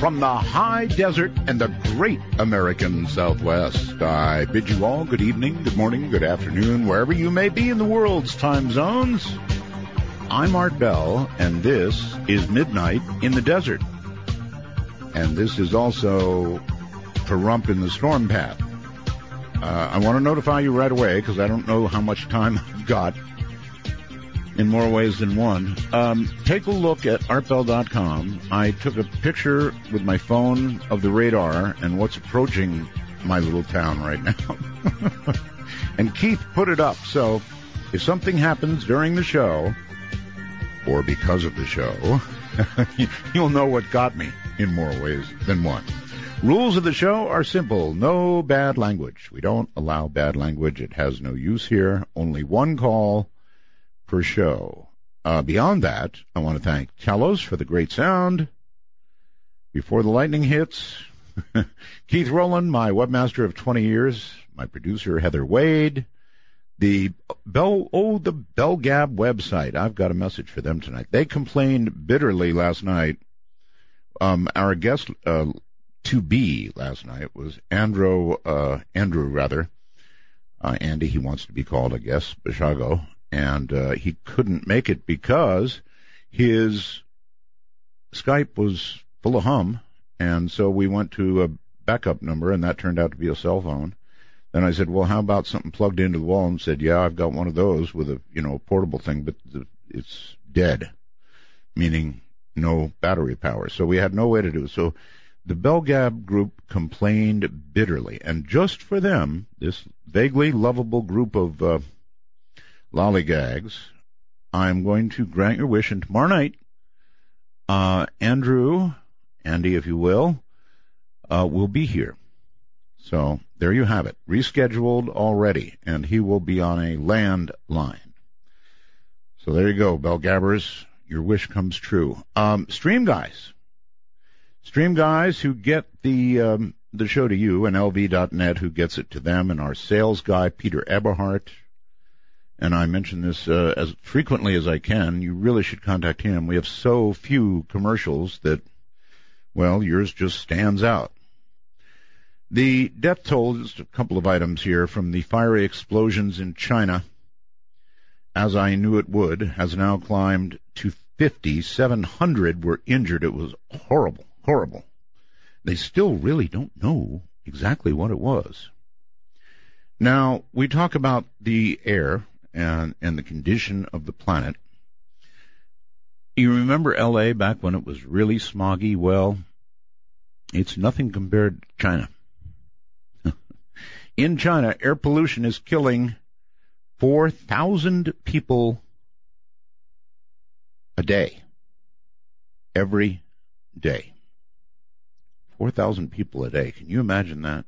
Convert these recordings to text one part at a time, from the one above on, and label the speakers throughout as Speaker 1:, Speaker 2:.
Speaker 1: from the high desert and the great American Southwest. I bid you all good evening, good morning, good afternoon, wherever you may be in the world's time zones. I'm Art Bell, and this is Midnight in the Desert. And this is also Pahrump in the Storm Path. Uh, I want to notify you right away because I don't know how much time I've got in more ways than one. Um, take a look at artbell.com. I took a picture with my phone of the radar and what's approaching my little town right now. and Keith put it up. So if something happens during the show or because of the show, you'll know what got me in more ways than one. Rules of the show are simple. No bad language. We don't allow bad language. It has no use here. Only one call per show. Uh, beyond that, I want to thank Telos for the great sound. Before the lightning hits, Keith Rowland, my webmaster of 20 years, my producer Heather Wade, the Bell, oh, the Bell Gab website. I've got a message for them tonight. They complained bitterly last night. Um, our guest, uh, to be last night was Andrew, uh, Andrew rather, uh, Andy, he wants to be called, I guess, Bishago, and uh, he couldn't make it because his Skype was full of hum, and so we went to a backup number, and that turned out to be a cell phone. Then I said, "Well, how about something plugged into the wall?" And said, "Yeah, I've got one of those with a you know portable thing, but the, it's dead, meaning no battery power. So we had no way to do it. So the Belgab group complained bitterly, and just for them, this vaguely lovable group of uh, lollygags, I'm going to grant your wish, and tomorrow night, uh, Andrew, Andy, if you will, uh, will be here. So there you have it, rescheduled already, and he will be on a landline. So there you go, Belgabbers. Your wish comes true. Um, stream guys, stream guys who get the um, the show to you, and LV.net who gets it to them, and our sales guy Peter Eberhardt and I mention this uh, as frequently as I can, you really should contact him. We have so few commercials that, well, yours just stands out. The death toll, just a couple of items here from the fiery explosions in China, as I knew it would, has now climbed to 50. 700 were injured. It was horrible, horrible. They still really don't know exactly what it was. Now, we talk about the air, and, and the condition of the planet. You remember LA back when it was really smoggy? Well, it's nothing compared to China. In China, air pollution is killing 4,000 people a day. Every day. 4,000 people a day. Can you imagine that?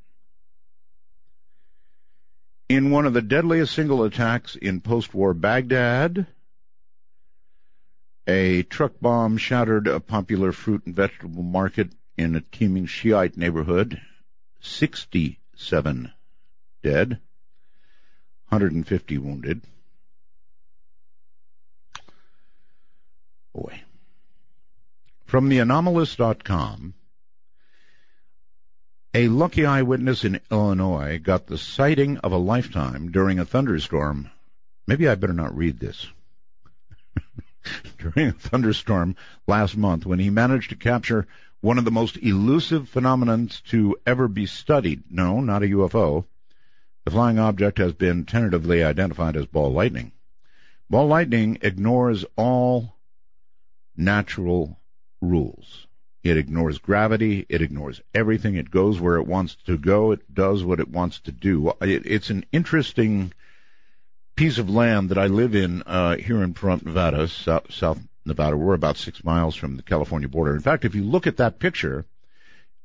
Speaker 1: In one of the deadliest single attacks in post-war Baghdad, a truck bomb shattered a popular fruit and vegetable market in a teeming Shiite neighborhood. 67 dead, 150 wounded. Boy. From the anomalist.com, a lucky eyewitness in Illinois got the sighting of a lifetime during a thunderstorm. Maybe I better not read this. during a thunderstorm last month when he managed to capture one of the most elusive phenomena to ever be studied. No, not a UFO. The flying object has been tentatively identified as ball lightning. Ball lightning ignores all natural rules. It ignores gravity. It ignores everything. It goes where it wants to go. It does what it wants to do. It, it's an interesting piece of land that I live in uh, here in Pahrump, Nevada, South, South Nevada. We're about six miles from the California border. In fact, if you look at that picture,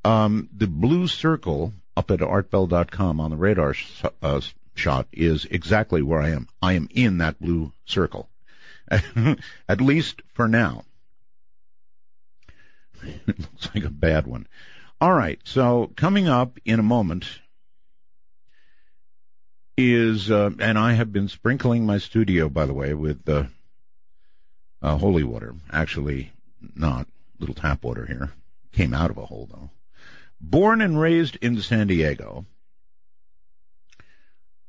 Speaker 1: um, the blue circle up at artbell.com on the radar sh- uh, shot is exactly where I am. I am in that blue circle, at least for now. it looks like a bad one. All right, so coming up in a moment is, uh, and I have been sprinkling my studio, by the way, with uh, uh, holy water. Actually, not little tap water here. Came out of a hole, though. Born and raised in San Diego,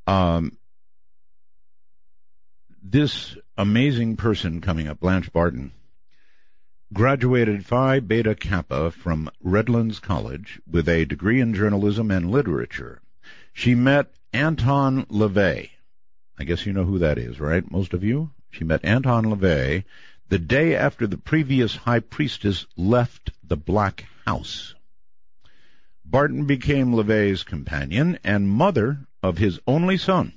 Speaker 1: um, this amazing person coming up, Blanche Barton, graduated Phi Beta Kappa from Redlands College with a degree in journalism and literature. She met Anton LaVey. I guess you know who that is, right? Most of you? She met Anton LaVey the day after the previous high priestess left the Black House. Barton became LaVey's companion and mother of his only son.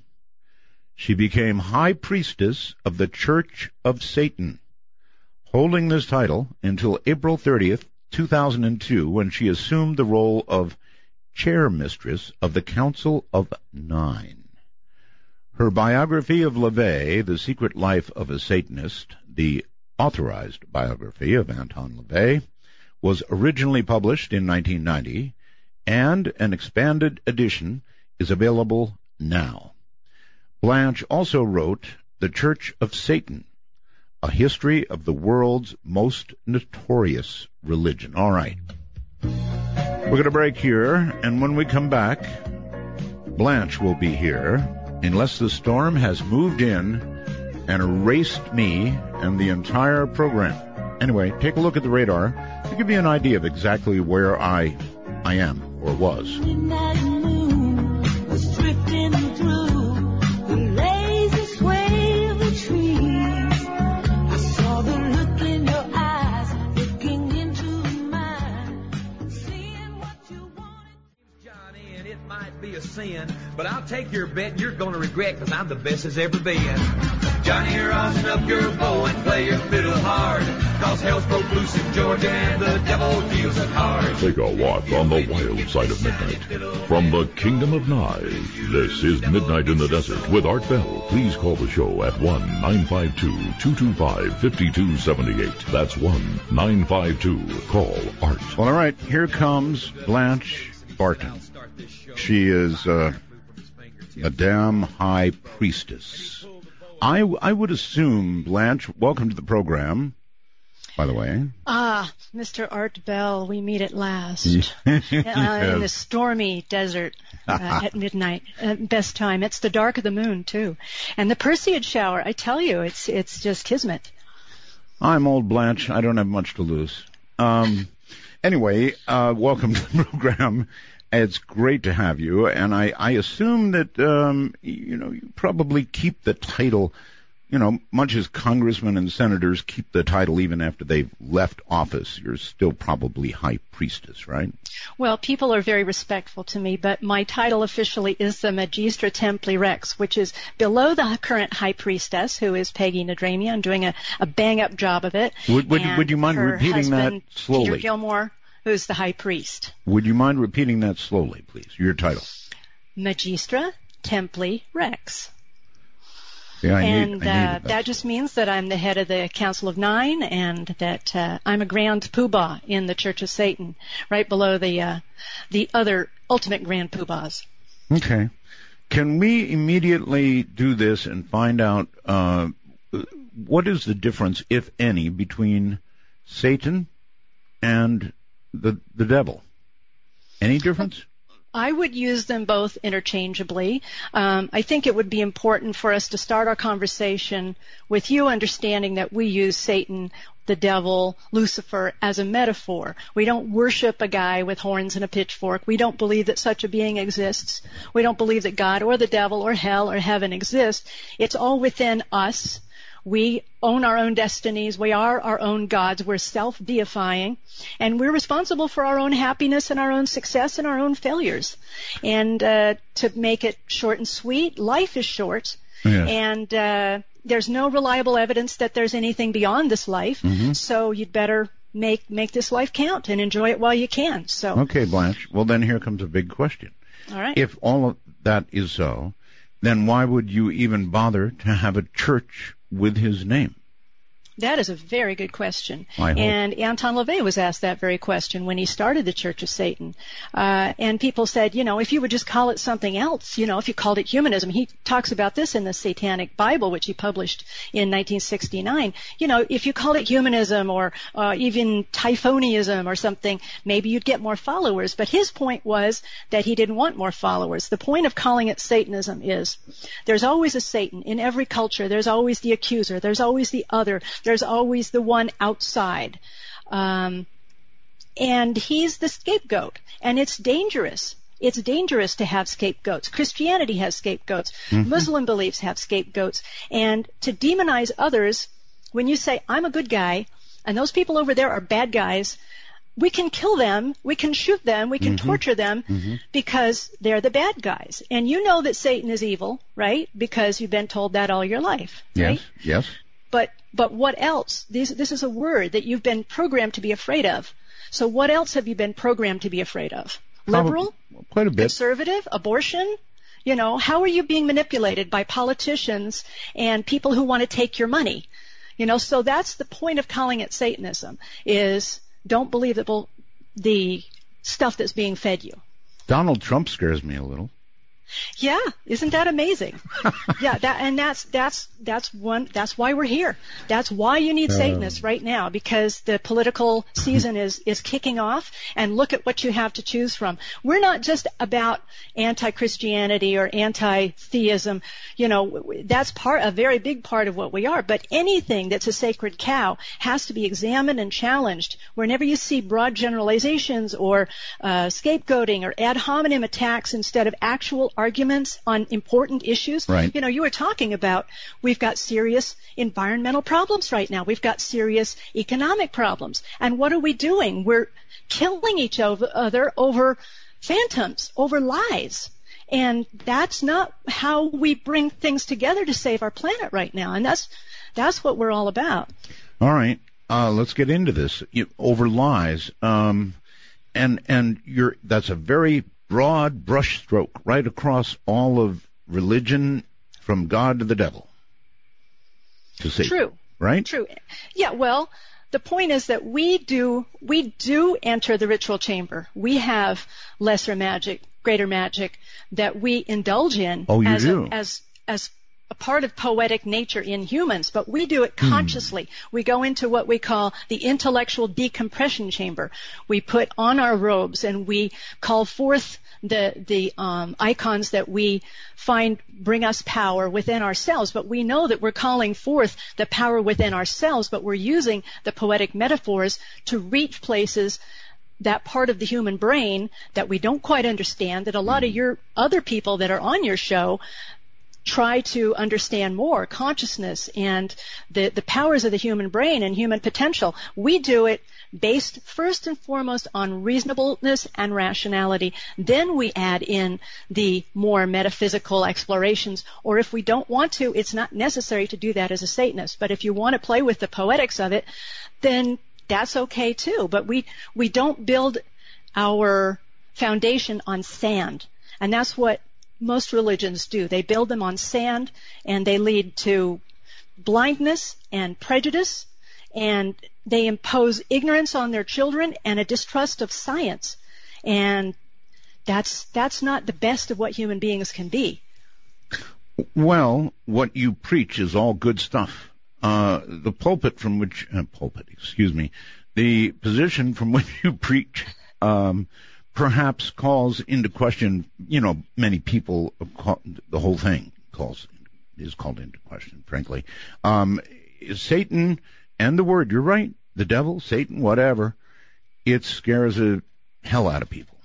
Speaker 1: She became high priestess of the Church of Satan, holding this title until April 30th, 2002, when she assumed the role of chair mistress of the Council of Nine. Her biography of LaVey, The Secret Life of a Satanist, the authorized biography of Anton LaVey, was originally published in 1990 and an expanded edition is available now. Blanche also wrote The Church of Satan, a history of the world's most notorious religion. All right. We're going to break here, and when we come back, Blanche will be here, unless the storm has moved in and erased me and the entire program. Anyway, take a look at the radar to give you an idea of exactly where I I am or was.
Speaker 2: Sin, but I'll take your bet you're gonna regret because I'm the best as ever been. Johnny, rosin up your bow and play your fiddle hard. Cause hell's broke loose in Georgia and the devil deals it hard.
Speaker 3: Take a walk on the wild side of midnight. From the kingdom of Nye, this is Midnight in the Desert with Art Bell. Please call the show at 1-952-225-5278. That's 1-952-CALL ART.
Speaker 1: Well, all right, here comes Blanche Barton. She is uh, a damn high priestess. I, I would assume, Blanche, welcome to the program, by the way.
Speaker 4: Ah, Mr. Art Bell, we meet at last. yes. uh, in the stormy desert uh, at midnight. Uh, best time. It's the dark of the moon, too. And the Perseid shower, I tell you, it's, it's just kismet.
Speaker 1: I'm old Blanche. I don't have much to lose. Um, anyway, uh, welcome to the program. It's great to have you, and I, I assume that um, you know you probably keep the title. You know, much as congressmen and senators keep the title even after they've left office, you're still probably high priestess, right?
Speaker 4: Well, people are very respectful to me, but my title officially is the Magistra Templi Rex, which is below the current high priestess, who is Peggy Nadramia, doing a, a bang up job of it.
Speaker 1: Would, would, would you mind repeating
Speaker 4: husband,
Speaker 1: that slowly?
Speaker 4: Peter Gilmore who's the high priest.
Speaker 1: Would you mind repeating that slowly, please? Your title.
Speaker 4: Magistra Templi Rex.
Speaker 1: Yeah, I
Speaker 4: and
Speaker 1: need,
Speaker 4: uh, that just means that I'm the head of the Council of Nine, and that uh, I'm a grand poobah in the Church of Satan, right below the uh, the other ultimate grand poobahs.
Speaker 1: Okay. Can we immediately do this and find out uh, what is the difference, if any, between Satan and the the devil? Any difference?
Speaker 4: I would use them both interchangeably. Um, I think it would be important for us to start our conversation with you understanding that we use Satan, the devil, Lucifer as a metaphor. We don't worship a guy with horns and a pitchfork. We don't believe that such a being exists. We don't believe that God or the devil or hell or heaven exist. It's all within us we own our own destinies. We are our own gods. We're self-deifying. And we're responsible for our own happiness and our own success and our own failures. And uh, to make it short and sweet, life is short.
Speaker 1: Yes.
Speaker 4: And uh, there's no reliable evidence that there's anything beyond this life.
Speaker 1: Mhm.
Speaker 4: So you'd better make make this life count and enjoy it while you can. So,
Speaker 1: Okay, Blanche. Well, then here comes a big question.
Speaker 4: all right.
Speaker 1: If all of that is so, then why would you even bother to have a church with his name?
Speaker 4: That is a very good question. And Anton LaVey was asked that very question when he started the Church of Satan. Uh, and people said, you know, if you would just call it something else, you know, if you called it humanism, he talks about this in the Satanic Bible, which he published in 1969. You know, if you called it humanism or uh, even typhoniism or something, maybe you'd get more followers. But his point was that he didn't want more followers. The point of calling it Satanism is there's always a Satan in every culture. There's always the accuser. There's always the other. There's always the one outside. Um, and he's the scapegoat. And it's dangerous. It's dangerous to have scapegoats. Christianity has scapegoats. Mm-hmm. Muslim beliefs have scapegoats. And to demonize others, when you say, I'm a good guy, and those people over there are bad guys, we can kill them, we can shoot them, we can mm-hmm. torture them mm-hmm. because they're the bad guys. And you know that Satan is evil, right? Because you've been told that all your life, right?
Speaker 1: Yes, yes.
Speaker 4: But but what else? This this is a word that you've been programmed to be afraid of. So what else have you been programmed to be afraid of? Liberal,
Speaker 1: Probably- quite a bit.
Speaker 4: conservative, abortion. You know, how are you being manipulated by politicians and people who want to take your money? You know, so that's the point of calling it Satanism is don't believe the the stuff that's being fed you.
Speaker 1: Donald Trump scares me a little.
Speaker 4: Yeah, isn't that amazing? yeah, that and that's that's that's one that's why we're here. That's why you need Satanists right now because the political season is is kicking off and look at what you have to choose from. We're not just about anti-Christianity or anti-theism. You know, that's part a very big part of what we are, but anything that's a sacred cow has to be examined and challenged. Whenever you see broad generalizations or uh, scapegoating or ad hominem attacks instead of actual arguments on important issues,
Speaker 1: Right.
Speaker 4: you know, you were talking about we've got serious environmental problems right now. We've got serious economic problems. And what are we doing? We're killing each other over phantoms, over lies. And that's not how we bring things together to save our planet right now. And that's that's what we're all about.
Speaker 1: All right, uh, let's get into this. You, over lies, um, and and you're that's a very broad brushstroke right across all of religion, from God to the devil. To say
Speaker 4: True.
Speaker 1: right?
Speaker 4: True. Yeah, well, the point is that we do we do enter the ritual chamber. We have lesser magic, greater magic that we indulge in
Speaker 1: Oh, you
Speaker 4: as
Speaker 1: do?
Speaker 4: A, as as a part of poetic nature in humans, but we do it
Speaker 1: Hmm.
Speaker 4: consciously. We go into what we call the intellectual decompression chamber. We put on our robes and we call forth the the um, icons that we find bring us power within ourselves. But we know that we're calling forth the power within ourselves, but we're using the poetic metaphors to reach places that part of the human brain that we don't quite understand that a lot of your other people that are on your show try to understand more consciousness and the, the powers of the human brain and human potential. We do it based first and foremost on reasonableness and rationality. Then we add in the more metaphysical explorations. Or if we don't want to, it's not necessary to do that as a Satanist. But if you want to play with the poetics of it, then that's okay too. But we, we don't build our foundation on sand. And that's what most religions do. They build them on sand and they lead to blindness and prejudice and they impose ignorance on their children and a distrust of science. And that's, that's not the best of what human beings can be.
Speaker 1: Well, what you preach is all good stuff. Uh, the pulpit from which uh, pulpit, excuse me, the position from which you preach, um, perhaps calls into question. You know, many people call, the whole thing calls is called into question. Frankly, um, Satan and the word. You're right. The devil, Satan, whatever. It scares the hell out of people.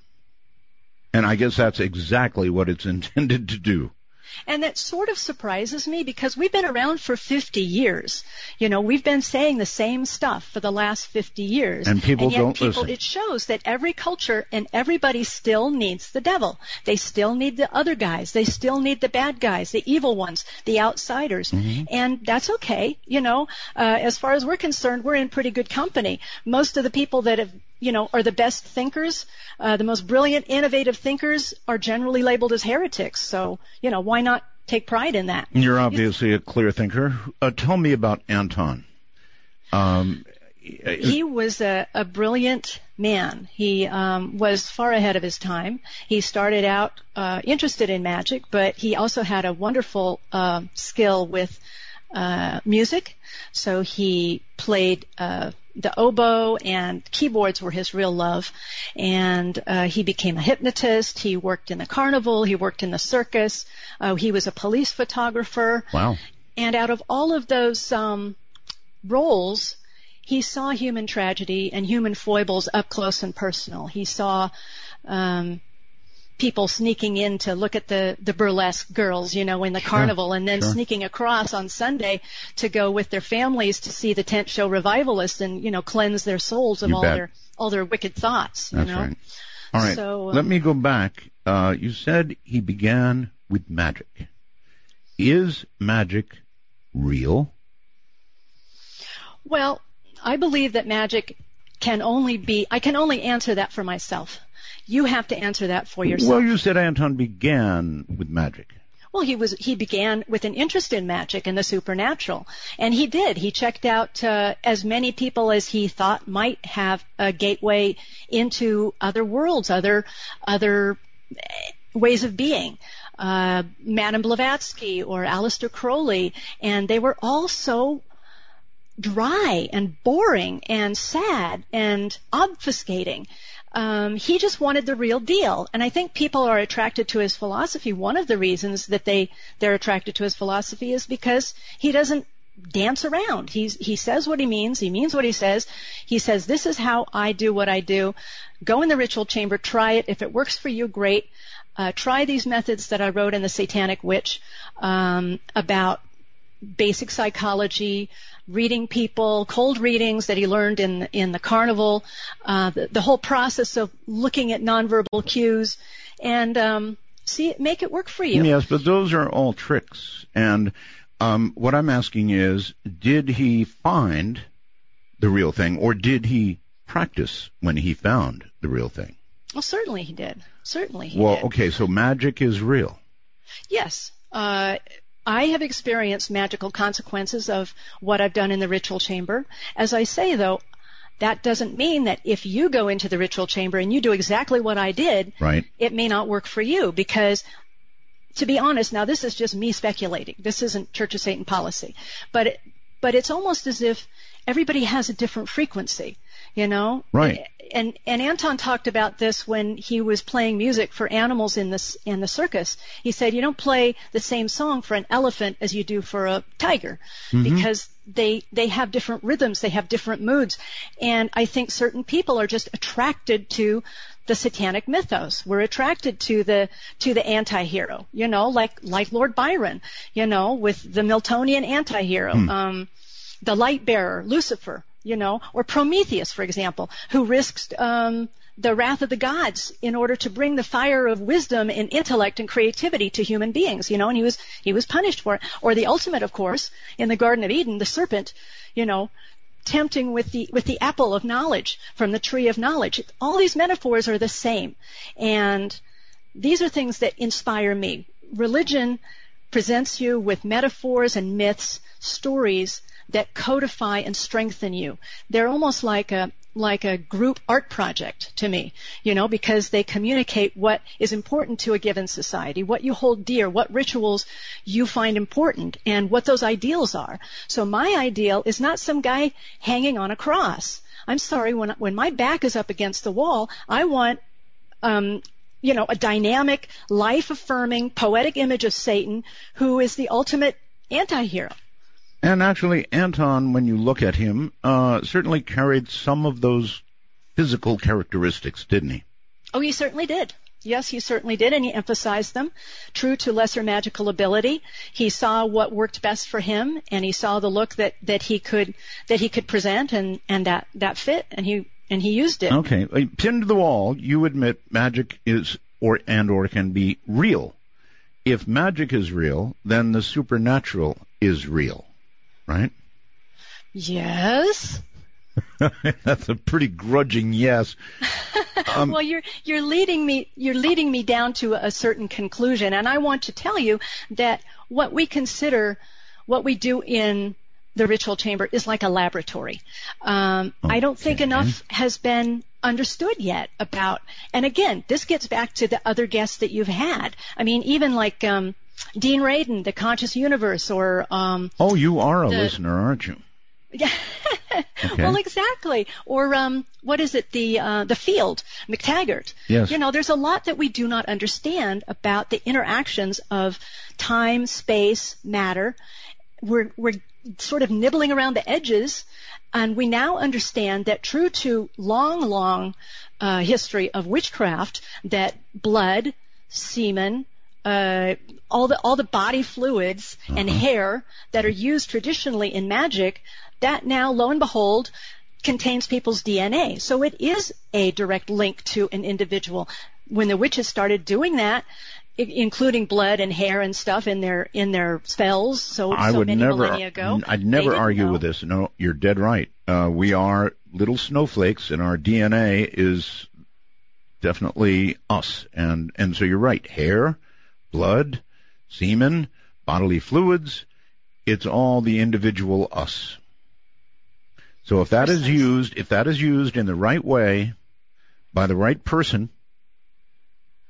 Speaker 1: And I guess that's exactly what it's intended to do.
Speaker 4: And that sort of surprises me because we've been around for 50 years. You know, we've been saying the same stuff for the last 50 years.
Speaker 1: And people and
Speaker 4: yet
Speaker 1: don't
Speaker 4: people,
Speaker 1: listen.
Speaker 4: It shows that every culture and everybody still needs the devil. They still need the other guys. They still need the bad guys, the evil ones, the outsiders.
Speaker 1: Mm-hmm.
Speaker 4: And that's okay. You know, uh, as far as we're concerned, we're in pretty good company. Most of the people that have you know, are the best thinkers, uh, the most brilliant, innovative thinkers are generally labeled as heretics. So, you know, why not take pride in that?
Speaker 1: You're obviously a clear thinker. Uh, tell me about Anton. Um,
Speaker 4: he was a, a brilliant man. He um, was far ahead of his time. He started out uh, interested in magic, but he also had a wonderful uh, skill with uh, music. So he played uh, the oboe and keyboards were his real love. And uh, he became a hypnotist. He worked in the carnival. He worked in the circus. Uh, he was a police photographer.
Speaker 1: Wow.
Speaker 4: And out of all of those um, roles, he saw human tragedy and human foibles up close and personal. He saw um, people sneaking in to look at the the burlesque girls, you know, in the
Speaker 1: sure,
Speaker 4: carnival, and then
Speaker 1: sure.
Speaker 4: sneaking across on Sunday to go with their families to see the tent show revivalists and you know cleanse their souls of
Speaker 1: You
Speaker 4: all
Speaker 1: bet.
Speaker 4: their all their wicked thoughts. You
Speaker 1: That's
Speaker 4: know?
Speaker 1: right. All right.
Speaker 4: So,
Speaker 1: Let
Speaker 4: um,
Speaker 1: me go back. Uh, you said he began with magic. Is magic real?
Speaker 4: Well, I believe that magic can only be. I can only answer that for myself. You have to answer that for yourself.
Speaker 1: Well, you said Anton began with magic.
Speaker 4: Well, he was he began with an interest in magic and the supernatural, and he did. He checked out uh, as many people as he thought might have a gateway into other worlds, other other ways of being. Uh, Madame Blavatsky or Aleister Crowley, and they were all so dry and boring and sad and obfuscating. Um, he just wanted the real deal, and I think people are attracted to his philosophy. One of the reasons that they they're attracted to his philosophy is because he doesn't dance around. He's he says what he means. He means what he says. He says this is how I do what I do. Go in the ritual chamber, try it. If it works for you, great. Uh, try these methods that I wrote in the Satanic Witch um, about basic psychology, reading people, cold readings that he learned in in the carnival, uh, the, the whole process of looking at nonverbal cues, and um, see make it work for you.
Speaker 1: Yes, but those are all tricks. And um, what I'm asking is, did he find the real thing, or did he practice when he found the real thing?
Speaker 4: Well, certainly he did. Certainly he did.
Speaker 1: well,
Speaker 4: did.
Speaker 1: okay, so magic is real.
Speaker 4: Yes. Uh, I have experienced magical consequences of what I've done in the ritual chamber. As I say, though, that doesn't mean that if you go into the ritual chamber and you do exactly what I did,
Speaker 1: Right.
Speaker 4: it may not work for you because to be honest, now this is just me speculating. This isn't Church of Satan policy, but it, but it's almost as if everybody has a different frequency, you know?
Speaker 1: Right.
Speaker 4: And and Anton talked about this when he was playing music for animals in this in the circus. He said you don't play the same song for an elephant as you do for a tiger because they they have different rhythms, they have different moods. And I think certain people are just attracted to the satanic mythos. We're attracted to the to the anti-hero, you know, like like Lord Byron, you know, with the Miltonian anti-hero. Um the light bearer, Lucifer, you know, or Prometheus, for example, who risks um, the wrath of the gods in order to bring the fire of wisdom and intellect and creativity to human beings, you know, and he was he was punished for it. Or the ultimate, of course, in the Garden of Eden, the serpent, you know, tempting with the with the apple of knowledge from the tree of knowledge. All these metaphors are the same, and these are things that inspire me. Religion presents you with metaphors and myths, stories that codify and strengthen you. They're almost like a like a group art project to me, you know, because they communicate what is important to a given society, what you hold dear, what rituals you find important, and what those ideals are. So my ideal is not some guy hanging on a cross. I'm sorry, when when my back is up against the wall, I want um, you know, a dynamic, life-affirming, poetic image of Satan who is the ultimate anti-hero.
Speaker 1: And actually, Anton, when you look at him, uh, certainly carried some of those physical characteristics, didn't he?
Speaker 4: Oh, he certainly did. Yes, he certainly did, and he emphasized them. True to lesser magical ability, he saw what worked best for him, and he saw the look that, that he could that he could present, and, and that that fit, and he and he used it.
Speaker 1: Okay, uh, pinned to the wall, you admit magic is or and or can be real. If magic is real, then the supernatural is real, right?
Speaker 4: Yes.
Speaker 1: That's a pretty grudging yes. Um,
Speaker 4: well, you're you're leading me you're leading me down to a certain conclusion, and I want to tell you that what we consider, what we do in the ritual chamber is like a laboratory. Um, I don't think enough has been understood yet about, and again, this gets back to the other guests that you've had. I mean, even like um, Dean Radin, The Conscious Universe, or um,
Speaker 1: Oh, you are a
Speaker 4: The-
Speaker 1: listener, aren't you?
Speaker 4: yeah.
Speaker 1: Okay.
Speaker 4: Well, exactly. Or um, what is it? The uh, the field, McTaggart.
Speaker 1: Yes.
Speaker 4: You know, there's a lot that we do not understand about the interactions of time, space, matter. We're we're sort of nibbling around the edges, and we now understand that true to long, long uh, history of witchcraft, that blood, semen, uh, all the all the body fluids and hair that are used traditionally in magic, that now, lo and behold, contains people's DNA. So it is a direct link to an individual. When the witches started doing that, including blood and hair and stuff in their in their spells, so
Speaker 1: I
Speaker 4: so
Speaker 1: would
Speaker 4: many
Speaker 1: never.
Speaker 4: millennia ago,
Speaker 1: I'd never argue
Speaker 4: know.
Speaker 1: with this. No, you're dead right. Uh, we are little snowflakes, and our DNA is definitely us. And and so you're right. Hair, blood, semen, bodily fluids. It's all the individual us. So if that is used, if that is used in the right way, by the right person,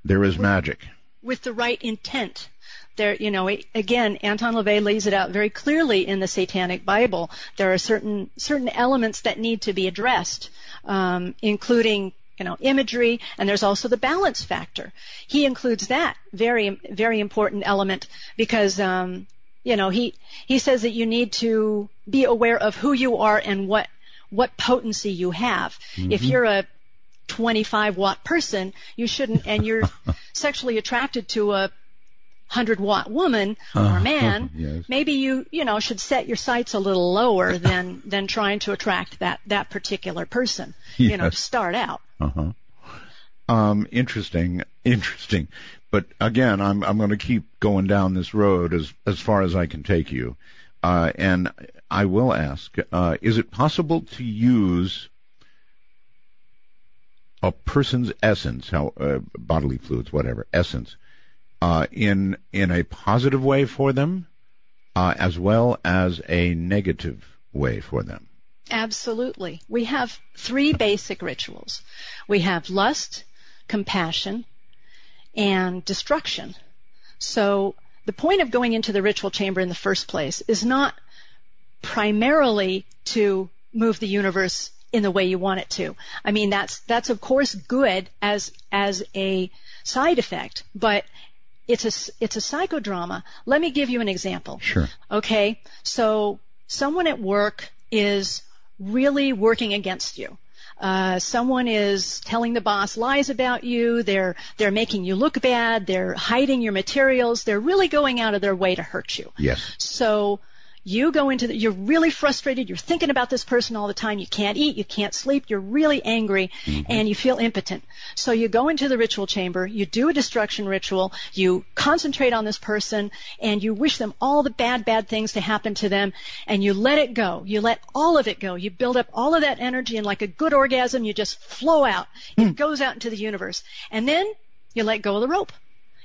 Speaker 1: there is magic.
Speaker 4: with the right intent. There, you know, again, Anton LaVey lays it out very clearly in the Satanic Bible. There are certain certain elements that need to be addressed, um, including you know imagery, and there's also the balance factor. He includes that very very important element because um, you know he he says that you need to be aware of who you are and what what potency you have. If you're a 25 watt person, you shouldn't, and you're sexually attracted to a 100 watt woman or man,
Speaker 1: yes.
Speaker 4: maybe you, you know, should set your sights a little lower than, than trying to attract that, that particular person, you know, to start out.
Speaker 1: Uh-huh. Um, interesting, interesting. But again, I'm I'm going to keep going down this road as as far as I can take you. Uh, and I will ask: uh, Is it possible to use a person's essence, how uh, bodily fluids, whatever essence, uh, in in a positive way for them, uh, as well as a negative way for them?
Speaker 4: Absolutely. We have three basic rituals. We have lust, compassion, and destruction. So the point of going into the ritual chamber in the first place is not primarily to move the universe in the way you want it to. I mean that's that's of course good as as a side effect, but it's a it's a psychodrama. Let me give you an example.
Speaker 1: Sure.
Speaker 4: Okay, so someone at work is really working against you. Uh, someone is telling the boss lies about you. They're they're making you look bad. They're hiding your materials. They're really going out of their way to hurt you.
Speaker 1: Yes.
Speaker 4: So you go into the, you're really frustrated. You're thinking about this person all the time. You can't eat. You can't sleep. You're really angry mm-hmm. and you feel impotent. So you go into the ritual chamber. You do a destruction ritual. You concentrate on this person and you wish them all the bad, bad things to happen to them and you let it go. You let all of it go. You build up all of that energy and like a good orgasm, you just flow out. It hmm. goes out into the universe. And then you let go of the rope.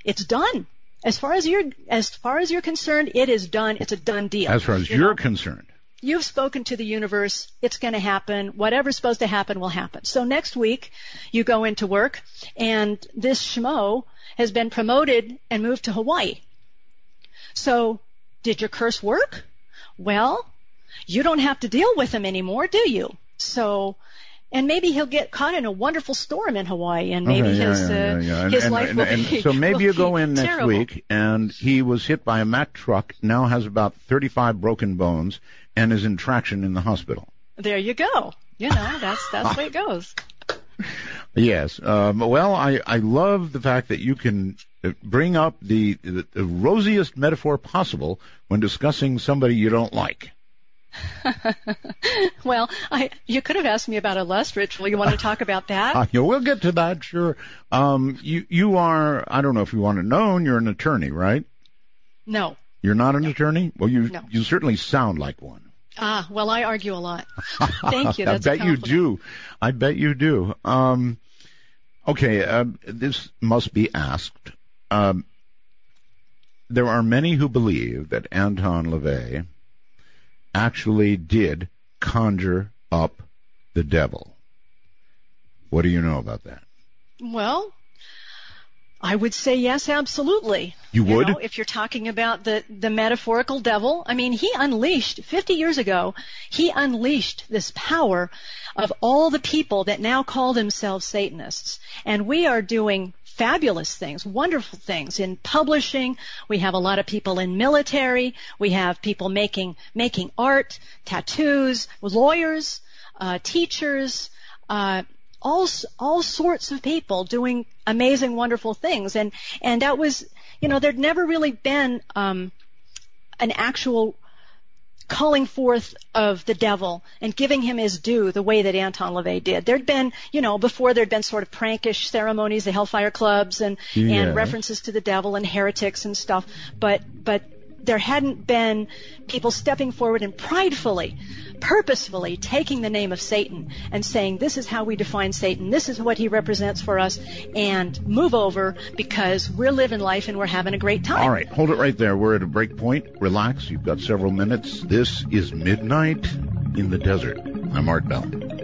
Speaker 4: It's done. As far as you're as far as you're concerned, it is done. It's a done deal.
Speaker 1: As far as
Speaker 4: You
Speaker 1: you're
Speaker 4: know,
Speaker 1: concerned.
Speaker 4: you've spoken to the universe. It's going to happen. Whatever's supposed to happen will happen. So next week, you go into work, and this schmo has been promoted and moved to Hawaii. So, did your curse work? Well, you don't have to deal with him anymore, do you? So, and maybe he'll get caught in a wonderful storm in Hawaii, and maybe
Speaker 1: Okay, yeah,
Speaker 4: his
Speaker 1: yeah,
Speaker 4: uh,
Speaker 1: yeah. And-
Speaker 4: his
Speaker 1: and-
Speaker 4: life
Speaker 1: and-
Speaker 4: will
Speaker 1: and
Speaker 4: be.
Speaker 1: so maybe you go in next
Speaker 4: terrible.
Speaker 1: week and he was hit by a Mack truck, now has about 35 broken bones, and is in traction in the hospital.
Speaker 4: There you go. You know, that's that's the way it goes.
Speaker 1: Yes. Um, well, I, I love the fact that you can uh, bring up the, the, the rosiest metaphor possible when discussing somebody you don't like.
Speaker 4: Well, I you could have asked me about a lust ritual. You want to talk about that?
Speaker 1: Uh, yeah, we'll get to that, sure. Um, you, you are, I don't know if you want to know, you're an attorney, right?
Speaker 4: no.
Speaker 1: You're not an attorney? Well, you,
Speaker 4: No.
Speaker 1: you certainly sound like one.
Speaker 4: Ah, well, I argue a lot. Thank you.
Speaker 1: I bet you do. I bet you do. Um, okay, um, this must be asked. Um, there are many who believe that Anton LaVey actually did conjure up the devil. What do you know about that?
Speaker 4: Well, I would say yes, absolutely.
Speaker 1: You would?
Speaker 4: know, if you're talking about the, the metaphorical devil, I mean, he unleashed, 50 years ago, he unleashed this power of all the people that now call themselves Satanists. And we are doing fabulous things, wonderful things in publishing. We have a lot of people in military. We have people making, making art, tattoos, lawyers, uh, teachers, uh, all all sorts of people doing amazing, wonderful things, and and that was, you know, there'd never really been um, an actual calling forth of the devil and giving him his due the way that Anton LaVey did. There'd been, you know, before there'd been sort of prankish ceremonies, the Hellfire Clubs and,
Speaker 1: Yeah.
Speaker 4: and references to the devil and heretics and stuff, but, but there hadn't been people stepping forward and pridefully, purposefully taking the name of Satan and saying, this is how we define Satan, this is what he represents for us, and move over because we're living life and we're having a great time.
Speaker 1: All right, hold it right there. We're at a break point. Relax. You've got several minutes. This is Midnight in the Desert. I'm Art Bell.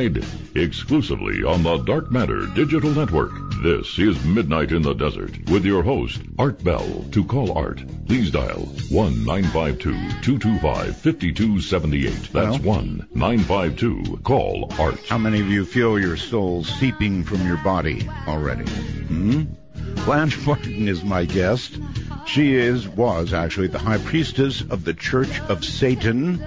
Speaker 3: To take a ride? Exclusively on the Dark Matter Digital Network. This is Midnight in the Desert with your host, Art Bell. To call Art, please dial 1-952-225-5278. That's
Speaker 1: Well.
Speaker 3: 1-952-CALL-ART.
Speaker 1: How many of you feel your soul seeping from your body already? Hmm? Blanche Barton is my guest. She is, was actually the high priestess of the Church of Satan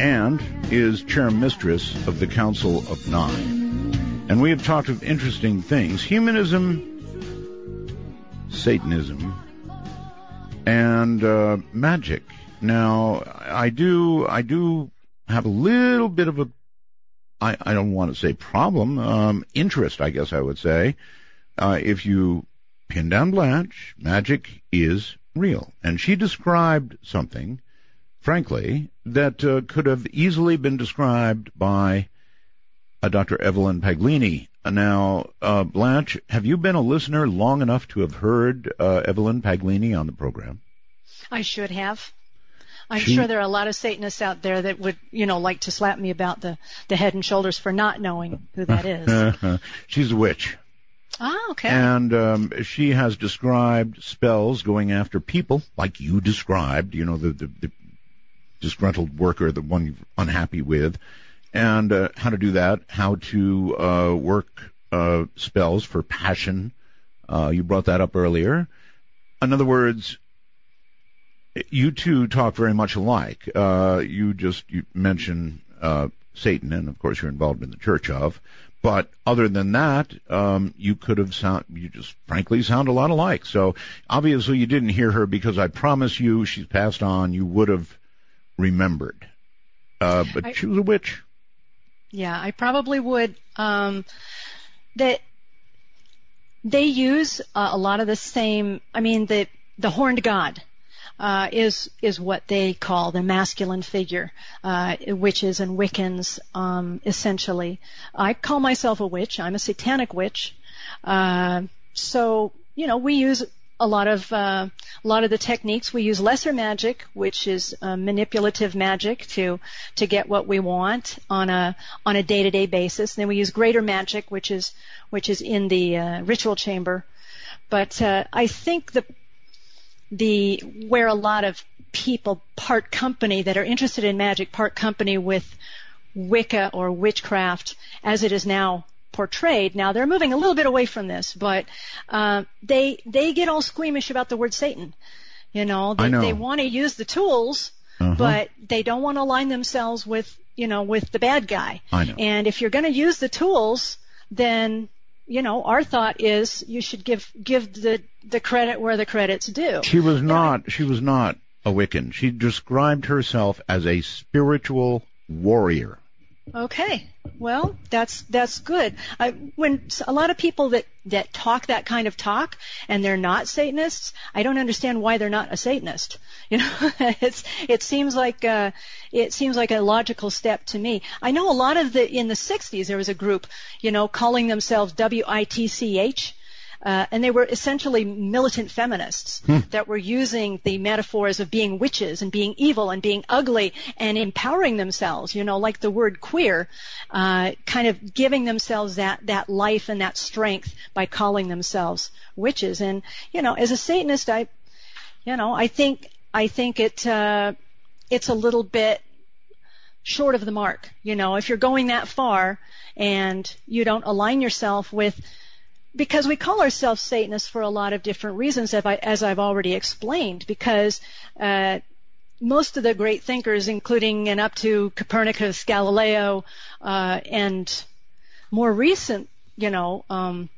Speaker 1: and is chair mistress of the Council of Nine. And we have talked of interesting things. Humanism, Satanism, and uh, magic. Now, I do, I do have a little bit of a I, I don't want to say problem, um, interest, I guess I would say. Uh, if you pin down Blanche, magic is real. And she described something, frankly, that uh, could have easily been described by uh, Dr. Evelyn Paglini. Now, uh, Blanche, have you been a listener long enough to have heard uh, Evelyn Paglini on the program?
Speaker 4: I should have. I'm
Speaker 1: She-
Speaker 4: sure there are a lot of Satanists out there that would, you know, like to slap me about the, the head and shoulders for not knowing who that is.
Speaker 1: She's a witch.
Speaker 4: ah, okay.
Speaker 1: And um, she has described spells going after people, like you described, you know, the, the, the disgruntled worker, the one you're unhappy with, and uh, how to do that, how to uh, work uh, spells for passion. Uh, you brought that up earlier. In other words, you two talk very much alike. Uh, you just you mention uh, Satan, and of course you're involved in the Church of. But other than that, um, you could have sound, you just frankly sound a lot alike. So obviously you didn't hear her because I promise you she's passed on. You would have remembered. Uh, but
Speaker 4: I-
Speaker 1: she was a witch.
Speaker 4: Yeah, I probably would. Um, that they use uh, a lot of the same. I mean, the the horned god uh, is is what they call the masculine figure, uh, witches and Wiccans, um, essentially. I call myself a witch. I'm a satanic witch. Uh, so you know, we use a lot of uh, a lot of the techniques. We use lesser magic, which is uh, manipulative magic to to get what we want on a on a day to day basis. then we use greater magic, which is which is in the uh, ritual chamber. But uh, I think the the where a lot of people part company that are interested in magic part company with Wicca or witchcraft as it is now portrayed. Now they're moving a little bit away from this, but uh, they they get all squeamish about the word Satan. You know, they,
Speaker 1: know.
Speaker 4: they want to use the tools,
Speaker 1: Uh-huh.
Speaker 4: but they don't want to align themselves with you know with the bad guy.
Speaker 1: I know.
Speaker 4: And if you're going to use the tools, then you know our thought is you should give give the the credit where the credit's due.
Speaker 1: She was not. She was not a Wiccan. She described herself as a spiritual warrior.
Speaker 4: Okay. Well, that's that's good. I, when a lot of people that that talk that kind of talk and they're not Satanists, I don't understand why they're not a Satanist. You know, it's it seems like uh, it seems like a logical step to me. I know a lot of the in the 60s there was a group, you know, calling themselves WITCH uh, and they were essentially militant feminists hmm. that were using the metaphors of being witches and being evil and being ugly and empowering themselves, you know, like the word queer, uh, kind of giving themselves that, that life and that strength by calling themselves witches. And, you know, as a Satanist, I, you know, I think, I think it, uh, it's a little bit short of the mark. You know, if you're going that far and you don't align yourself with because we call ourselves Satanists for a lot of different reasons, as I've already explained, because uh, most of the great thinkers, including and up to Copernicus, Galileo, uh, and more recent, you know, um,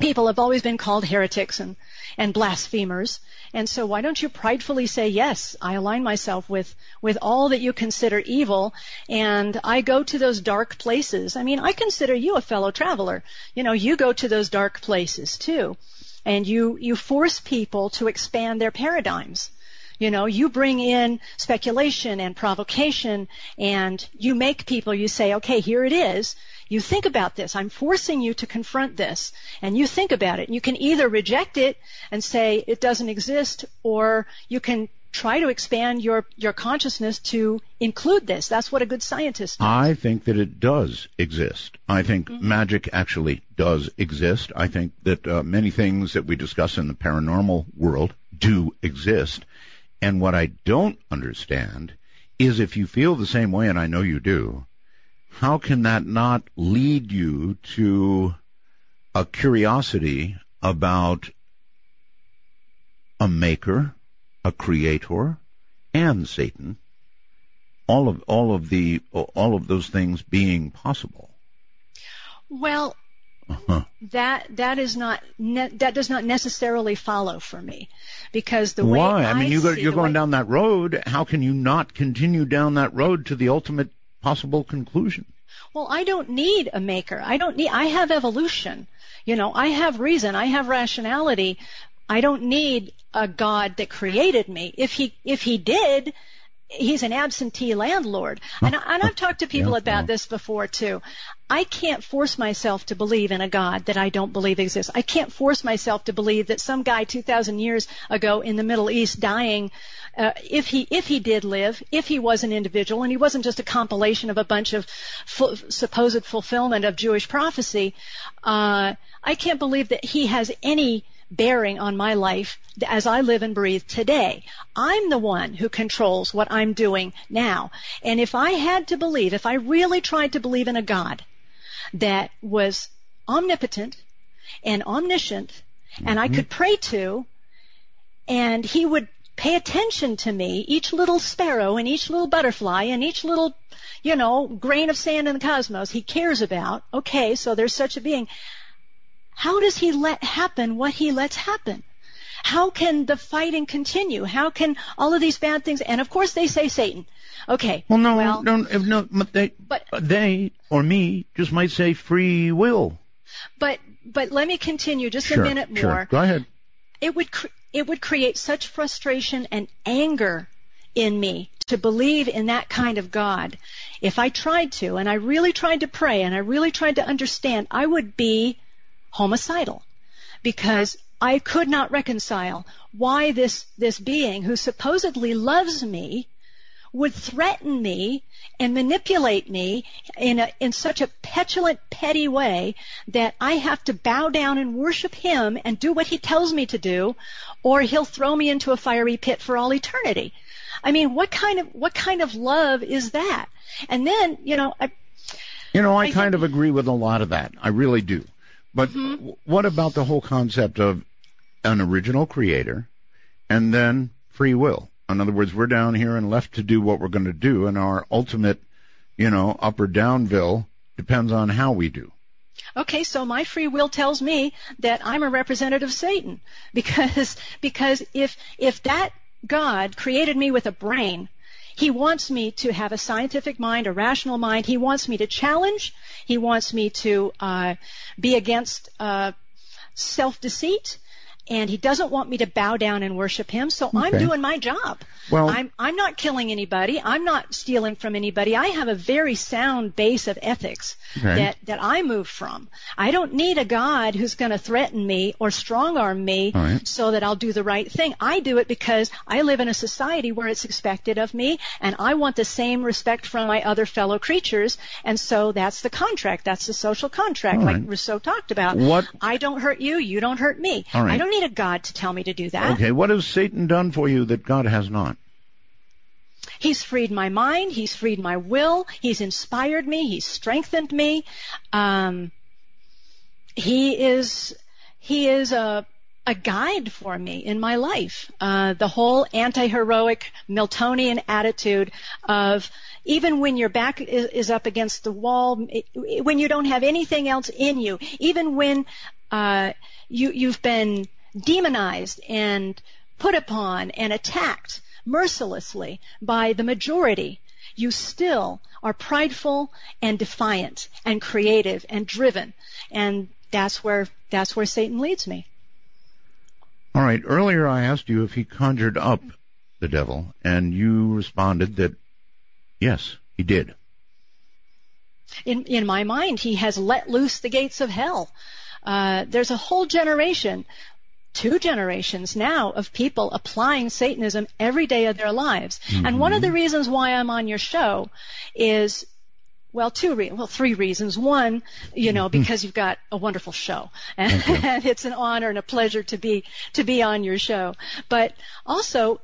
Speaker 4: people have always been called heretics and, and blasphemers. And so why don't you pridefully say, yes, I align myself with, with all that you consider evil and I go to those dark places. I mean, I consider you a fellow traveler. You know, you go to those dark places too. And you, you force people to expand their paradigms. You know, you bring in speculation and provocation and you make people, you say, okay, here it is. You think about this. I'm forcing you to confront this. And you think about it. You can either reject it and say it doesn't exist, or you can try to expand your, your consciousness to include this. That's what a good scientist does.
Speaker 1: I think that it does exist. I think mm-hmm. magic actually does exist. I think that uh, many things that we discuss in the paranormal world do exist. And what I don't understand is if you feel the same way, and I know you do, how can that not lead you to a curiosity about a maker, a creator, and Satan? All of all of the all of those things being possible.
Speaker 4: Well, uh-huh. that that is not ne- that does not necessarily follow for me because the way
Speaker 1: why
Speaker 4: I,
Speaker 1: mean you
Speaker 4: go,
Speaker 1: you're going
Speaker 4: way,
Speaker 1: down that road. How can you not continue down that road to the ultimate possible conclusion?
Speaker 4: Well, I don't need a maker. I don't need, I have evolution. You know, I have reason. I have rationality. I don't need a God that created me. If he, if he did, he's an absentee landlord. And, and I've talked to people yeah, about yeah. this before too. I can't force myself to believe in a God that I don't believe exists. I can't force myself to believe that some guy 2,000 years ago in the Middle East dying uh, if he if he did live, if he was an individual, and he wasn't just a compilation of a bunch of fu- supposed fulfillment of Jewish prophecy, uh, I can't believe that he has any bearing on my life as I live and breathe today. I'm the one who controls what I'm doing now. And if I had to believe, if I really tried to believe in a God that was omnipotent and omniscient, mm-hmm. and I mm-hmm. could pray to, and he would pay attention to me, each little sparrow and each little butterfly and each little, you know, grain of sand in the cosmos he cares about. Okay, so there's such a being. How does he let happen what he lets happen? How can the fighting continue? How can all of these bad things, and of course they say Satan. Okay.
Speaker 1: Well, no,
Speaker 4: well,
Speaker 1: no, no, they, but, uh, they or me just might say free will.
Speaker 4: But, but let me continue just
Speaker 1: sure,
Speaker 4: a minute more.
Speaker 1: Sure. Go ahead.
Speaker 4: It would, it would create such frustration and anger in me to believe in that kind of God. If I tried to, and I really tried to pray, and I really tried to understand, I would be homicidal because I could not reconcile why this, this being who supposedly loves me would threaten me and manipulate me in a, in such a petulant, petty way that I have to bow down and worship him and do what he tells me to do, or he'll throw me into a fiery pit for all eternity. I mean, what kind of what kind of love is that? And then, you know, I,
Speaker 1: you know, I, I kind of agree with a lot of that. I really do. But mm-hmm. what about the whole concept of an original creator and then free will? In other words, we're down here and left to do what we're going to do, and our ultimate, you know, up or downville depends on how we do.
Speaker 4: Okay, so my free will tells me that I'm a representative of Satan because because if if that God created me with a brain. He wants me to have a scientific mind, a rational mind. He wants me to challenge. He wants me to uh, be against uh, self deceit and he doesn't want me to bow down and worship him. So okay. I'm doing my job. Well, I'm I'm not killing anybody. I'm not stealing from anybody. I have a very sound base of ethics okay. that that I move from. I don't need a God who's going to threaten me or strong arm me right. so that I'll do the right thing. I do it because I live in a society where it's expected of me, and I want the same respect from my other fellow creatures. And so that's the contract. That's the social contract, right. like Rousseau talked about. What? I don't hurt you. You don't hurt me. I don't need a God to tell me to do that.
Speaker 1: Okay, what has Satan done for you that God has not?
Speaker 4: He's freed my mind. He's freed my will. He's inspired me. He's strengthened me. Um, he is he is a a guide for me in my life. Uh, the whole anti-heroic Miltonian attitude of even when your back is, is up against the wall, it, when you don't have anything else in you, even when uh, you you've been demonized and put upon and attacked mercilessly by the majority, you still are prideful and defiant and creative and driven. And that's where, that's where Satan leads me.
Speaker 1: All right. Earlier I asked you if he conjured up the devil, and you responded that yes, he did.
Speaker 4: In, in my mind, he has let loose the gates of hell. Uh, there's a whole generation two generations now of people applying Satanism every day of their lives. Mm-hmm. And one of the reasons why I'm on your show is well, two re- well, three reasons. One, you know, mm-hmm. because you've got a wonderful show, and, and it's an honor and a pleasure to be to be on your show. But also,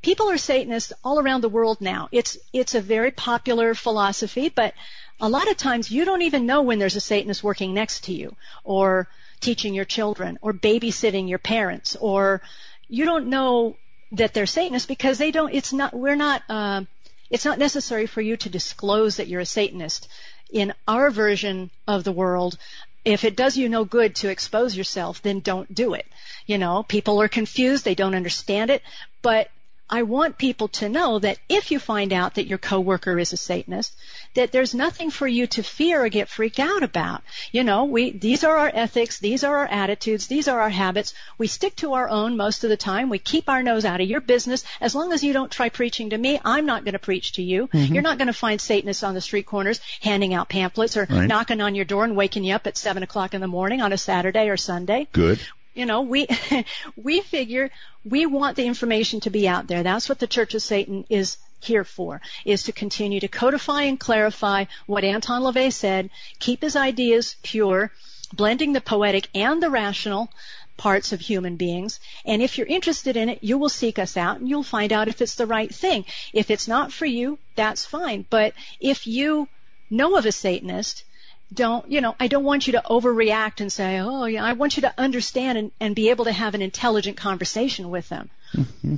Speaker 4: people are Satanists all around the world now. It's it's a very popular philosophy, but a lot of times you don't even know when there's a Satanist working next to you, or teaching your children or babysitting your parents or you don't know that they're Satanists because they don't, it's not, we're not, uh, it's not necessary for you to disclose that you're a Satanist. In our version of the world, if it does you no good to expose yourself, then don't do it. You know, people are confused, they don't understand it, but I want people to know that if you find out that your coworker is a Satanist, that there's nothing for you to fear or get freaked out about. You know, we these are our ethics, these are our attitudes, these are our habits. We stick to our own most of the time. We keep our nose out of your business. As long as you don't try preaching to me, I'm not going to preach to you. Mm-hmm. You're not going to find Satanists on the street corners handing out pamphlets or right. knocking on your door and waking you up at seven o'clock in the morning on a Saturday or Sunday.
Speaker 1: Good
Speaker 4: you know, we we figure we want the information to be out there. That's what the Church of Satan is here for, is to continue to codify and clarify what Anton LaVey said, keep his ideas pure, blending the poetic and the rational parts of human beings. And if you're interested in it, you will seek us out and you'll find out if it's the right thing. If it's not for you, that's fine. But if you know of a Satanist don't, you know, I don't want you to overreact and say, oh, yeah, I want you to understand and, and be able to have an intelligent conversation with them.
Speaker 1: Mm-hmm.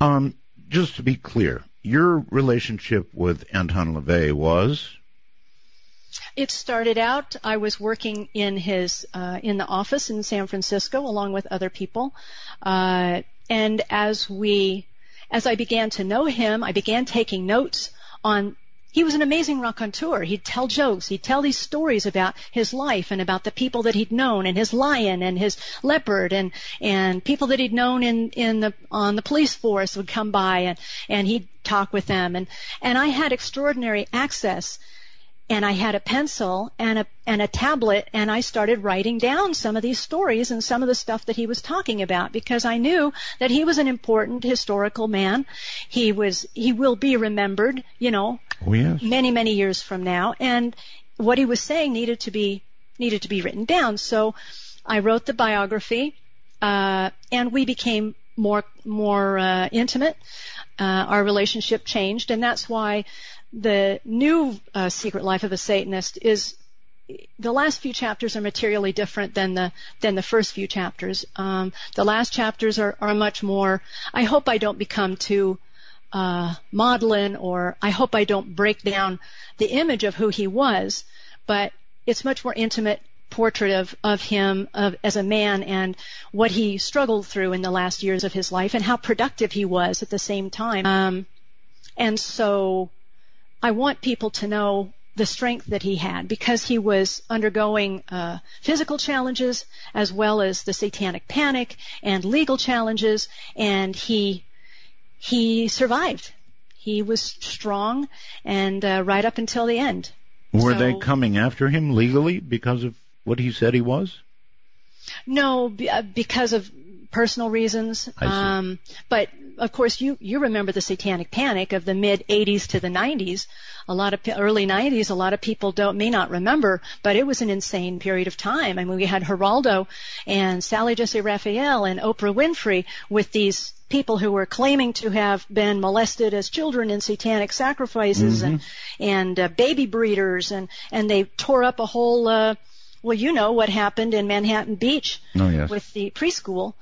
Speaker 1: Um, just to be clear, your relationship with Anton LaVey was?
Speaker 4: It started out, I was working in his, uh, in the office in San Francisco along with other people. Uh, and as we, as I began to know him, I began taking notes on he was an amazing raconteur. He'd tell jokes. He'd tell these stories about his life and about the people that he'd known and his lion and his leopard and, and people that he'd known in, in the, on the police force would come by and, and he'd talk with them. And, and I had extraordinary access and I had a pencil and a and a tablet and I started writing down some of these stories and some of the stuff that he was talking about because I knew that he was an important historical man. He was he will be remembered, you know,
Speaker 1: oh, yes.
Speaker 4: many many years from now and what he was saying needed to be needed to be written down. So I wrote the biography uh, and we became more more uh, intimate. Uh, our relationship changed and that's why the new uh, Secret Life of a Satanist is the last few chapters are materially different than the than the first few chapters. Um, the last chapters are, are much more. I hope I don't become too uh, maudlin, or I hope I don't break down the image of who he was. But it's much more intimate, portrait of, of him of, as a man and what he struggled through in the last years of his life and how productive he was at the same time. Um, and so I want people to know the strength that he had because he was undergoing uh, physical challenges as well as the satanic panic and legal challenges, and he he survived. He was strong and uh, right up until the end.
Speaker 1: Were
Speaker 4: So-
Speaker 1: they coming after him legally because of what he said he was?
Speaker 4: No, uh, because of personal reasons.
Speaker 1: I see.
Speaker 4: Um, but of course, you you remember the Satanic Panic of the mid '80s to the '90s. A lot of early '90s, a lot of people don't may not remember, but it was an insane period of time. I mean, we had Geraldo and Sally Jessy Raphael and Oprah Winfrey with these people who were claiming to have been molested as children in satanic sacrifices and and uh, baby breeders and and they tore up a whole uh, well you know what happened in Manhattan Beach
Speaker 1: Oh yes.
Speaker 4: with the preschool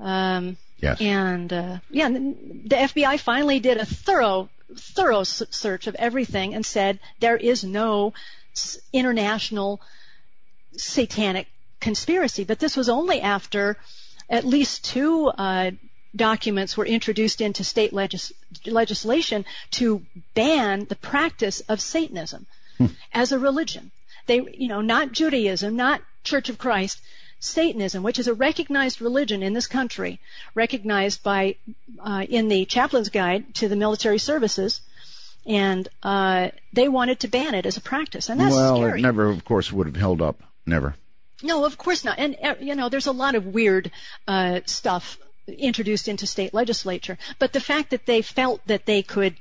Speaker 4: um,
Speaker 1: yes.
Speaker 4: and uh, yeah the FBI finally did a thorough thorough search of everything and said there is no international satanic conspiracy but this was only after at least two uh, documents were introduced into state legis- legislation to ban the practice of Satanism as a religion. They, you know, not Judaism, not Church of Christ, Satanism, which is a recognized religion in this country, recognized by uh, in the Chaplain's Guide to the Military Services, and uh, they wanted to ban it as a practice, and that's
Speaker 1: well,
Speaker 4: scary.
Speaker 1: it never, of course, would have held up. Never.
Speaker 4: No, of course not. And uh, you know, there's a lot of weird uh, stuff introduced into state legislature, but the fact that they felt that they could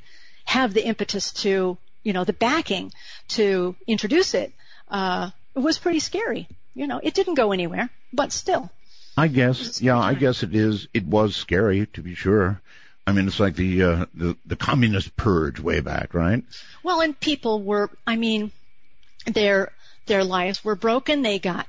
Speaker 4: have the impetus to, you know, the backing to introduce it uh, was pretty scary. You know, it didn't go anywhere, but still.
Speaker 1: I guess, yeah, I guess it is. It was scary to be sure. I mean, it's like the uh, the the communist purge way back, right?
Speaker 4: Well, and people were, I mean, their their lives were broken. They got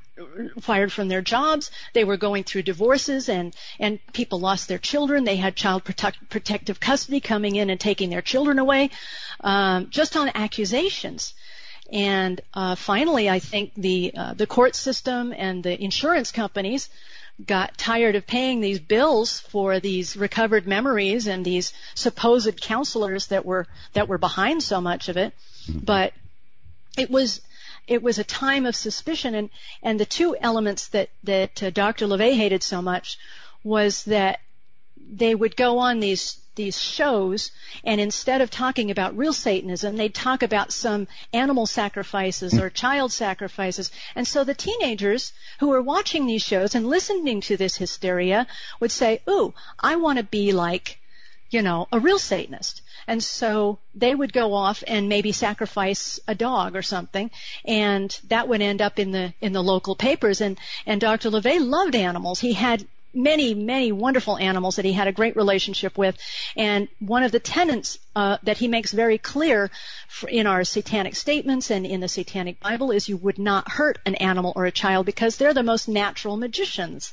Speaker 4: fired from their jobs. They were going through divorces, and and people lost their children. They had child protect, protective custody coming in and taking their children away, um, just on accusations. And uh, finally, I think the uh, the court system and the insurance companies got tired of paying these bills for these recovered memories and these supposed counselors that were that were behind so much of it. But it was it was a time of suspicion and and the two elements that that uh, Dr. LaVey hated so much was that they would go on these these shows and instead of talking about real satanism they'd talk about some animal sacrifices or hmm. child sacrifices and so the teenagers who were watching these shows and listening to this hysteria would say ooh i want to be like you know, a real Satanist. And so they would go off and maybe sacrifice a dog or something, and that would end up in the in the local papers. And and Dr. LaVey loved animals. He had many many wonderful animals that he had a great relationship with. And one of the tenets uh, that he makes very clear in our satanic statements and in the Satanic Bible is you would not hurt an animal or a child because they're the most natural magicians.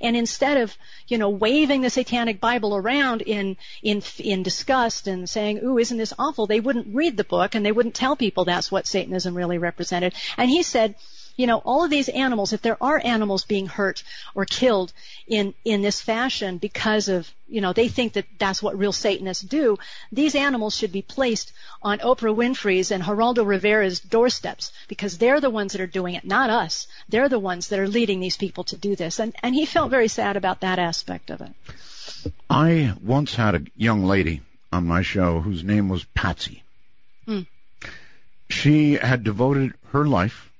Speaker 4: And instead of you know waving the Satanic Bible around in in in disgust and saying, "Ooh, isn't this awful?" They wouldn't read the book and they wouldn't tell people that's what Satanism really represented. And he said, you know, all of these animals, if there are animals being hurt or killed in, in this fashion because of, you know, they think that that's what real Satanists do, these animals should be placed on Oprah Winfrey's and Geraldo Rivera's doorsteps because they're the ones that are doing it, not us. They're the ones that are leading these people to do this. And, and he felt very sad about that aspect of it.
Speaker 1: I once had a young lady on my show whose name was Patsy.
Speaker 4: Hmm.
Speaker 1: She had devoted her life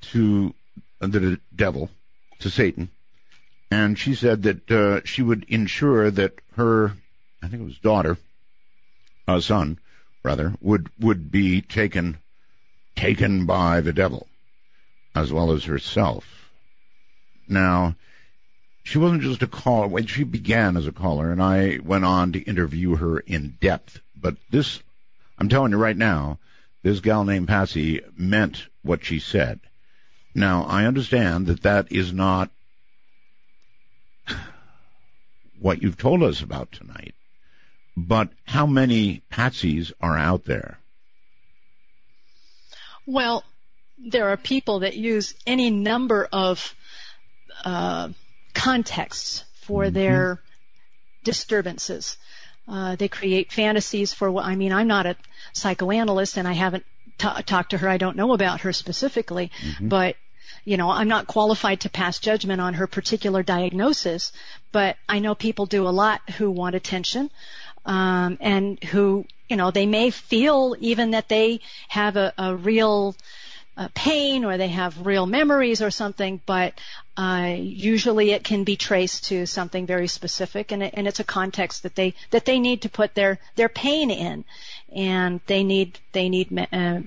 Speaker 1: to the devil, to Satan, and she said that uh, she would ensure that her, I think it was daughter, uh, son, rather, would would be taken taken by the devil, as well as herself. Now, she wasn't just a caller. When she began as a caller, and I went on to interview her in depth. But this, I'm telling you right now, this gal named Patsy meant what she said. Now, I understand that that is not what you've told us about tonight. But how many Patsies are out there?
Speaker 4: Well, there are people that use any number of uh, contexts for mm-hmm. their disturbances. Uh, they create fantasies for what I mean. I'm not a psychoanalyst, and I haven't t- talked to her. I don't know about her specifically, mm-hmm. but you know, I'm not qualified to pass judgment on her particular diagnosis. But I know people do a lot who want attention, um, and who, you know, they may feel even that they have a, a real uh, pain or they have real memories or something, but uh, usually it can be traced to something very specific, and, it, and it's a context that they that they need to put their their pain in, and they need they need uh,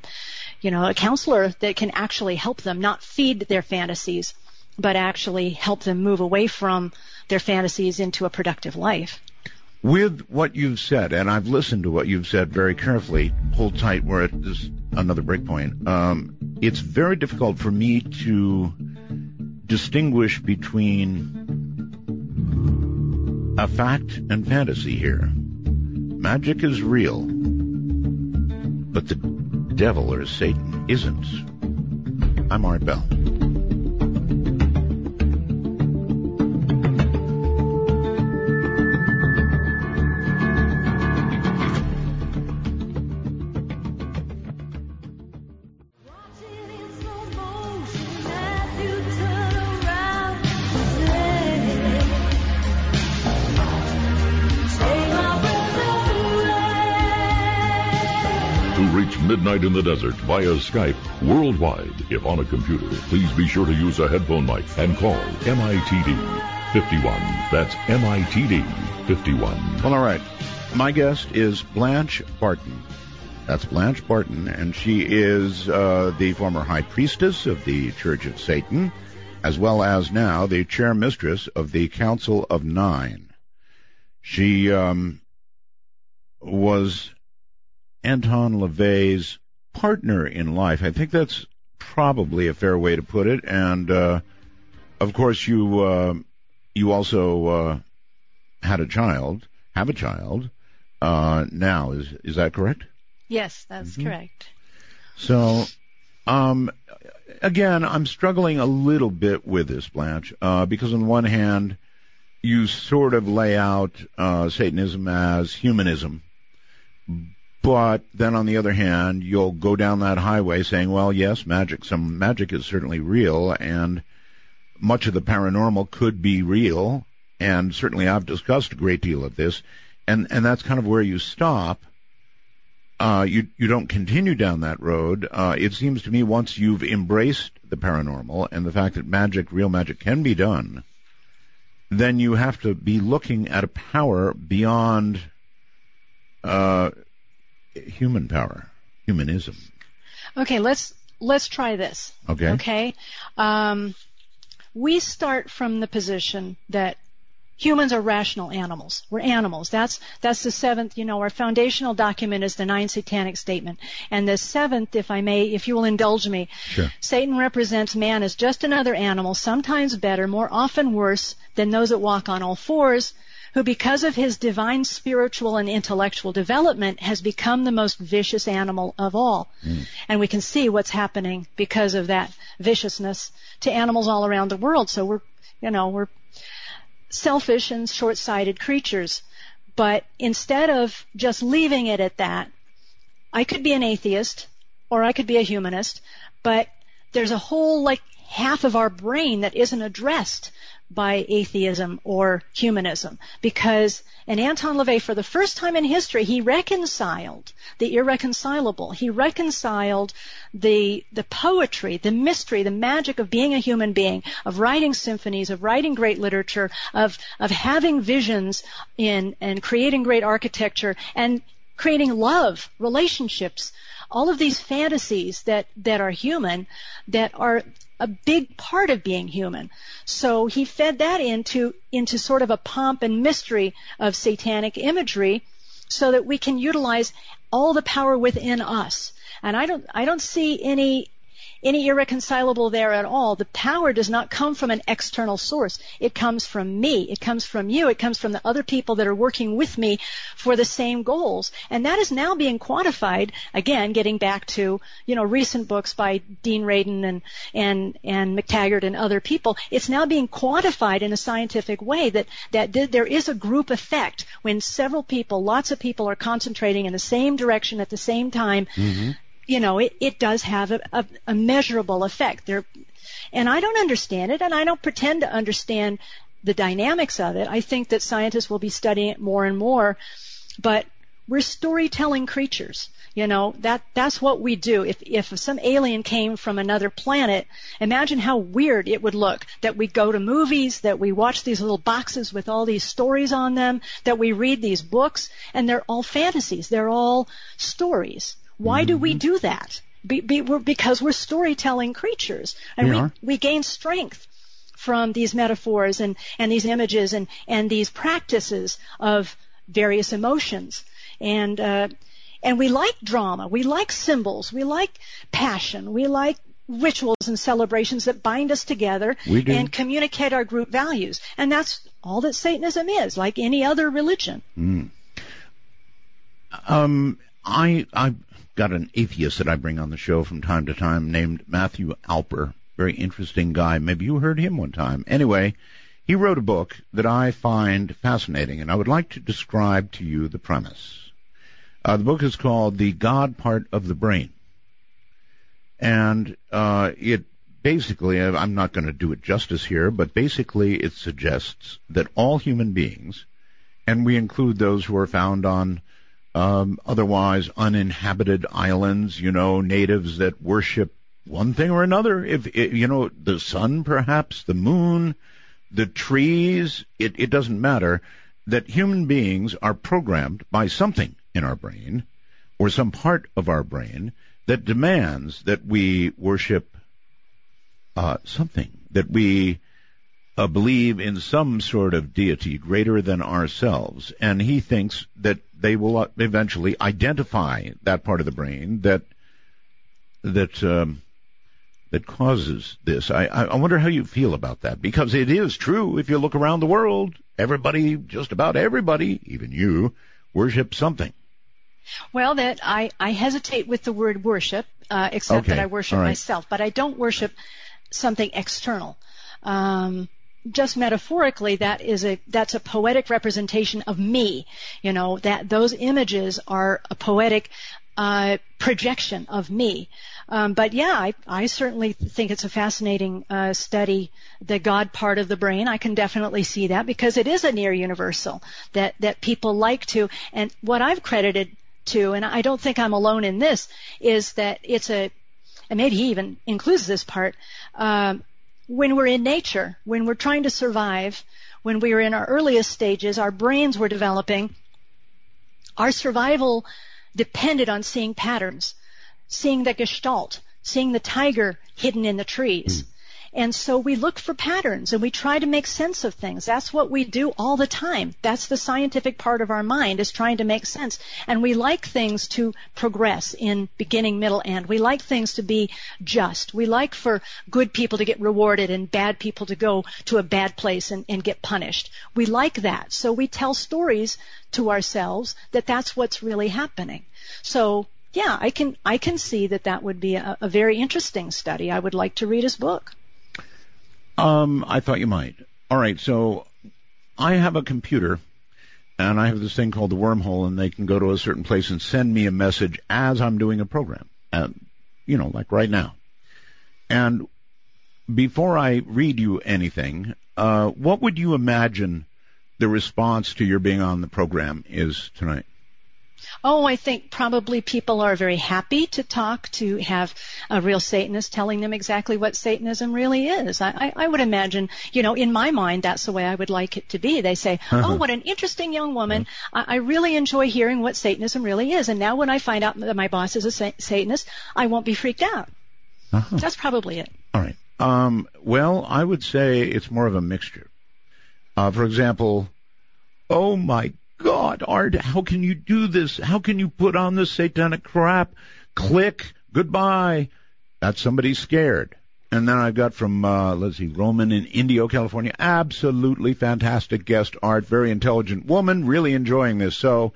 Speaker 4: you know a counselor that can actually help them not feed their fantasies, but actually help them move away from their fantasies into a productive life
Speaker 1: with what you've said, and I've listened to what you've said very carefully, hold tight, we're at this another breakpoint. Um, it's very difficult for me to distinguish between a fact and fantasy here. Magic is real, but the devil or Satan isn't. I'm Art Bell.
Speaker 3: In the Desert via Skype worldwide. If on a computer, please be sure to use a headphone mic and call MITD 51. That's MITD 51.
Speaker 1: Well, all right. My guest is Blanche Barton. That's Blanche Barton, and she is uh, the former high priestess of the Church of Satan, as well as now the chair mistress of the Council of Nine. She um, was Anton LaVey's partner in life. I think that's probably a fair way to put it. And uh, of course, you uh, you also uh, had a child, have a child uh, now. Is is that correct?
Speaker 4: Yes, that's mm-hmm. correct.
Speaker 1: So, um, again, I'm struggling a little bit with this, Blanche, uh, because on one hand, you sort of lay out uh, Satanism as humanism, but then on the other hand, you'll go down that highway saying, well, yes, magic, some magic is certainly real and much of the paranormal could be real. And certainly I've discussed a great deal of this. And, and that's kind of where you stop. Uh, you, you don't continue down that road. Uh, it seems to me once you've embraced the paranormal and the fact that magic, real magic can be done, then you have to be looking at a power beyond, uh, human power, humanism.
Speaker 4: Okay, let's let's try this.
Speaker 1: Okay.
Speaker 4: Okay. Um, we start from the position that humans are rational animals. We're animals. That's that's the seventh. You know, our foundational document is the nine satanic statement, and the seventh, if I may, if you will indulge me,
Speaker 1: sure.
Speaker 4: Satan represents man as just another animal, sometimes better, more often worse than those that walk on all fours who because of his divine spiritual and intellectual development has become the most vicious animal of all. Mm. And we can see what's happening because of that viciousness to animals all around the world. So we're, you know, we're selfish and short-sighted creatures. But instead of just leaving it at that, I could be an atheist or I could be a humanist, but there's a whole like half of our brain that isn't addressed by atheism or humanism. Because in Anton LaVey for the first time in history he reconciled the irreconcilable. He reconciled the the poetry the mystery the magic of being a human being of writing symphonies of writing great literature of of having visions in and creating great architecture and creating love relationships all of these fantasies that that are human that are a big part of being human. So he fed that into, into sort of a pomp and mystery of satanic imagery so that we can utilize all the power within us. And I don't, I don't see any, any irreconcilable there at all. The power does not come from an external source. It comes from me. It comes from you. It comes from the other people that are working with me for the same goals. And that is now being quantified, again, getting back to, you know, recent books by Dean Radin and, and, and McTaggart and other people. It's now being quantified in a scientific way that, that there is a group effect when several people, lots of people are concentrating in the same direction at the same time. Mm-hmm you know, it, it does have a, a, a measurable effect. There, and I don't understand it, and I don't pretend to understand the dynamics of it. I think that scientists will be studying it more and more, but we're storytelling creatures. You know, that, that's what we do. If, if some alien came from another planet, imagine how weird it would look that we go to movies, that we watch these little boxes with all these stories on them, that we read these books, and they're all fantasies. They're all stories. Why do we mm-hmm. do that? Be, be, we're, because we're storytelling creatures, and we, we, we gain strength from these metaphors and, and these images and, and these practices of various emotions. And uh, and we like drama, we like symbols, we like passion, we like rituals and celebrations that bind us together and communicate our group values. And that's all that Satanism is, like any other religion.
Speaker 1: Mm. Um, I I got an atheist that I bring on the show from time to time named Matthew Alper. Very interesting guy. Maybe you heard him one time. Anyway, he wrote a book that I find fascinating, and I would like to describe to you the premise. Uh, the book is called The God Part of the Brain. And uh, it basically, I'm not going to do it justice here, but basically it suggests that all human beings, and we include those who are found on um, otherwise uninhabited islands, you know, natives that worship one thing or another. If it, you know the sun, perhaps the moon, the trees, it, it doesn't matter. That human beings are programmed by something in our brain or some part of our brain that demands that we worship uh, something that we uh, believe in some sort of deity greater than ourselves, and he thinks that they will eventually identify that part of the brain that that um, that causes this. I, I wonder how you feel about that because it is true. If you look around the world, everybody, just about everybody, even you, worship something.
Speaker 4: Well, that I, I hesitate with the word worship, uh, except okay. that I worship right. myself, but I don't worship something external. Um, just metaphorically that is a that's a poetic representation of me you know that those images are a poetic uh, projection of me. Um, but yeah I, I certainly think it's a fascinating uh, study the god part of the brain. I can definitely see that because it is a near universal that that people like to. And what i've credited to and i don't think i'm alone in this is that it's a and maybe he even includes this part um, when we're in nature, when we're trying to survive, when we were in our earliest stages, our brains were developing, our survival depended on seeing patterns, seeing the gestalt, seeing the tiger hidden in the trees. Mm. And so we look for patterns and we try to make sense of things. That's what we do all the time. That's the scientific part of our mind is trying to make sense. And we like things to progress in beginning, middle, end. We like things to be just. We like for good people to get rewarded and bad people to go to a bad place and, and get punished. We like that. So we tell stories to ourselves that that's what's really happening. So yeah, I can I can see that that would be a, a very interesting study. I would like to read his book.
Speaker 1: Um, I thought you might. All right, so I have a computer and I have this thing called the wormhole, and they can go to a certain place and send me a message as I'm doing a program, and you know, like right now. And before I read you anything, uh, what would you imagine the response to your being on the program is tonight?
Speaker 4: Oh, I think probably people are very happy to talk to have a real Satanist telling them exactly what Satanism really is. I, I, I would imagine, you know, in my mind, that's the way I would like it to be. They say, uh-huh. "Oh, what an interesting young woman! Uh-huh. I, I really enjoy hearing what Satanism really is." And now, when I find out that my boss is a sa- Satanist, I won't be freaked out. Uh-huh. That's probably it.
Speaker 1: All right. Um, well, I would say it's more of a mixture. Uh, for example, oh my God, Art, how can you do this? How can you put on this satanic crap? Click, goodbye. That's somebody scared. And then I've got from, uh, let's see, Roman in Indio, California. Absolutely fantastic guest art. Very intelligent woman. Really enjoying this. So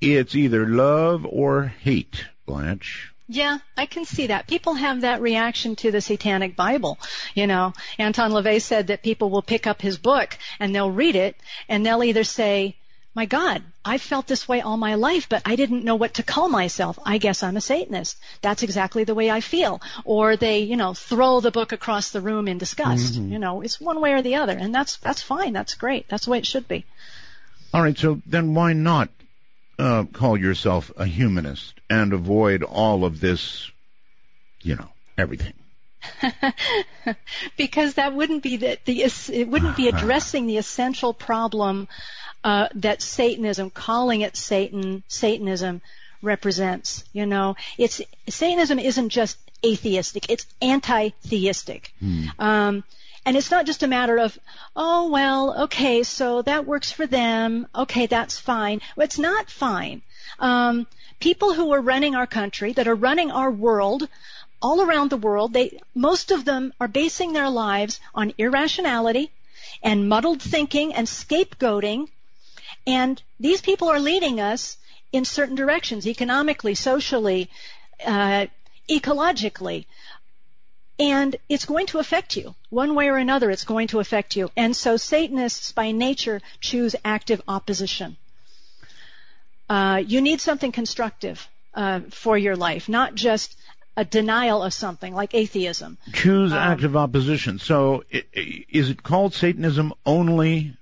Speaker 1: it's either love or hate, Blanche.
Speaker 4: Yeah, I can see that. People have that reaction to the Satanic Bible. You know, Anton LaVey said that people will pick up his book and they'll read it and they'll either say, my God, I felt this way all my life, but I didn't know what to call myself. I guess I'm a Satanist. That's exactly the way I feel. Or they, you know, throw the book across the room in disgust. Mm-hmm. You know, it's one way or the other, and that's that's fine. That's great. That's the way it should be.
Speaker 1: All right. So then, why not uh, call yourself a humanist and avoid all of this? You know, everything.
Speaker 4: because that wouldn't be the, the it wouldn't be addressing the essential problem uh, that Satanism, calling it Satan, Satanism represents. You know, it's Satanism isn't just atheistic; it's anti-theistic. Hmm. Um, and it's not just a matter of, oh well, okay, so that works for them. Okay, that's fine. Well, it's not fine. Um, people who are running our country, that are running our world, all around the world, they most of them are basing their lives on irrationality and muddled thinking and scapegoating and these people are leading us in certain directions, economically, socially, uh, ecologically. And it's going to affect you. One way or another, it's going to affect you. And so Satanists, by nature, choose active opposition. Uh, you need something constructive uh, for your life, not just a denial of something like atheism.
Speaker 1: Choose um, active opposition. So, is it called Satanism only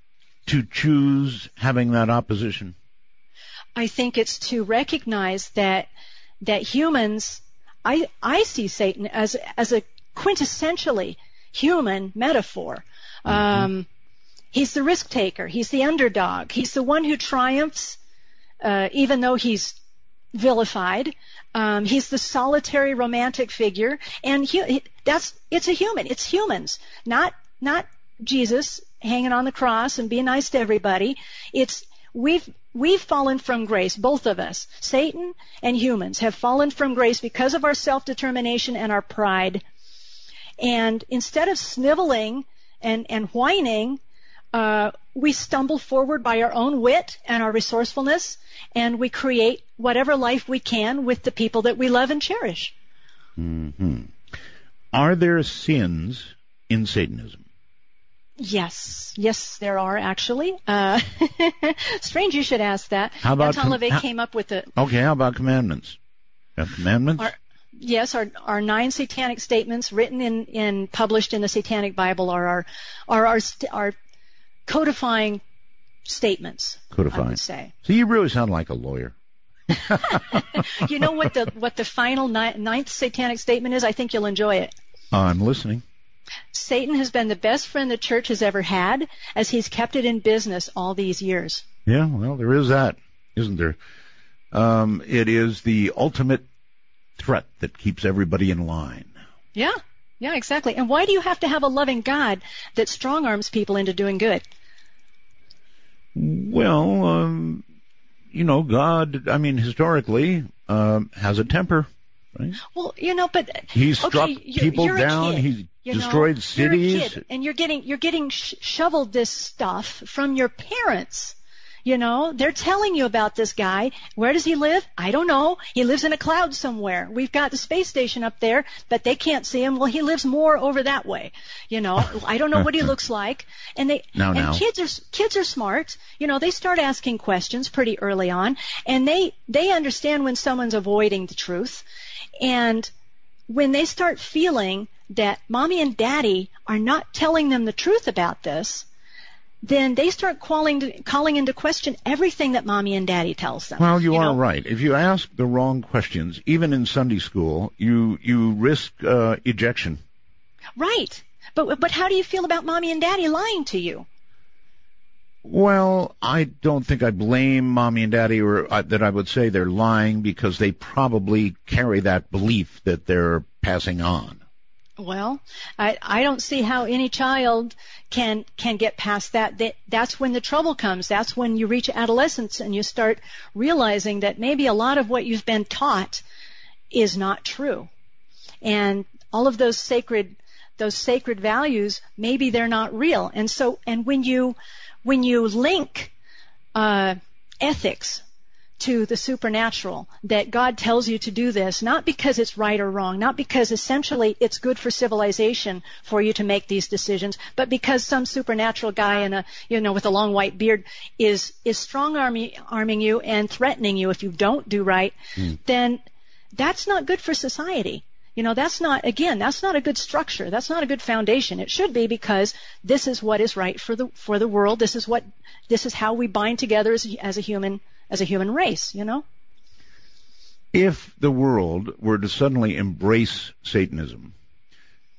Speaker 1: to choose having that opposition?
Speaker 4: I think it's to recognize that that humans I I see Satan as as a quintessentially human metaphor. Mm-hmm. Um, he's the risk taker. He's the underdog. He's the one who triumphs, uh, even though he's vilified. Um, he's the solitary romantic figure, and he, that's it's a human. It's humans, not not Jesus hanging on the cross and being nice to everybody. It's we've we've fallen from grace, both of us. Satan and humans have fallen from grace because of our self-determination and our pride. And instead of sniveling and, and whining, uh, we stumble forward by our own wit and our resourcefulness, and we create whatever life we can with the people that we love and cherish.
Speaker 1: Mm-hmm. Are there sins in Satanism?
Speaker 4: Yes, yes, there are actually. Uh, strange you should ask that.
Speaker 1: How about
Speaker 4: Anton LaVey came up with the.
Speaker 1: Okay, how about commandments? Commandments?
Speaker 4: Our, yes, our our nine satanic statements written in in published in the Satanic Bible are our are our our codifying statements.
Speaker 1: Codifying.
Speaker 4: I would say.
Speaker 1: So you really sound like a lawyer.
Speaker 4: you know what the what the final ninth satanic statement is? I think you'll enjoy it.
Speaker 1: I'm listening.
Speaker 4: Satan has been the best friend the church has ever had as he's kept it in business all these years.
Speaker 1: Yeah, well, there is that, isn't there? Um, it is the ultimate threat that keeps everybody in line.
Speaker 4: Yeah, yeah, exactly. And why do you have to have a loving God that strong arms people into doing good?
Speaker 1: Well, um, you know, God, I mean, historically, um, has a temper. Right?
Speaker 4: Well, you know, but
Speaker 1: he struck
Speaker 4: okay,
Speaker 1: people
Speaker 4: you're
Speaker 1: down.
Speaker 4: He
Speaker 1: destroyed
Speaker 4: know,
Speaker 1: cities.
Speaker 4: and you're getting you're getting sh- shoveled this stuff from your parents. You know, they're telling you about this guy. Where does he live? I don't know. He lives in a cloud somewhere. We've got the space station up there, but they can't see him. Well, he lives more over that way. You know, I don't know what he looks like. And they
Speaker 1: no,
Speaker 4: and
Speaker 1: no.
Speaker 4: kids are kids are smart. You know, they start asking questions pretty early on, and they they understand when someone's avoiding the truth. And when they start feeling that mommy and daddy are not telling them the truth about this, then they start calling to, calling into question everything that mommy and daddy tells them.
Speaker 1: Well, you,
Speaker 4: you
Speaker 1: are
Speaker 4: know?
Speaker 1: right. If you ask the wrong questions, even in Sunday school, you you risk uh, ejection.
Speaker 4: Right. But but how do you feel about mommy and daddy lying to you?
Speaker 1: Well, I don't think I blame mommy and daddy, or uh, that I would say they're lying because they probably carry that belief that they're passing on.
Speaker 4: Well, I I don't see how any child can can get past that. that. That's when the trouble comes. That's when you reach adolescence and you start realizing that maybe a lot of what you've been taught is not true. and all of those sacred those sacred values maybe they're not real and so and when you when you link uh, ethics to the supernatural that God tells you to do this, not because it's right or wrong, not because essentially it's good for civilization for you to make these decisions, but because some supernatural guy in a, you know, with a long white beard is, is strong arming, you and threatening you if you don't do right, mm. then that's not good for society. You know, that's not, again, that's not a good structure. That's not a good foundation. It should be because this is what is right for the, for the world. This is what, this is how we bind together as, as a human as a human race, you know?
Speaker 1: If the world were to suddenly embrace Satanism,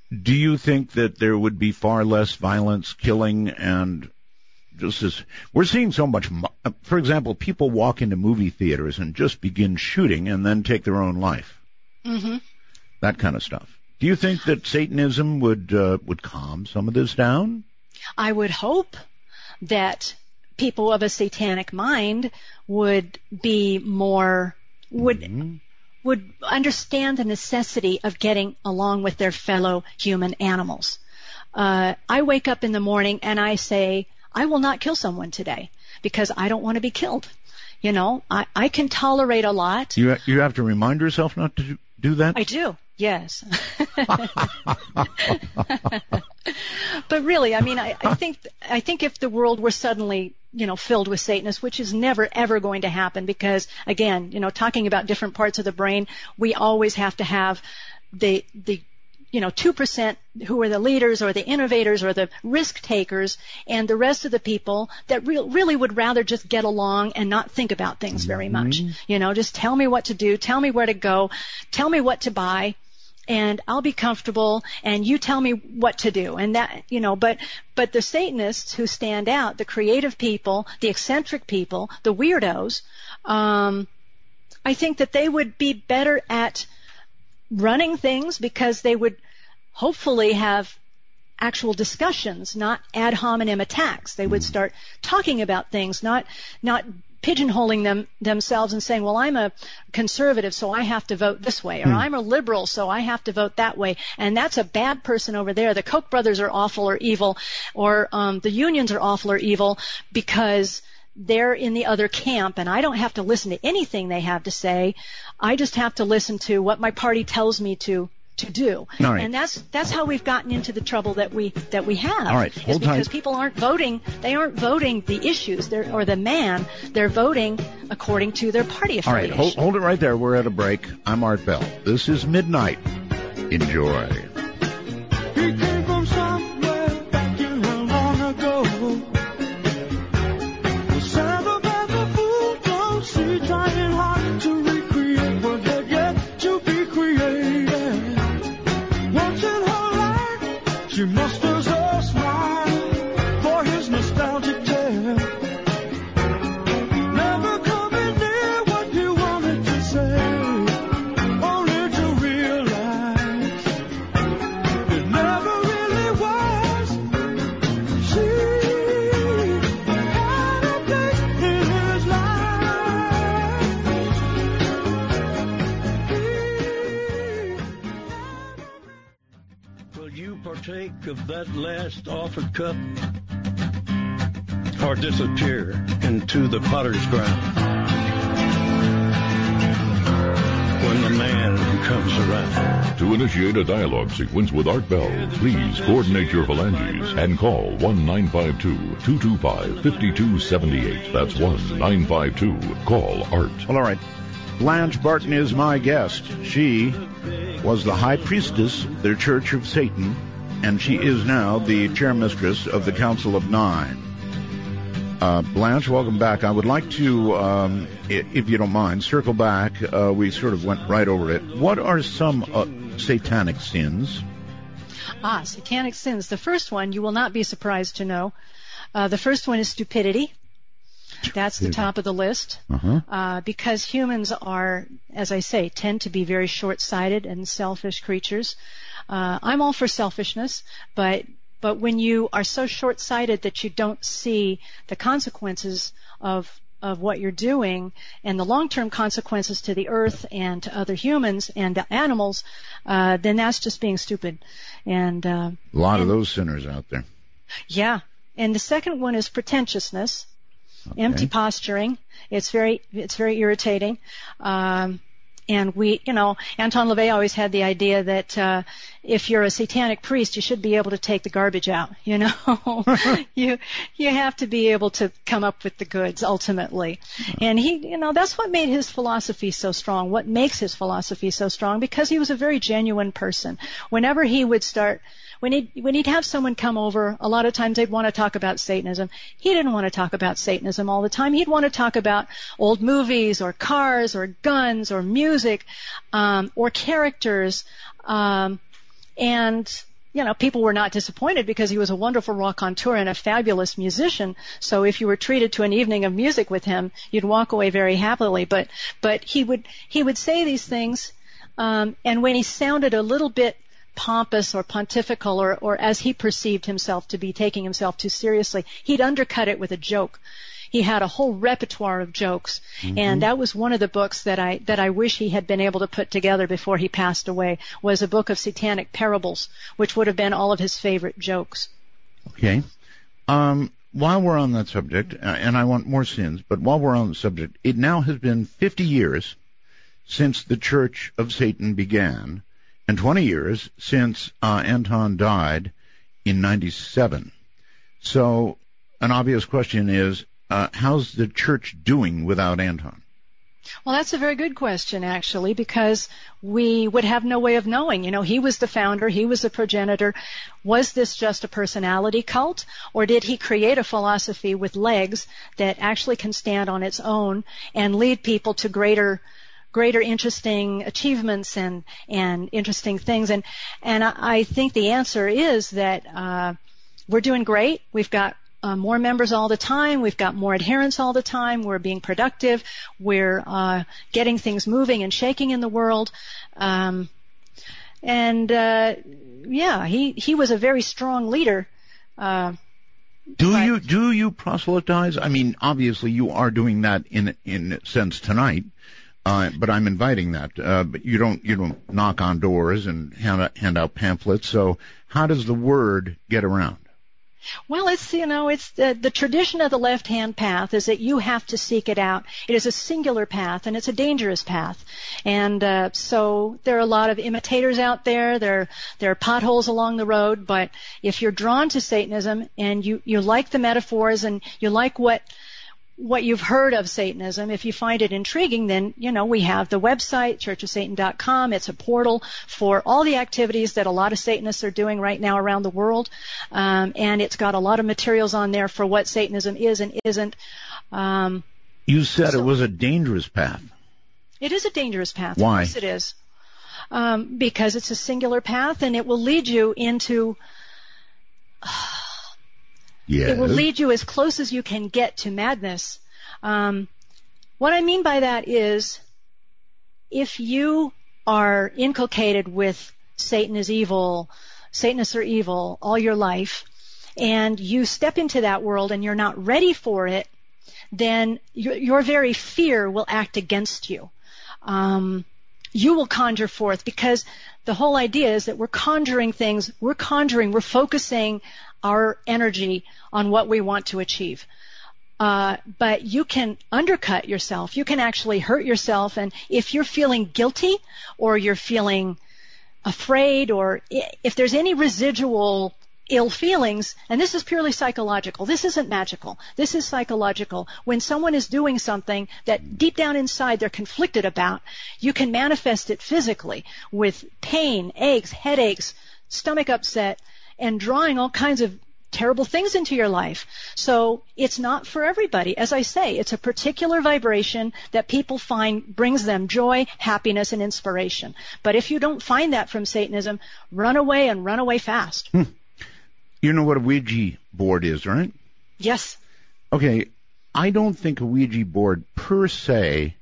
Speaker 1: do you think that there would be far less violence, killing, and just as we're seeing so much, for example, people walk into movie theaters and just begin shooting and then take their own life.
Speaker 4: Mm-hmm.
Speaker 1: That kind of stuff. Do you think that Satanism would uh, would calm some of this down?
Speaker 4: I would hope that people of a satanic mind would be more would mm-hmm. would understand the necessity of getting along with their fellow human animals. Uh, I wake up in the morning and I say, I will not kill someone today because I don't want to be killed. You know, I, I can tolerate a lot.
Speaker 1: You you have to remind yourself not to do that.
Speaker 4: I do. Yes. but really, I mean, I, I think I think if the world were suddenly you know filled with Satanists, which is never ever going to happen, because again, you know, talking about different parts of the brain, we always have to have the the you know, 2% who are the leaders or the innovators or the risk takers and the rest of the people that re- really would rather just get along and not think about things very much. Mm-hmm. You know, just tell me what to do, tell me where to go, tell me what to buy, and I'll be comfortable and you tell me what to do. And that, you know, but, but the Satanists who stand out, the creative people, the eccentric people, the weirdos, um, I think that they would be better at running things because they would hopefully have actual discussions, not ad hominem attacks. They would hmm. start talking about things, not, not pigeonholing them themselves and saying, "Well, I'm a conservative, so I have to vote this way," or hmm. "I'm a liberal, so I have to vote that way," and that's a bad person over there. The Koch brothers are awful or evil, or um, the unions are awful or evil because they're in the other camp, and I don't have to listen to anything they have to say. I just have to listen to what my party tells me to to do.
Speaker 1: Right.
Speaker 4: And that's that's how we've gotten into the trouble that we that we have.
Speaker 1: All right,
Speaker 4: hold because people aren't voting. They aren't voting the issues or the man. They're voting according to their party affiliation.
Speaker 1: All right, hold, hold it right there. We're at a break. I'm Art Bell. This is Midnight. Enjoy.
Speaker 5: Of that last offered cup or disappear into the potter's ground when the man comes around.
Speaker 3: To initiate a dialogue sequence with Art Bell, please coordinate your phalanges and call 1-952-225-5278. That's 1-952. Call Art.
Speaker 1: Well, all right. Blanche Barton is my guest. She was the high priestess of the Church of Satan and she is now the chairmistress of the Council of Nine. Uh, Blanche, welcome back. I would like to, um, if you don't mind, circle back. Uh, we sort of went right over it. What are some uh, satanic sins?
Speaker 4: Ah, satanic sins. The first one, you will not be surprised to know. Uh, the first one is stupidity. That's the top of the list.
Speaker 1: Uh-huh.
Speaker 4: Uh, because humans are, as I say, tend to be very short-sighted and selfish creatures. Uh, I'm all for selfishness, but but when you are so short-sighted that you don't see the consequences of of what you're doing and the long-term consequences to the earth and to other humans and to animals, uh, then that's just being stupid. And uh,
Speaker 1: A lot of those sinners out there.
Speaker 4: yeah. And the second one is pretentiousness, empty posturing. It's very, it's very irritating. Um, and we, you know, Anton LaVey always had the idea that uh, if you're a satanic priest, you should be able to take the garbage out. You know, you you have to be able to come up with the goods ultimately. And he, you know, that's what made his philosophy so strong. What makes his philosophy so strong? Because he was a very genuine person. Whenever he would start when he'd, when he'd have someone come over, a lot of times they'd want to talk about Satanism. He didn't want to talk about Satanism all the time. He'd want to talk about old movies or cars or guns or music um, or characters. Um, and you know, people were not disappointed because he was a wonderful raconteur and a fabulous musician. So if you were treated to an evening of music with him, you'd walk away very happily. But but he would he would say these things, um, and when he sounded a little bit pompous or pontifical or, or as he perceived himself to be taking himself too seriously, he'd undercut it with a joke. He had a whole repertoire of jokes, and that was one of the books that I that I wish he had been able to put together before he passed away. Was a book of satanic parables, which would have been all of his favorite jokes.
Speaker 1: Okay. Um, while we're on that subject, uh, and I want more sins, but while we're on the subject, it now has been 50 years since the Church of Satan began, and 20 years since uh, Anton died in 97. So, an obvious question is, uh, how's the church doing without Anton?
Speaker 4: Well, that's a very good question, actually, because we would have no way of knowing. You know, he was the founder, he was the progenitor. Was this just a personality cult, or did he create a philosophy with legs that actually can stand on its own and lead people to greater greater interesting achievements and and interesting things and and I, I think the answer is that uh, we're doing great. We've got uh, more members all the time. We've got more adherents all the time. We're being productive. We're uh, getting things moving and shaking in the world. Um, and uh, yeah, he he was a very strong leader. Uh,
Speaker 1: Do
Speaker 4: Right.
Speaker 1: you do you proselytize? I mean, obviously you are doing that in in a sense tonight, uh, but I'm inviting that. Uh, but you don't you don't knock on doors and hand out, hand out pamphlets. So how does the word get around?
Speaker 4: Well, it's you know, it's the, the tradition of the left-hand path is that you have to seek it out. It is a singular path, and it's a dangerous path. And uh, so there are a lot of imitators out there. There there are potholes along the road. But if you're drawn to Satanism and you you like the metaphors and you like what what you've heard of Satanism, if you find it intriguing, then, you know, we have the website, churchofsatan.com. It's a portal for all the activities that a lot of Satanists are doing right now around the world. Um, and it's got a lot of materials on there for what Satanism is and isn't. Um,
Speaker 1: You said
Speaker 4: So-
Speaker 1: it was a dangerous path.
Speaker 4: it is a dangerous path.
Speaker 1: Why?
Speaker 4: Course it is. Um, because it's a singular path and it will lead you into
Speaker 1: Yes.
Speaker 4: It will lead you as close as you can get to madness. Um, what I mean by that is, if you are inculcated with Satan is evil, Satanists are evil all your life, and you step into that world and you're not ready for it, then your, your very fear will act against you. Um, you will conjure forth because the whole idea is that we're conjuring things, we're conjuring, we're focusing our energy on what we want to achieve. Uh, but you can undercut yourself. You can actually hurt yourself. And if you're feeling guilty or you're feeling afraid or if there's any residual ill feelings, and this is purely psychological. This isn't magical. This is psychological. When someone is doing something that deep down inside they're conflicted about, you can manifest it physically with pain, aches, headaches, stomach upset, and drawing all kinds of terrible things into your life. So it's not for everybody. As I say, it's a particular vibration that people find brings them joy, happiness, and inspiration. But if you don't find that from Satanism, run away and run away fast. Hmm.
Speaker 1: You know what a Ouija board is, right?
Speaker 4: Yes.
Speaker 1: Okay, I don't think a Ouija board per se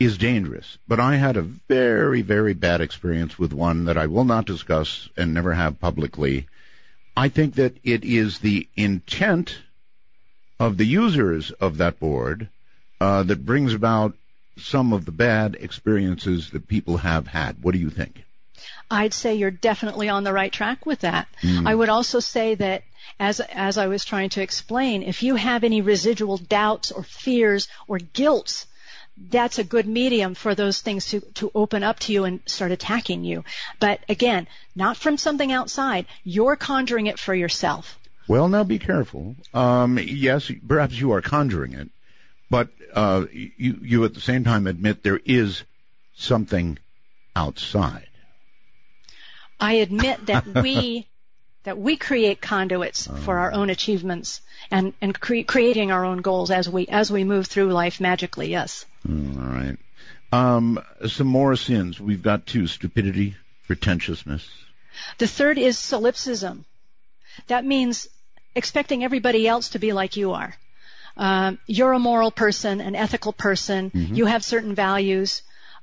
Speaker 1: is dangerous, but I had a very, very bad experience with one that I will not discuss and never have publicly. I think that it is the intent of the users of that board uh, that brings about some of the bad experiences that people have had. What do you think?
Speaker 4: I'd say you're definitely on the right track with that. Mm. I would also say that as as I was trying to explain, if you have any residual doubts or fears or guilt, that's a good medium for those things to, to open up to you and start attacking you. But again, not from something outside. You're conjuring it for yourself.
Speaker 1: Well, now be careful. Um, yes, perhaps you are conjuring it, but uh, you you at the same time admit there is something outside.
Speaker 4: I admit that we that we create conduits oh. for our own achievements and and cre- creating our own goals as we as we move through life magically. Yes.
Speaker 1: All right. Um, some more sins. We've got two: stupidity, pretentiousness.
Speaker 4: The third is solipsism. That means expecting everybody else to be like you are. Um, you're a moral person, an ethical person. Mm-hmm. You have certain values.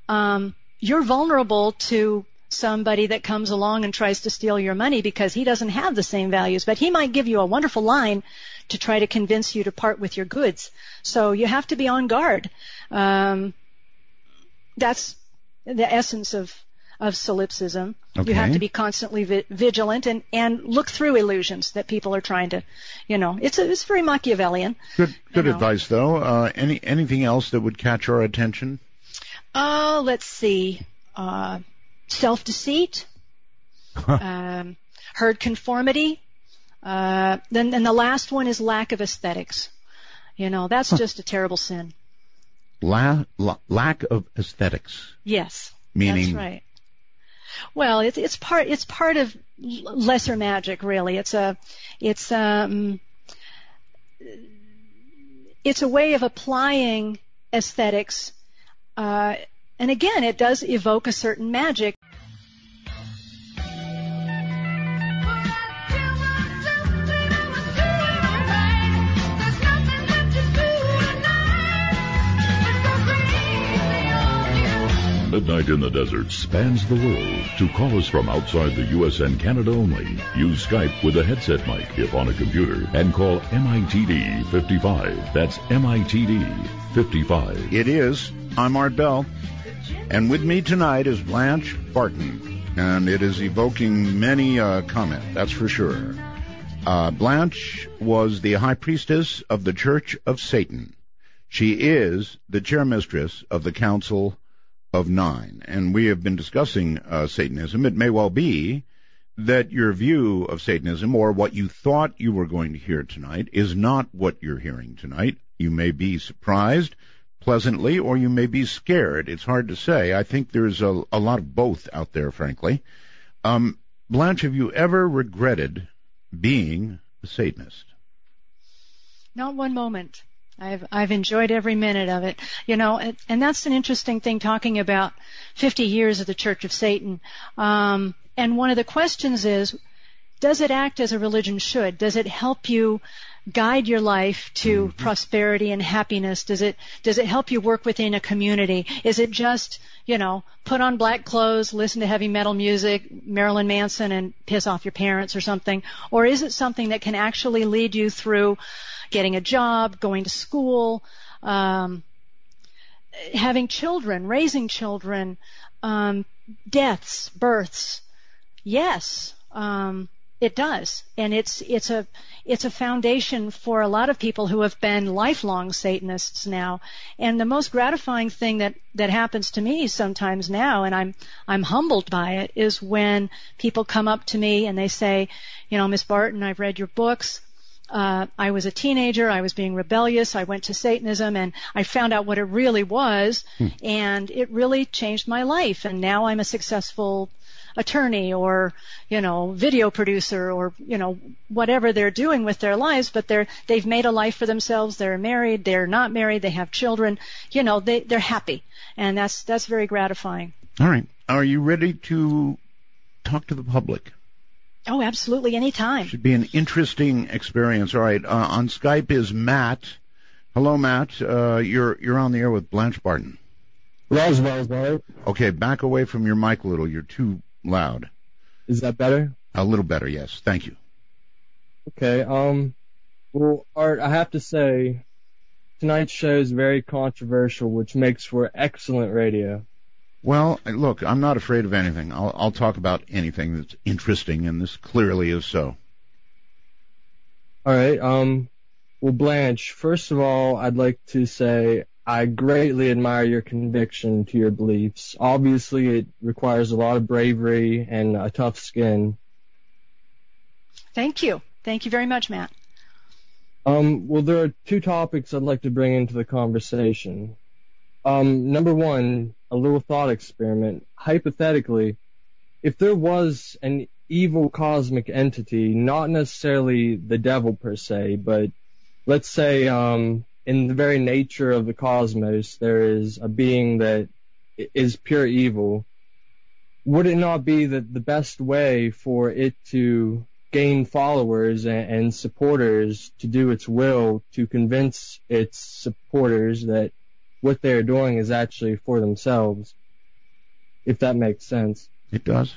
Speaker 4: Um, you're vulnerable to somebody that comes along and tries to steal your money because he doesn't have the same values, but he might give you a wonderful line to try to convince you to part with your goods. So you have to be on guard. Um, that's the essence of of solipsism. Okay. You have to be constantly vi- vigilant and, and look through illusions that people are trying to, you know, it's a, it's very Machiavellian.
Speaker 1: Good good know. advice though. Uh, any anything else that would catch our attention?
Speaker 4: Uh, let's see. Uh, self deceit, um, herd conformity. Uh, then, the last one is lack of aesthetics. You know, that's huh. just a terrible sin.
Speaker 1: La, la, lack of aesthetics.
Speaker 4: Yes.
Speaker 1: Meaning.
Speaker 4: That's right. Well, it's it's part it's part of lesser magic, really. It's a it's um it's a way of applying aesthetics, uh, and again, it does evoke a certain magic.
Speaker 3: Midnight in the Desert spans the world. To call us from outside the U.S. and Canada only, use Skype with a headset mic if on a computer and call MITD 55. That's MITD 55.
Speaker 1: It is. I'm Art Bell. And with me tonight is Blanche Barton. And it is evoking many uh, comment, that's for sure. Uh, Blanche was the high priestess of the Church of Satan. She is the chairmistress of the Council of nine, and we have been discussing uh, Satanism. It may well be that your view of Satanism, or what you thought you were going to hear tonight, is not what you're hearing tonight. You may be surprised pleasantly, or you may be scared. It's hard to say. I think there's a, a lot of both out there, frankly. Um, Blanche, have you ever regretted being a Satanist?
Speaker 4: Not one moment. I've I've enjoyed every minute of it. You know, and, and that's an interesting thing talking about 50 years of the Church of Satan. Um, and one of the questions is, does it act as a religion should? Does it help you guide your life to mm-hmm. prosperity and happiness? Does it does it help you work within a community? Is it just you know put on black clothes, listen to heavy metal music, Marilyn Manson, and piss off your parents or something? Or is it something that can actually lead you through getting a job, going to school, um, having children, raising children, um, deaths, births. Yes, um, it does, and it's it's a it's a foundation for a lot of people who have been lifelong Satanists now. And the most gratifying thing that that happens to me sometimes now, and I'm I'm humbled by it, is when people come up to me and they say, you know, Miss Barton, I've read your books uh, I was a teenager. I was being rebellious. I went to Satanism and I found out what it really was, hmm. and it really changed my life. And now I'm a successful attorney or you know video producer or you know whatever they're doing with their lives but they're they've made a life for themselves they're married they're not married they have children you know they they're happy and that's that's very gratifying
Speaker 1: all right are you ready to talk to the public
Speaker 4: Oh, absolutely, anytime.
Speaker 1: Should be an interesting experience. All right, uh, on Skype is Matt. Hello, Matt. Uh, you're you're on the air with Blanche Barton.
Speaker 6: Roswell,
Speaker 1: Okay, back away from your mic a little. You're too loud.
Speaker 6: Is that better?
Speaker 1: A little better, yes. Thank you.
Speaker 6: Okay. Um. Well, Art, I have to say, tonight's show is very controversial, which makes for excellent radio.
Speaker 1: Well, look, I'm not afraid of anything. I'll, I'll talk about anything that's interesting, and this clearly is so.
Speaker 6: All right. Um, well, Blanche, first of all, I'd like to say I greatly admire your conviction to your beliefs. Obviously, it requires a lot of bravery and a tough skin.
Speaker 4: Thank you. Thank you very much, Matt.
Speaker 6: Um, well, there are two topics I'd like to bring into the conversation. Um, number one, a little thought experiment. Hypothetically, if there was an evil cosmic entity, not necessarily the devil per se, but let's say um, in the very nature of the cosmos, there is a being that is pure evil. Would it not be that the best way for it to gain followers and, and supporters to do its will to convince its supporters that what they're doing is actually for themselves? If that makes sense.
Speaker 1: It does.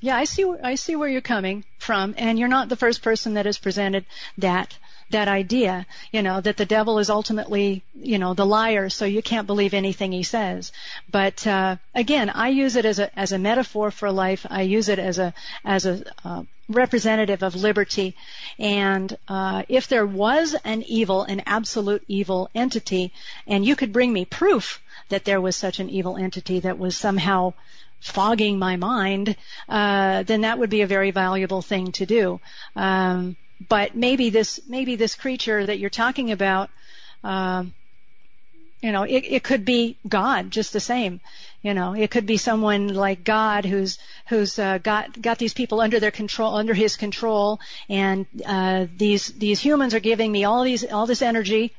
Speaker 4: Yeah, I see. I see where you're coming from, and you're not the first person that has presented that that idea. You know that the devil is ultimately, you know, the liar, so you can't believe anything he says. But uh, again, I use it as a as a metaphor for life. I use it as a as a uh, representative of liberty. And uh, if there was an evil, an absolute evil entity, and you could bring me proof that there was such an evil entity that was somehow fogging my mind, uh, then that would be a very valuable thing to do. Um, but maybe this maybe this creature that you're talking about, um, you know, it, it could be God just the same. You know, it could be someone like God who's who's uh, got got these people under their control, under His control, and uh, these these humans are giving me all these all this energy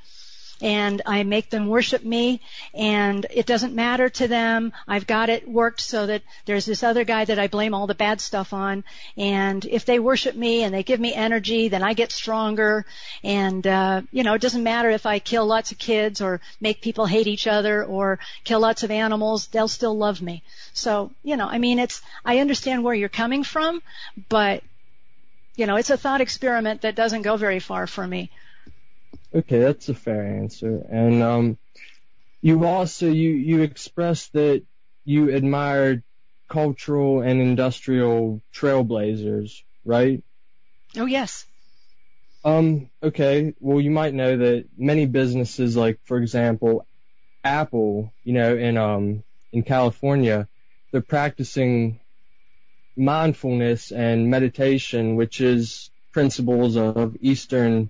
Speaker 4: and I make them worship me and it doesn't matter to them. I've got it worked so that there's this other guy that I blame all the bad stuff on and if they worship me and they give me energy then I get stronger and uh, you know it doesn't matter if I kill lots of kids or make people hate each other or kill lots of animals they'll still love me. So, you know, I mean it's I understand where you're coming from, but you know, it's a thought experiment that doesn't go very far for me.
Speaker 6: Okay, that's a fair answer. And um, you also you you expressed that you admired cultural and industrial trailblazers, right?
Speaker 4: Oh yes.
Speaker 6: Um, okay. Well, you might know that many businesses, like for example, Apple, you know, in um in California, they're practicing mindfulness and meditation, which is principles of Eastern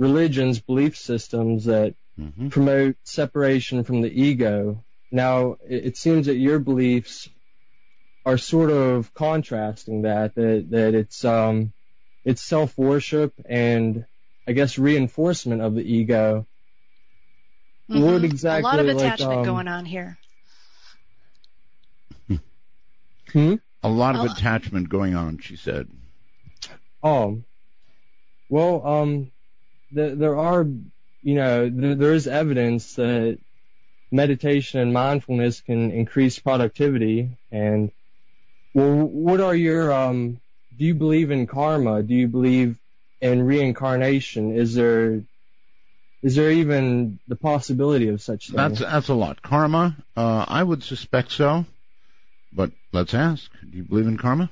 Speaker 6: religions, belief systems that mm-hmm. promote separation from the ego. Now, it, it seems that your beliefs are sort of contrasting that, that, that it's, um, it's self-worship and I guess reinforcement of the ego.
Speaker 4: Mm-hmm. What exactly? A lot of attachment like, um, going on here.
Speaker 6: Hmm?
Speaker 1: A lot of attachment going on, she said.
Speaker 6: Oh. Well, um, the, there are, you know, there, there is evidence that meditation and mindfulness can increase productivity. And well, what are your, um, do you believe in karma? Do you believe in reincarnation? Is there, is there even the possibility of such things?
Speaker 1: That's, that's a lot. Karma, uh, I would suspect so. But let's ask, do you believe in karma?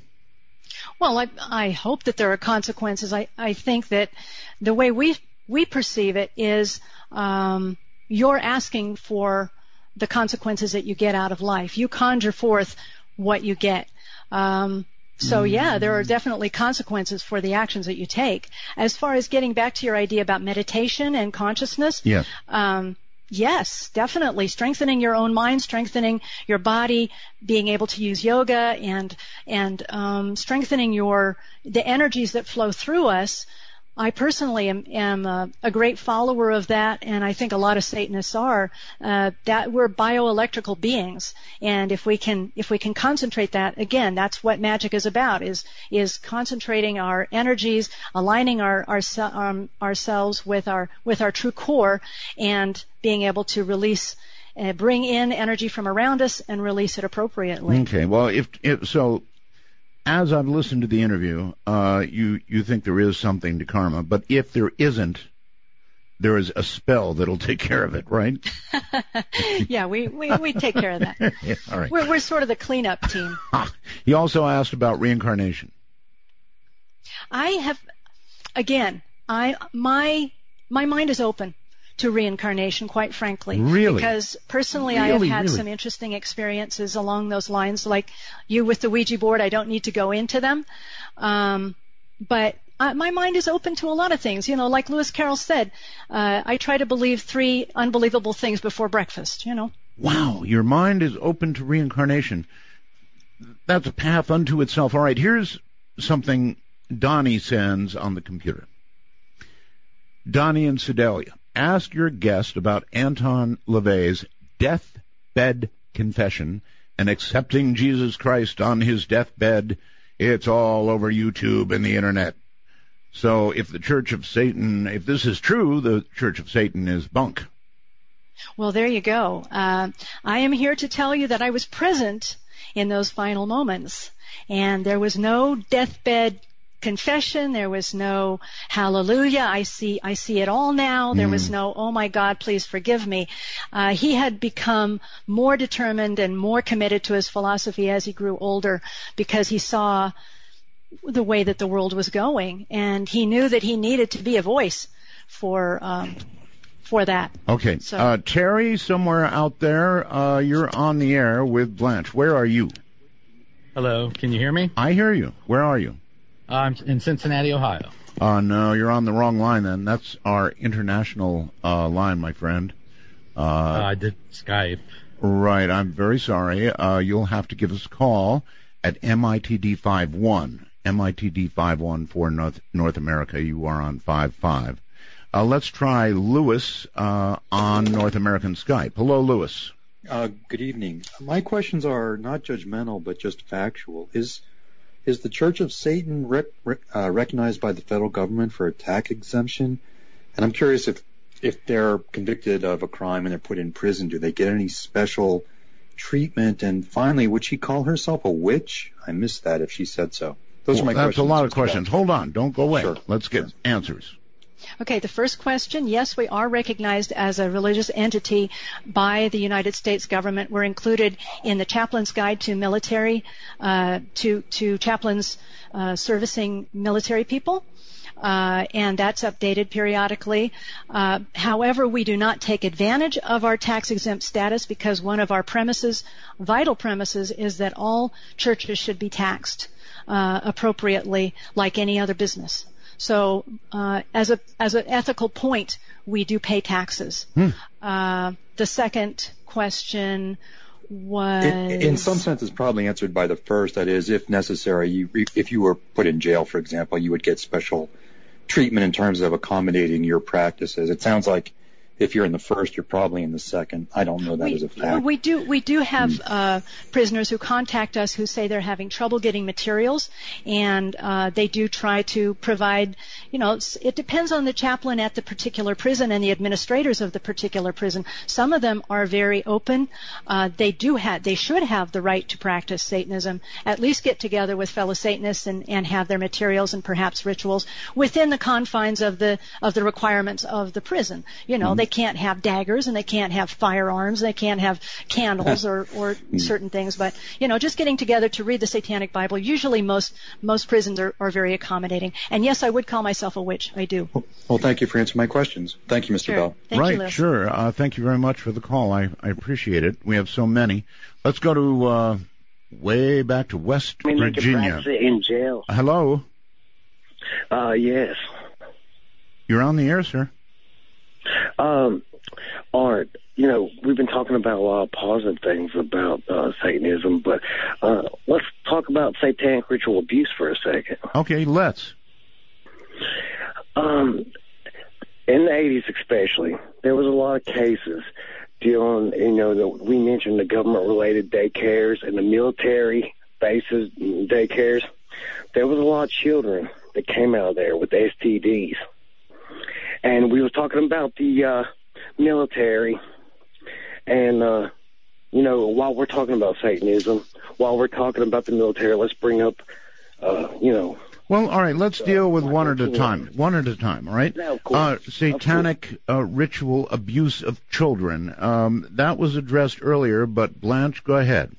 Speaker 4: Well, I, I hope that there are consequences. I, I think that the way we we perceive it is um, you're asking for the consequences that you get out of life. You conjure forth what you get. Um, so yeah, there are definitely consequences for the actions that you take. As far as getting back to your idea about meditation and consciousness,
Speaker 1: yes.
Speaker 4: Um, Yes, definitely. Strengthening your own mind, strengthening your body, being able to use yoga, and and um, strengthening your the energies that flow through us I personally am, am a, a, great follower of that, and I think a lot of Satanists are. Uh, that we're bioelectrical beings, and if we can if we can concentrate that again, that's what magic is about is is concentrating our energies, aligning our, our um, ourselves with our with our true core, and being able to release. Uh, bring in energy from around us and release it appropriately.
Speaker 1: Okay. Well, if, if so, as I've listened to the interview, uh, you you think there is something to karma, but if there isn't, there is a spell that'll take care of it, right?
Speaker 4: yeah, we, we, we take care of that.
Speaker 1: yeah, all right.
Speaker 4: We're, we're sort of the cleanup team.
Speaker 1: he also asked about reincarnation.
Speaker 4: I have, again, I my my mind is open to reincarnation, quite frankly.
Speaker 1: Really?
Speaker 4: Because personally,
Speaker 1: really,
Speaker 4: I have had
Speaker 1: really?
Speaker 4: some interesting experiences along those lines, like you with the Ouija board. I don't need to go into them. Um, but uh, my mind is open to a lot of things. You know, like Lewis Carroll said, uh, I try to believe three unbelievable things before breakfast, you know.
Speaker 1: Wow, your mind is open to reincarnation. That's a path unto itself. All right, here's something Donnie sends on the computer. Donnie and Sedalia, ask your guest about Anton LaVey's deathbed confession and accepting Jesus Christ on his deathbed. It's all over YouTube and the internet. So if the Church of Satan, if this is true, the Church of Satan is bunk.
Speaker 4: Well, there you go. Uh, I am here to tell you that I was present in those final moments, and there was no deathbed confession. There was no hallelujah. I see, I see it all now. There was no, oh my God, please forgive me. Uh, he had become more determined and more committed to his philosophy as he grew older because he saw the way that the world was going, and he knew that he needed to be a voice for um, for that.
Speaker 1: Okay.
Speaker 4: So-
Speaker 1: Uh, Terry, somewhere out there, uh, you're on the air with Blanche. Where are you?
Speaker 7: Hello, can you hear me?
Speaker 1: I hear you. Where are you?
Speaker 7: I'm in Cincinnati, Ohio.
Speaker 1: Uh, no, you're on the wrong line then. That's our international uh, line, my friend.
Speaker 7: Uh,
Speaker 1: Uh,
Speaker 7: I did Skype.
Speaker 1: right. I'm very sorry. Uh, you'll have to give us a call at MITD51. MITD51 for North, North America. You are on 55. Uh, let's try Lewis uh, on North American Skype. Hello, Lewis.
Speaker 8: Uh, good evening. My questions are not judgmental, but just factual. Is is the Church of Satan rec- rec- uh, recognized by the federal government for a tax exemption? And I'm curious if if they're convicted of a crime and they're put in prison, do they get any special treatment? And finally, would she call herself a witch? I missed that if she said so. Those are my
Speaker 1: That's
Speaker 8: questions.
Speaker 1: That's a lot of questions. Hold on. Don't go away.
Speaker 8: Sure.
Speaker 1: Let's get answers.
Speaker 4: Okay, the first question, yes, we are recognized as a religious entity by the United States government. We're included in the Chaplain's Guide to Military, uh, to, to chaplains uh, servicing military people. Uh, and that's updated periodically. Uh, however, we do not take advantage of our tax exempt status because one of our premises, vital premises, is that all churches should be taxed uh, appropriately like any other business. So, uh, as a as an ethical point, we do pay taxes. Uh, the second question was
Speaker 8: In, in some sense, it's probably answered by the first. That is, if necessary, you, if you were put in jail, for example, you would get special treatment in terms of accommodating your practices. It sounds like if you're in the first, you're probably in the second. I don't know that
Speaker 4: we,
Speaker 8: as a fact.
Speaker 4: we do we do have uh, prisoners who contact us who say they're having trouble getting materials, and uh, they do try to provide. You know, it depends on the chaplain at the particular prison and the administrators of the particular prison. Some of them are very open. Uh, they do have they should have the right to practice Satanism. At least get together with fellow Satanists and, and have their materials and perhaps rituals within the confines of the of the requirements of the prison. You know, they can't have daggers and they can't have firearms. They can't have candles or or certain things. But you know, just getting together to read the Satanic Bible. Usually, most most prisons are, are very accommodating. And yes, I would call myself a witch. I do.
Speaker 8: Well, thank you for answering my questions. Thank you, Mr.
Speaker 4: Sure.
Speaker 8: Bell.
Speaker 4: Thank
Speaker 1: right,
Speaker 4: you,
Speaker 1: sure. Uh, thank you very much for the call. I, I appreciate it. We have so many. Let's go to uh, way back to West
Speaker 9: I mean,
Speaker 1: Virginia.
Speaker 9: in jail.
Speaker 1: Hello,
Speaker 9: Uh, yes.
Speaker 1: you're on the air, sir.
Speaker 9: Um, Art, you know, we've been talking about a lot of positive things about uh, Satanism, but uh, let's talk about satanic ritual abuse for a second.
Speaker 1: Okay, let's.
Speaker 9: Um, in the 80s especially, there was a lot of cases dealing, you know, the, we mentioned the government-related daycares and the military bases daycares. There was a lot of children that came out of there with STDs. And we was talking about the uh, military and, uh, you know, while we're talking about Satanism, while we're talking about the military, let's bring up, uh, you know,
Speaker 1: Well, all right, let's deal with one at a time. One at a time, all right?
Speaker 9: No, of course.
Speaker 1: Uh, satanic uh, ritual abuse of children. Um, that was addressed earlier, but Blanche, go ahead.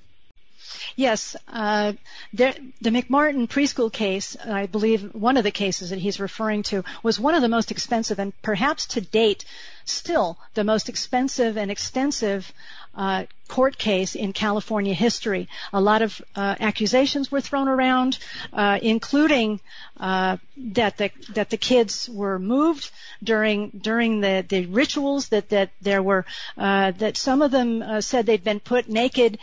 Speaker 4: Yes, uh, the McMartin preschool case, I believe one of the cases that he's referring to, was one of the most expensive and perhaps to date still the most expensive and extensive uh, court case in California history. A lot of uh, accusations were thrown around, uh, including uh, that the that the kids were moved during during the, rituals. That there were uh, that some of them said they'd been put naked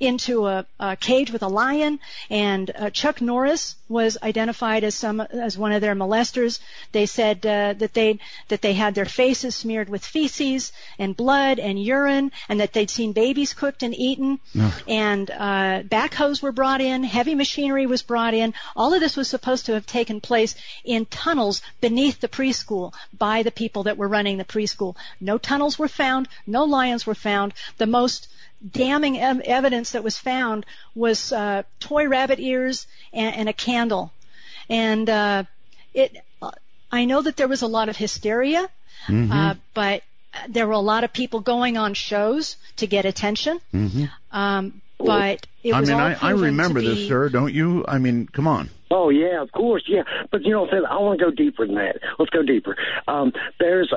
Speaker 4: into a, a, cage with a lion, and uh, Chuck Norris was identified as some as one of their molesters. They said uh, that they that they had their faces smeared with feces and blood and urine, and that they'd seen babies cooked and eaten.
Speaker 1: No.
Speaker 4: And uh, backhoes were brought in, heavy machinery was brought in. All of this was supposed to have taken place in tunnels beneath the preschool by the people that were running the preschool. No tunnels were found, no lions were found. The most damning ev- evidence that was found was uh, toy rabbit ears and, and a candle. And uh, it, uh, I know that there was a lot of hysteria,
Speaker 1: Mm-hmm.
Speaker 4: uh, but there were a lot of people going on shows to get attention.
Speaker 1: Mm-hmm.
Speaker 4: Um, but it
Speaker 1: I
Speaker 4: was
Speaker 1: mean,
Speaker 4: all
Speaker 1: I, I remember
Speaker 4: to
Speaker 1: this,
Speaker 4: be-
Speaker 1: sir, don't you? I mean, come on.
Speaker 9: Oh yeah, of course, yeah. But you know what I'm saying? I want to go deeper than that. Let's go deeper. Um, there's,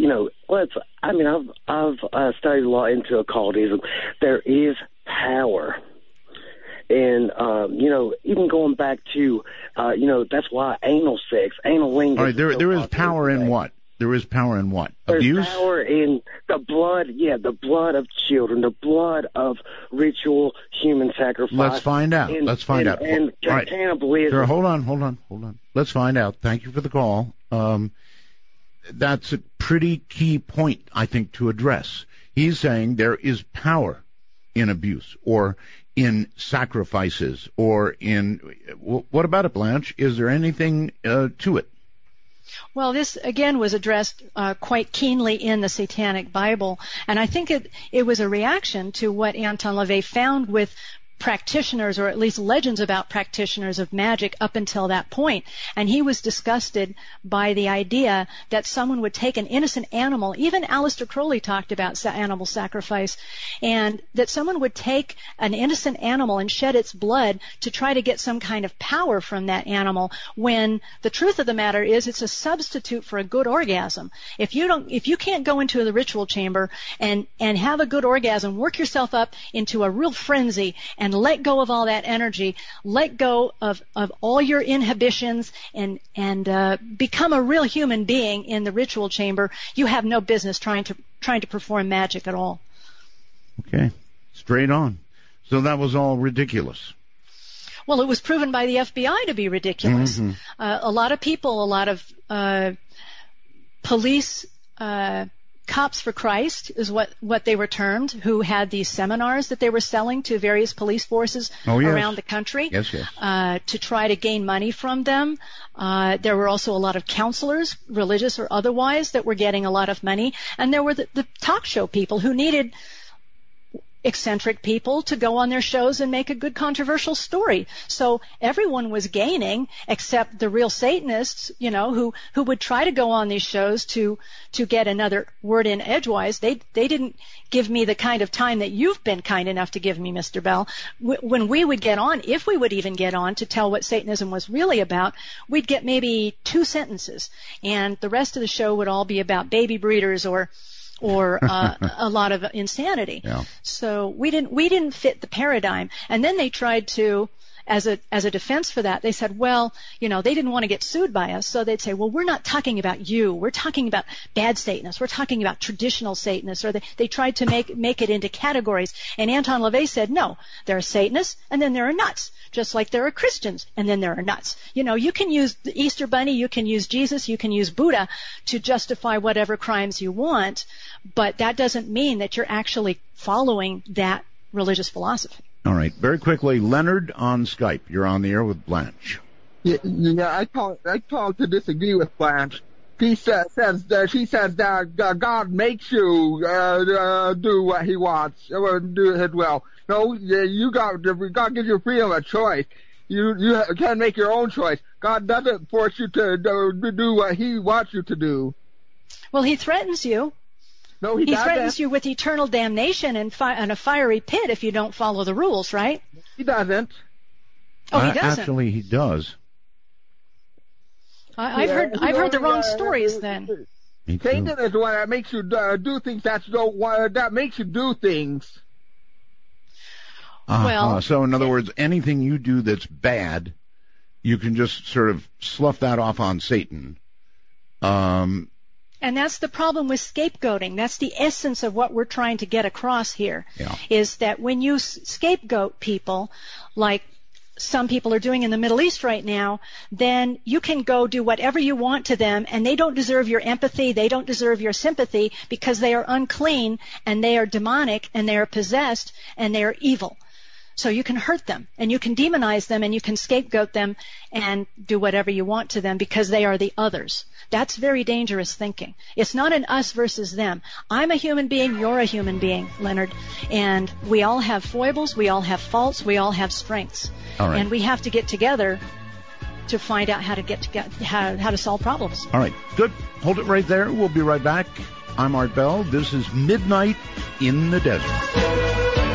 Speaker 9: you know, let's. I mean, I've I've uh, studied a lot into occultism. There is power. And um, you know, even going back to, uh, you know, that's why anal sex, anal lingus.
Speaker 1: All right, there, there is power in what? There is power in what?
Speaker 9: There's
Speaker 1: Abuse?
Speaker 9: power in the blood, yeah, the blood of children, the blood of ritual human sacrifice.
Speaker 1: Let's find out.
Speaker 9: And,
Speaker 1: Let's find
Speaker 9: and,
Speaker 1: out.
Speaker 9: And
Speaker 1: All right.
Speaker 9: cannibalism.
Speaker 1: Sir, hold on, hold on, hold on. Let's find out. Thank you for the call. Um, that's a pretty key point, I think, to address. He's saying there is power in abuse or in sacrifices or in. What about it, Blanche? Is there anything uh, to it?
Speaker 4: Well, this again was addressed uh, quite keenly in the Satanic Bible, and I think it it was a reaction to what Anton LaVey found with practitioners, or at least legends about practitioners of magic up until that point. And he was disgusted by the idea that someone would take an innocent animal, even Aleister Crowley talked about animal sacrifice, and that someone would take an innocent animal and shed its blood to try to get some kind of power from that animal when the truth of the matter is it's a substitute for a good orgasm. If you don't, if you can't go into the ritual chamber and, and have a good orgasm, work yourself up into a real frenzy and let go of all that energy, let go of, of all your inhibitions and, and, uh, become a real human being in the ritual chamber, you have no business trying to, trying to perform magic at all.
Speaker 1: Okay, straight on. So that was all ridiculous.
Speaker 4: Well, it was proven by the FBI to be ridiculous.
Speaker 1: Mhm.
Speaker 4: Uh, a lot of people, a lot of uh, police uh, cops for Christ is what what they were termed, who had these seminars that they were selling to various police forces
Speaker 1: Oh, yes.
Speaker 4: around the country
Speaker 1: Yes, yes.
Speaker 4: uh, to try to gain money from them. Uh, there were also a lot of counselors, religious or otherwise, that were getting a lot of money, and there were the, the talk show people who needed eccentric people to go on their shows and make a good controversial story. So everyone was gaining except the real Satanists, you know, who, who would try to go on these shows to, to get another word in edgewise. They, they didn't give me the kind of time that you've been kind enough to give me, Mr. Bell. When we would get on, if we would even get on to tell what Satanism was really about, we'd get maybe two sentences and the rest of the show would all be about baby breeders or, or uh, a lot of insanity.
Speaker 1: Yeah.
Speaker 4: So we didn't we didn't fit the paradigm. And then they tried to as a as a defense for that, they said, well, you know, they didn't want to get sued by us, so they'd say, well, we're not talking about you. We're talking about bad Satanists. We're talking about traditional Satanists. Or they, they tried to make make it into categories. And Anton LaVey said, no, there are Satanists, and then there are nuts, just like there are Christians, and then there are nuts. You know, you can use the Easter Bunny, you can use Jesus, you can use Buddha to justify whatever crimes you want, but that doesn't mean that you're actually following that religious philosophy.
Speaker 1: All right, very quickly, Leonard on Skype. You're on the air with Blanche.
Speaker 10: Yeah, yeah I call I call to disagree with Blanche. She says, says that she says that uh, God makes you uh, uh, do what He wants or do His will. No, yeah, you got God gives you freedom of choice. you you can make your own choice. God doesn't force you to do, do what He wants you to do.
Speaker 4: Well, He threatens you.
Speaker 10: No, He,
Speaker 4: He
Speaker 10: doesn't.
Speaker 4: threatens you with eternal damnation and, fi- and a fiery pit if you don't follow the rules, right?
Speaker 10: He doesn't.
Speaker 4: Oh, he
Speaker 1: Uh,
Speaker 4: doesn't.
Speaker 1: Actually, he does.
Speaker 4: I, I've
Speaker 10: Yeah,
Speaker 4: heard I've heard the wrong
Speaker 10: uh,
Speaker 4: stories then.
Speaker 1: Me too.
Speaker 10: Satan is the one that makes you uh, do things that you don't want. That makes you do things.
Speaker 1: Uh-huh.
Speaker 4: Well-
Speaker 1: so in other words, anything you do that's bad, you can just sort of slough that off on Satan. Um,
Speaker 4: And that's the problem with scapegoating. That's the essence of what we're trying to get across here.
Speaker 1: Yeah.
Speaker 4: Is that when you scapegoat people, like some people are doing in the Middle East right now, then you can go do whatever you want to them and they don't deserve your empathy, they don't deserve your sympathy because they are unclean and they are demonic and they are possessed and they are evil. So you can hurt them and you can demonize them and you can scapegoat them and do whatever you want to them because they are the others. That's very dangerous thinking. It's not an us versus them. I'm a human being, you're a human being, Leonard, and we all have foibles, we all have faults, we all have strengths.
Speaker 1: All right.
Speaker 4: And we have to get together to find out how to get to how, how to solve problems.
Speaker 1: all right, good. Hold it right there. We'll be right back. I'm Art Bell. This is Midnight in the Desert.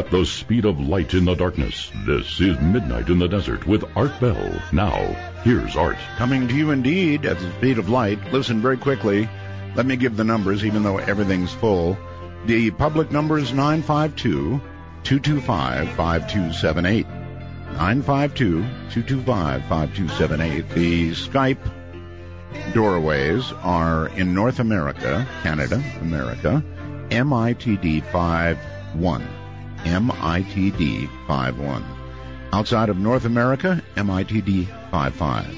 Speaker 3: At the speed of light in the darkness. This is Midnight in the Desert with Art Bell. Now, here's Art.
Speaker 1: Coming to you indeed at the speed of light. Listen very quickly. Let me give the numbers, even though everything's full. The public number is 952 225 5278. 952 225 5278. The Skype doorways are in North America, Canada, America, MITD 51. MITD 51. Outside of North America, MITD 55.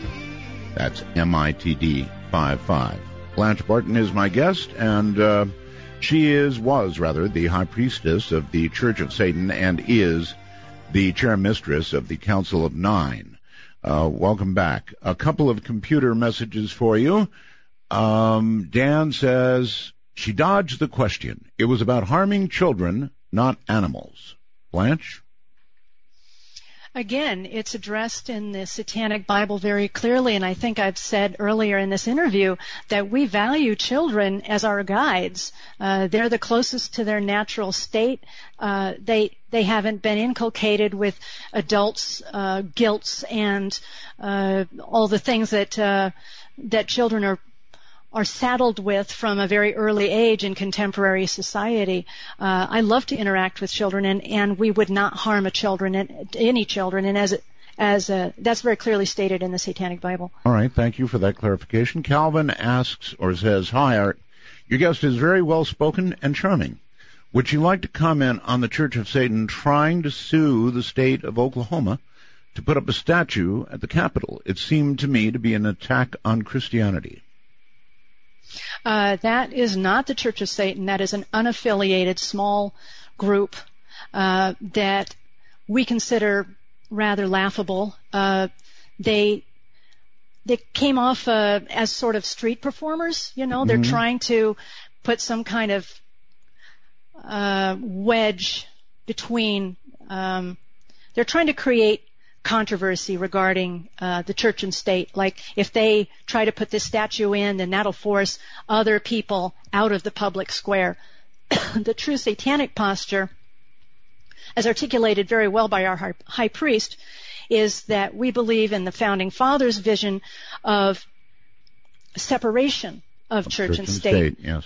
Speaker 1: That's MITD 55. Blanche Barton is my guest, and uh, she is, was rather, the high priestess of the Church of Satan and is the chair mistress of the Council of Nine. Uh, welcome back. A couple of computer messages for you. Um, Dan says she dodged the question. It was about harming children, not animals. Blanche?
Speaker 4: Again, it's addressed in the Satanic Bible very clearly, and I think I've said earlier in this interview that we value children as our guides. Uh, they're the closest to their natural state. Uh, they they haven't been inculcated with adults' uh, guilts and uh, all the things that uh, that children are are saddled with from a very early age in contemporary society. Uh, I love to interact with children, and, and we would not harm a children, any children, and as as uh that's very clearly stated in the Satanic Bible.
Speaker 1: All right, thank you for that clarification. Calvin asks or says, Hi, Art. Your guest is very well spoken and charming. Would you like to comment on the Church of Satan trying to sue the state of Oklahoma to put up a statue at the Capitol? It seemed to me to be an attack on Christianity.
Speaker 4: Uh, that is not the Church of Satan. That is an unaffiliated small group uh, that we consider rather laughable. Uh, they they came off uh, as sort of street performers. You know, they're
Speaker 11: Mhm.
Speaker 4: trying to put some kind of uh, wedge between. Um, they're trying to create controversy regarding uh, the church and state. Like if they try to put this statue in, then that'll force other people out of the public square. the true satanic posture, as articulated very well by our high priest, is that we believe in the founding fathers' vision of separation of church, and state
Speaker 1: yes.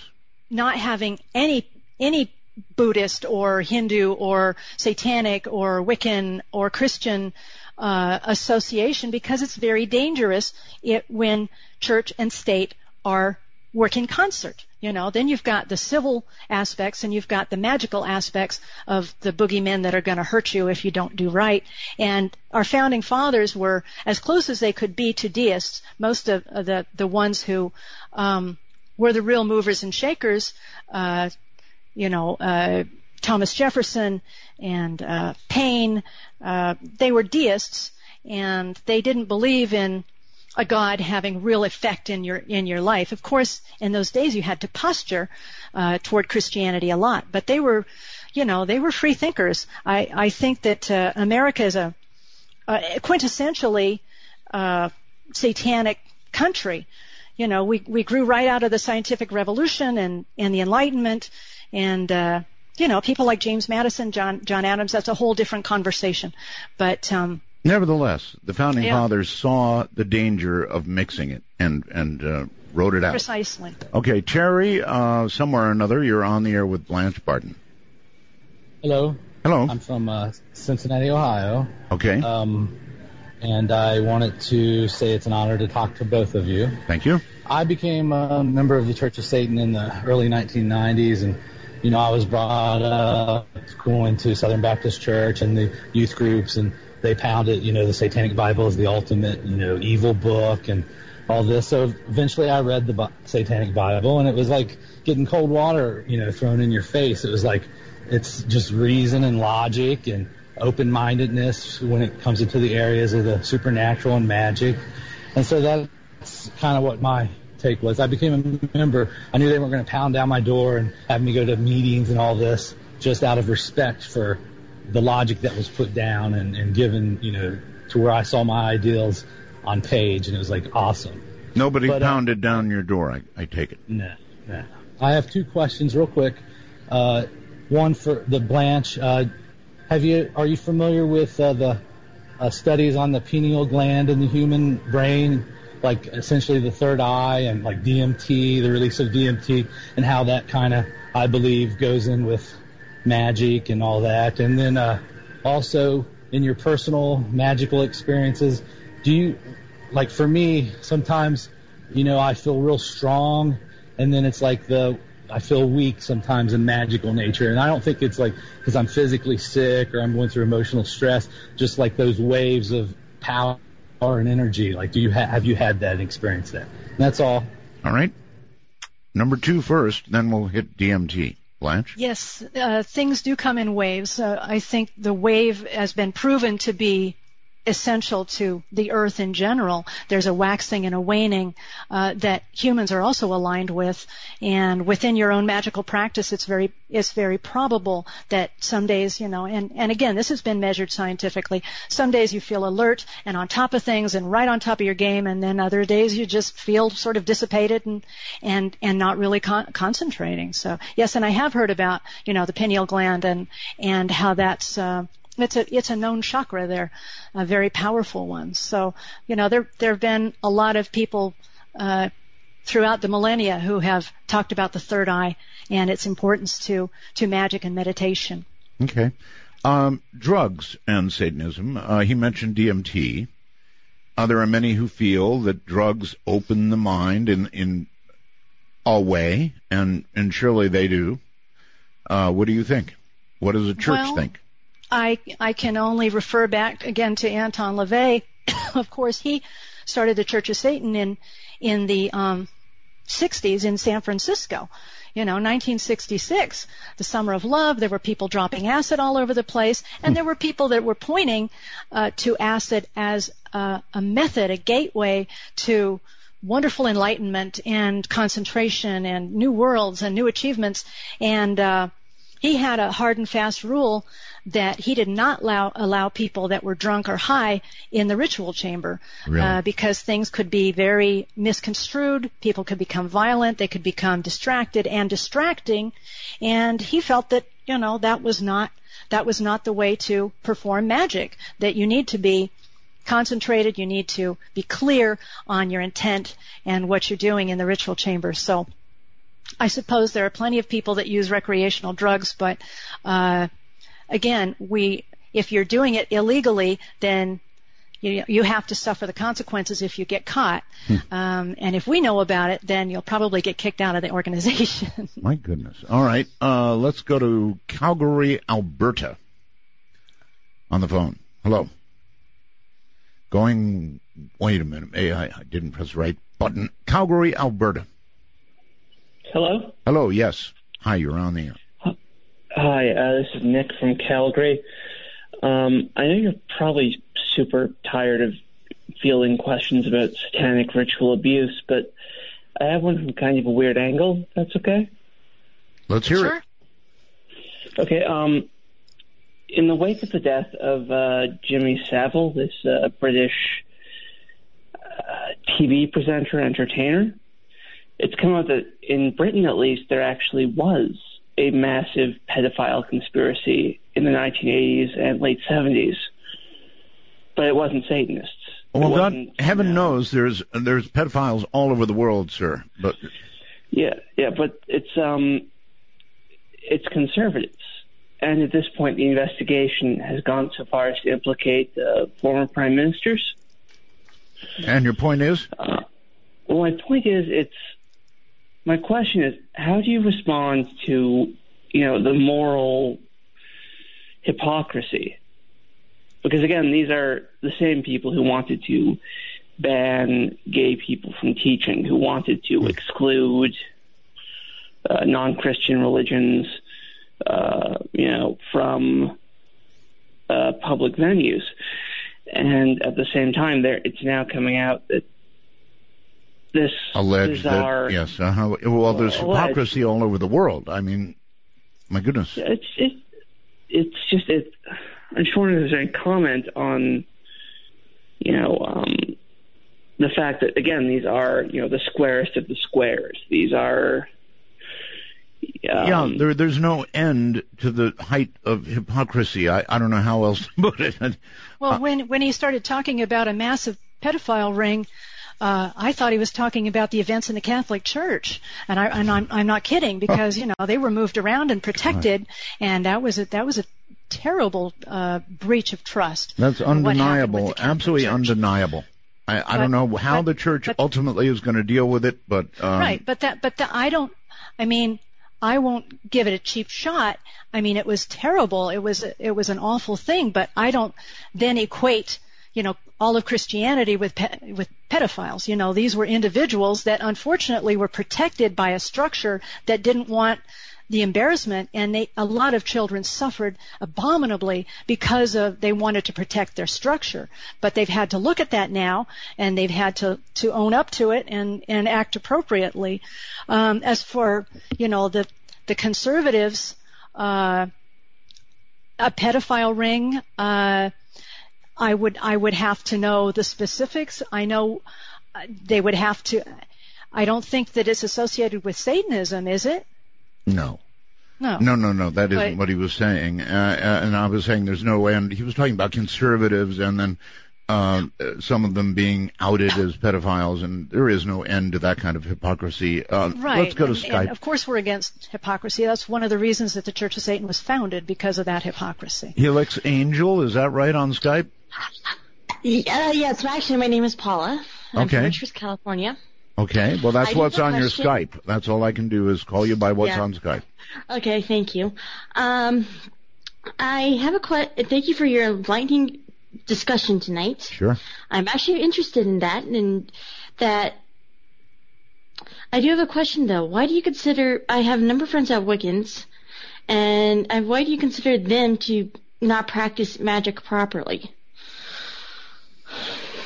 Speaker 4: not having any any Buddhist or Hindu or Satanic or Wiccan or Christian uh, association because it's very dangerous it, when church and state are work in concert. You know, then you've got the civil aspects and you've got the magical aspects of the boogeymen that are going to hurt you if you don't do right. And our founding fathers were as close as they could be to deists. Most of the the ones who um, were the real movers and shakers, uh, you know, uh, Thomas Jefferson and uh, Paine, uh, they were deists and they didn't believe in a God having real effect in your in your life. Of course, in those days you had to posture uh, toward Christianity a lot, but they were, you know, they were free thinkers. I I think that uh, America is a, a quintessentially uh, satanic country. You know, we we grew right out of the scientific revolution and and the Enlightenment, and uh, you know, people like James Madison, John John Adams. That's a whole different conversation, but. Um,
Speaker 1: Nevertheless, the founding
Speaker 4: Yeah.
Speaker 1: fathers saw the danger of mixing it and and uh, wrote it out.
Speaker 4: Precisely.
Speaker 1: Okay, Terry, uh, somewhere or another, you're on the air with Blanche Barton.
Speaker 7: Hello.
Speaker 1: Hello.
Speaker 7: I'm from uh, Cincinnati, Ohio.
Speaker 1: Okay.
Speaker 7: Um, and I wanted to say it's an honor to talk to both of you.
Speaker 1: Thank you.
Speaker 7: I became a member of the Church of Satan in the early 1990s, and you know I was brought up going to Southern Baptist Church and the youth groups, and they pounded you know the Satanic Bible is the ultimate you know evil book and all this. So eventually I read the Satanic Bible, and it was like getting cold water you know thrown in your face. It was like it's just reason and logic and open-mindedness when it comes into the areas of the supernatural and magic. And so that's kind of what my take was. I became a member. I knew they weren't going to pound down my door and have me go to meetings and all this just out of respect for the logic that was put down and, and given, you know, to where I saw my ideals on page and it was like awesome.
Speaker 1: Nobody
Speaker 7: But, uh,
Speaker 1: pounded down your door. I, I take it.
Speaker 7: No, no. I have two questions real quick. Uh, one for the Blanche. Uh, have you are you familiar with uh, the uh, studies on the pineal gland in the human brain, like essentially the third eye and like DMT, the release of DMT, and how that kind of I believe goes in with magic and all that. And then uh, also in your personal magical experiences, do you like for me sometimes you know I feel real strong and then it's like the I feel weak sometimes in magical nature and I don't think it's like because I'm physically sick or I'm going through emotional stress just like those waves of power and energy like do you ha- have you had that experience that that's all
Speaker 1: All right. Number two first, then we'll hit DMT. Blanche?
Speaker 4: Yes, uh, things do come in waves. Uh, I think the wave has been proven to be essential to the earth in general. There's a waxing and a waning uh, that humans are also aligned with, and within your own magical practice, it's very it's very probable that some days, you know, and and again, this has been measured scientifically. Some days you feel alert and on top of things and right on top of your game, and then other days you just feel sort of dissipated and and and not really con- concentrating. So yes, and I have heard about you know the pineal gland and and how that's uh, it's a it's a known chakra there, a very powerful one. So you know there there have been a lot of people uh, throughout the millennia who have talked about the third eye and its importance to to magic and meditation.
Speaker 1: Okay. Um, drugs and Satanism. Uh, he mentioned DMT. Uh, there are many who feel that drugs open the mind in in a way, and and surely they do. Uh, what do you think? What does the church
Speaker 4: Well,
Speaker 1: think?
Speaker 4: I I can only refer back again to Anton LaVey. of course, he started the Church of Satan in in the um, 60s in San Francisco. You know, 1966, the summer of love. There were people dropping acid all over the place, and there were people that were pointing uh, to acid as a, a method, a gateway to wonderful enlightenment and concentration and new worlds and new achievements. And uh, he had a hard and fast rule that he did not allow, allow people that were drunk or high in the ritual chamber
Speaker 1: Really?
Speaker 4: uh, because things could be very misconstrued. People could become violent. They could become distracted and distracting. And he felt that you know that was not that was not the way to perform magic. That you need to be concentrated. You need to be clear on your intent and what you're doing in the ritual chamber. So. I suppose there are plenty of people that use recreational drugs, but uh, again, we if you're doing it illegally, then you, you have to suffer the consequences if you get caught. Um, and if we know about it, then you'll probably get kicked out of the organization.
Speaker 1: My goodness. All right. Uh, let's go to Calgary, Alberta. On the phone. Hello. Going. Wait a minute. Hey, I, I didn't press the right button. Calgary, Alberta.
Speaker 11: Hello.
Speaker 1: Hello. Yes. Hi. You're on the air.
Speaker 11: Hi, uh, this is Nick from Calgary. Um, I know you're probably super tired of fielding questions about satanic ritual abuse, but I have one from kind of a weird angle. That's okay.
Speaker 1: Let's hear it.
Speaker 11: Okay. Um, in the wake of the death of uh, Jimmy Savile, this uh, British uh, TV presenter entertainer, it's come out that in Britain, at least, there actually was a massive pedophile conspiracy in the 1980s and late 70s, but it wasn't Satanists.
Speaker 1: Well, God, heaven knows there's there's pedophiles all over the world, sir. But
Speaker 11: Yeah, yeah, but it's um, it's conservatives, and at this point, the investigation has gone so far as to implicate uh, former prime ministers.
Speaker 1: and your point is,
Speaker 11: Uh, well, my point is, it's my question is, how do you respond to you know the moral hypocrisy? Because again, these are the same people who wanted to ban gay people from teaching, who wanted to exclude uh, non-Christian religions, uh, you know, from uh, public venues. And at the same time, there it's now coming out that this
Speaker 1: alleged
Speaker 11: bizarre,
Speaker 1: that yes. uh-huh. well, there's
Speaker 11: Alleged.
Speaker 1: hypocrisy all over the world. I mean, my goodness.
Speaker 11: it's it, it's just it. I just wonder if there's any comment on, you know, um, the fact that again these are you know the squarest of the squares. These are. Um,
Speaker 1: yeah, there, there's no end to the height of hypocrisy. I, I don't know how else to put it.
Speaker 4: Well, when when he started talking about a massive pedophile ring, uh, I thought he was talking about the events in the Catholic Church, and I and I'm, I'm not kidding because you know they were moved around and protected, and that was a that was a terrible uh, breach of trust.
Speaker 1: That's
Speaker 4: for what happened with
Speaker 1: undeniable, absolutely
Speaker 4: Church.
Speaker 1: undeniable. I, I don't know how
Speaker 4: but-
Speaker 1: the church ultimately is going to deal with it, but um,
Speaker 4: right, but that but that I don't. I mean, I won't give it a cheap shot. I mean, it was terrible. It was it was an awful thing, but I don't then equate you know all of Christianity with pe- with pedophiles. You know, these were individuals that unfortunately were protected by a structure that didn't want the embarrassment and they, a lot of children suffered abominably because of they wanted to protect their structure but they've had to look at that now and they've had to to own up to it and and act appropriately um, as for you know the the conservatives uh, a pedophile ring uh, I would I would have to know the specifics I know uh, they would have to I don't think that it's associated with Satanism is it
Speaker 1: no.
Speaker 4: no
Speaker 1: No, no, no. That isn't
Speaker 4: But-
Speaker 1: what he was saying. Uh, uh, and I was saying there's no end. He was talking about conservatives and then uh, some of them being outed as pedophiles, and there is no end to that kind of hypocrisy. Uh,
Speaker 4: Right.
Speaker 1: Let's go to
Speaker 4: and,
Speaker 1: Skype.
Speaker 4: And of course, we're against hypocrisy. That's one of the reasons that the Church of Satan was founded because of that hypocrisy.
Speaker 1: Helix Angel, is that right on Skype?
Speaker 12: Yeah, yes. Well, actually, my name is Paula. I'm
Speaker 1: Okay.
Speaker 12: from Richards, California.
Speaker 1: Okay. Well, that's
Speaker 12: I
Speaker 1: what's on your. Skype. That's all I can do is call you by what's
Speaker 12: Yeah.
Speaker 1: on Skype.
Speaker 12: Okay, thank you. Um, I have a que- Thank you for your enlightening discussion tonight.
Speaker 1: Sure.
Speaker 12: I'm actually interested in that, and that. I do have a question though. Why do you consider? I have a number of friends at Wiccans, and uh, why do you consider them to not practice magic properly?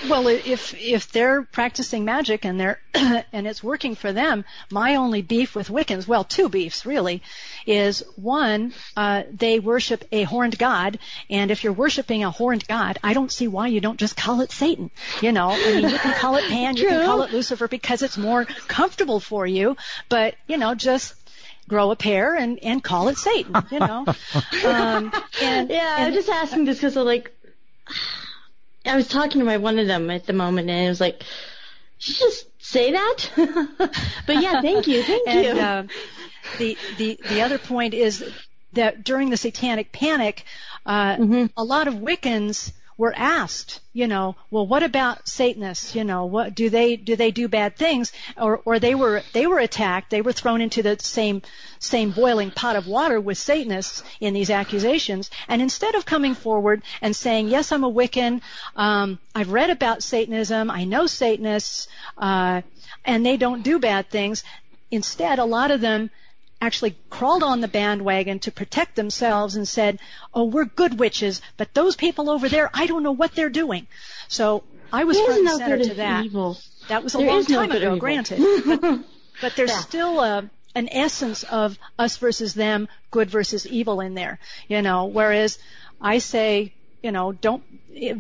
Speaker 4: Well, if if they're practicing magic and they're and it's working for them, my only beef with Wiccans, well, two beefs really, is one, uh, they worship a horned god, and if you're worshiping a horned god, I don't see why you don't just call it Satan. You know, I mean, you can call it Pan, you can call it Lucifer because it's more comfortable for you, but you know, just grow a pair and and call it Satan. You know, um, and
Speaker 12: yeah, I'm just asking this because like, I was talking to my one of them at the moment, and it was like, "Did you just say that? but yeah, thank you, thank
Speaker 4: and,
Speaker 12: you.
Speaker 4: Uh, the the the other point is that during the Satanic Panic, uh,
Speaker 12: Mm-hmm.
Speaker 4: a lot of Wiccans were asked, you know, well, what about Satanists? You know, what do they do? They do bad things, or or they were they were attacked. They were thrown into the same same boiling pot of water with Satanists in these accusations. And instead of coming forward and saying, yes, I'm a Wiccan, um, I've read about Satanism, I know Satanists, uh, and they don't do bad things. Instead, a lot of them actually crawled on the bandwagon to protect themselves and said, "Oh, we're good witches, but those people over there, I don't know what they're doing." So I was
Speaker 12: There
Speaker 4: front and
Speaker 12: no
Speaker 4: center to that.
Speaker 12: evil.
Speaker 4: That was a
Speaker 12: There
Speaker 4: long
Speaker 12: is no
Speaker 4: time ago, granted, but, but there's
Speaker 12: Yeah.
Speaker 4: still a an essence of us versus them, good versus evil in there. You know, whereas I say, you know, don't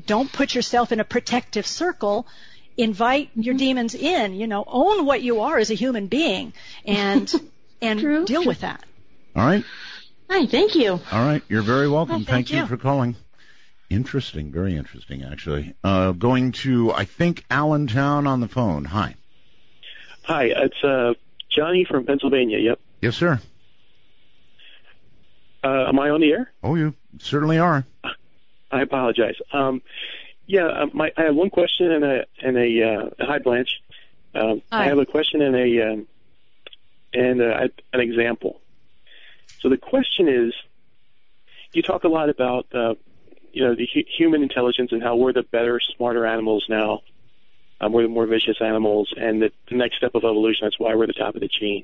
Speaker 4: don't put yourself in a protective circle. Invite your demons in. You know, own what you are as a human being, and and deal with that.
Speaker 1: All right.
Speaker 12: Hi, thank you.
Speaker 1: All right. You're very welcome.
Speaker 12: Oh, thank
Speaker 1: thank you
Speaker 12: you.
Speaker 1: for calling. Interesting. Very interesting, actually. Uh, going to, I think, Allentown on the phone. Hi.
Speaker 13: Hi, it's uh, Johnny from Pennsylvania. Yep.
Speaker 1: Yes, sir.
Speaker 13: Uh, am I on the air?
Speaker 1: Oh, you certainly are.
Speaker 13: I apologize. Um, yeah, uh, my, I have one question and a and a uh, hi Blanche. Um, I have a question and a um, and uh, an example. So the question is, you talk a lot about uh, you know the hu- human intelligence and how we're the better, smarter animals now. Um, we're the more vicious animals, and that the next step of evolution. That's why we're the top of the chain.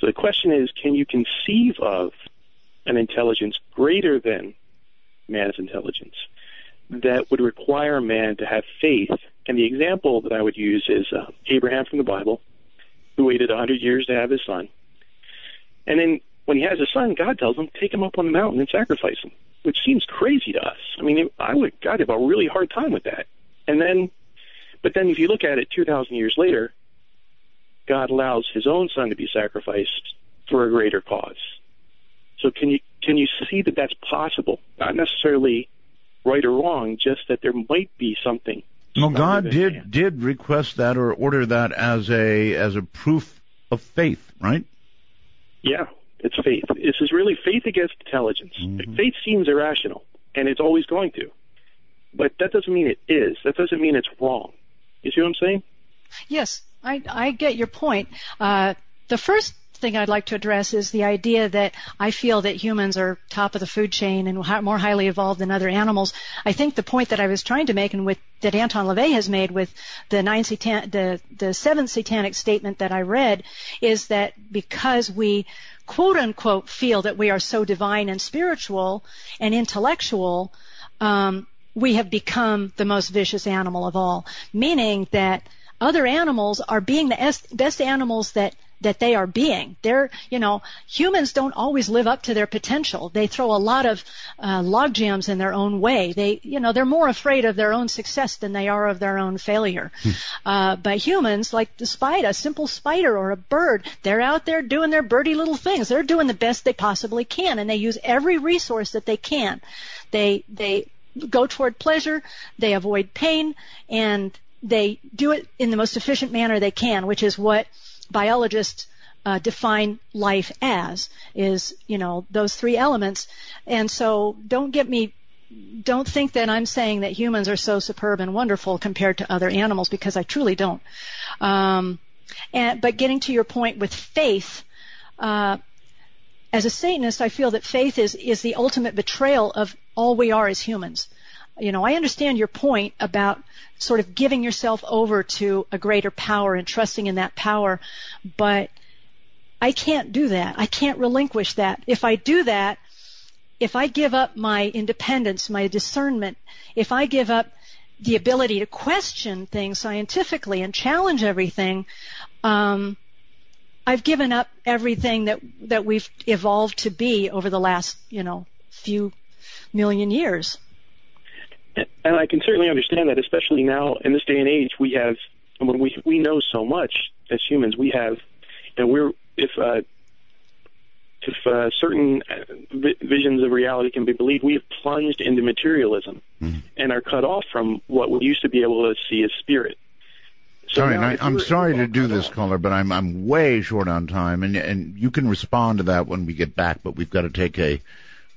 Speaker 13: So the question is, can you conceive of an intelligence greater than man's intelligence that would require man to have faith? And the example that I would use is uh, Abraham from the Bible, who waited 100 years to have his son. And then when he has his son, God tells him, take him up on the mountain and sacrifice him, which seems crazy to us. I mean, I would, I'd have a really hard time with that. And then, but then if you look at it 2,000 years later, God allows his own son to be sacrificed for a greater cause. So can you can you see that that's possible? Not necessarily right or wrong, just that there might be something.
Speaker 1: Well, God did
Speaker 13: man.
Speaker 1: did request that or order that as a as a proof of faith, right?
Speaker 13: Yeah, it's faith. This is really faith against intelligence.
Speaker 1: Mm-hmm.
Speaker 13: Faith seems irrational, and it's always going to. But that doesn't mean it is. That doesn't mean it's wrong. You see what I'm saying?
Speaker 4: Yes, I, I get your point. Uh, the first thing I'd like to address is the idea that I feel that humans are top of the food chain and more highly evolved than other animals. I think the point that I was trying to make and with that Anton LaVey has made with the satan- the the seventh satanic statement that I read is that because we quote unquote feel that we are so divine and spiritual and intellectual, um, we have become the most vicious animal of all, meaning that other animals are being the best animals that that they are being. They're, you know, humans don't always live up to their potential. They throw a lot of uh, log jams in their own way. They, you know, they're more afraid of their own success than they are of their own failure. Uh, but humans, like the spider, a simple spider or a bird, they're out there doing their birdie little things. They're doing the best they possibly can, and they use every resource that they can. They they go toward pleasure, they avoid pain, and they do it in the most efficient manner they can, which is what biologists uh, define life as is you know those three elements and so don't get me don't think that I'm saying that humans are so superb and wonderful compared to other animals because I truly don't. Um, and but getting to your point with faith, uh, as a Satanist, I feel that faith is is the ultimate betrayal of all we are as humans. You know, I understand your point about sort of giving yourself over to a greater power and trusting in that power, but I can't do that. I can't relinquish that. If I do that, if I give up my independence, my discernment, if I give up the ability to question things scientifically and challenge everything, um, I've given up everything that that we've evolved to be over the last, you know, few million years.
Speaker 13: And I can certainly understand that, especially now in this day and age, we have when we we know so much as humans. We have, and we're if uh, if uh, certain vi- visions of reality can be believed, we have plunged into materialism and are cut off from what we used to be able to see as spirit. So
Speaker 1: Sorry, I, I'm sorry to do this, caller, but I'm I'm way short on time, and and you can respond to that when we get back. But we've got to take a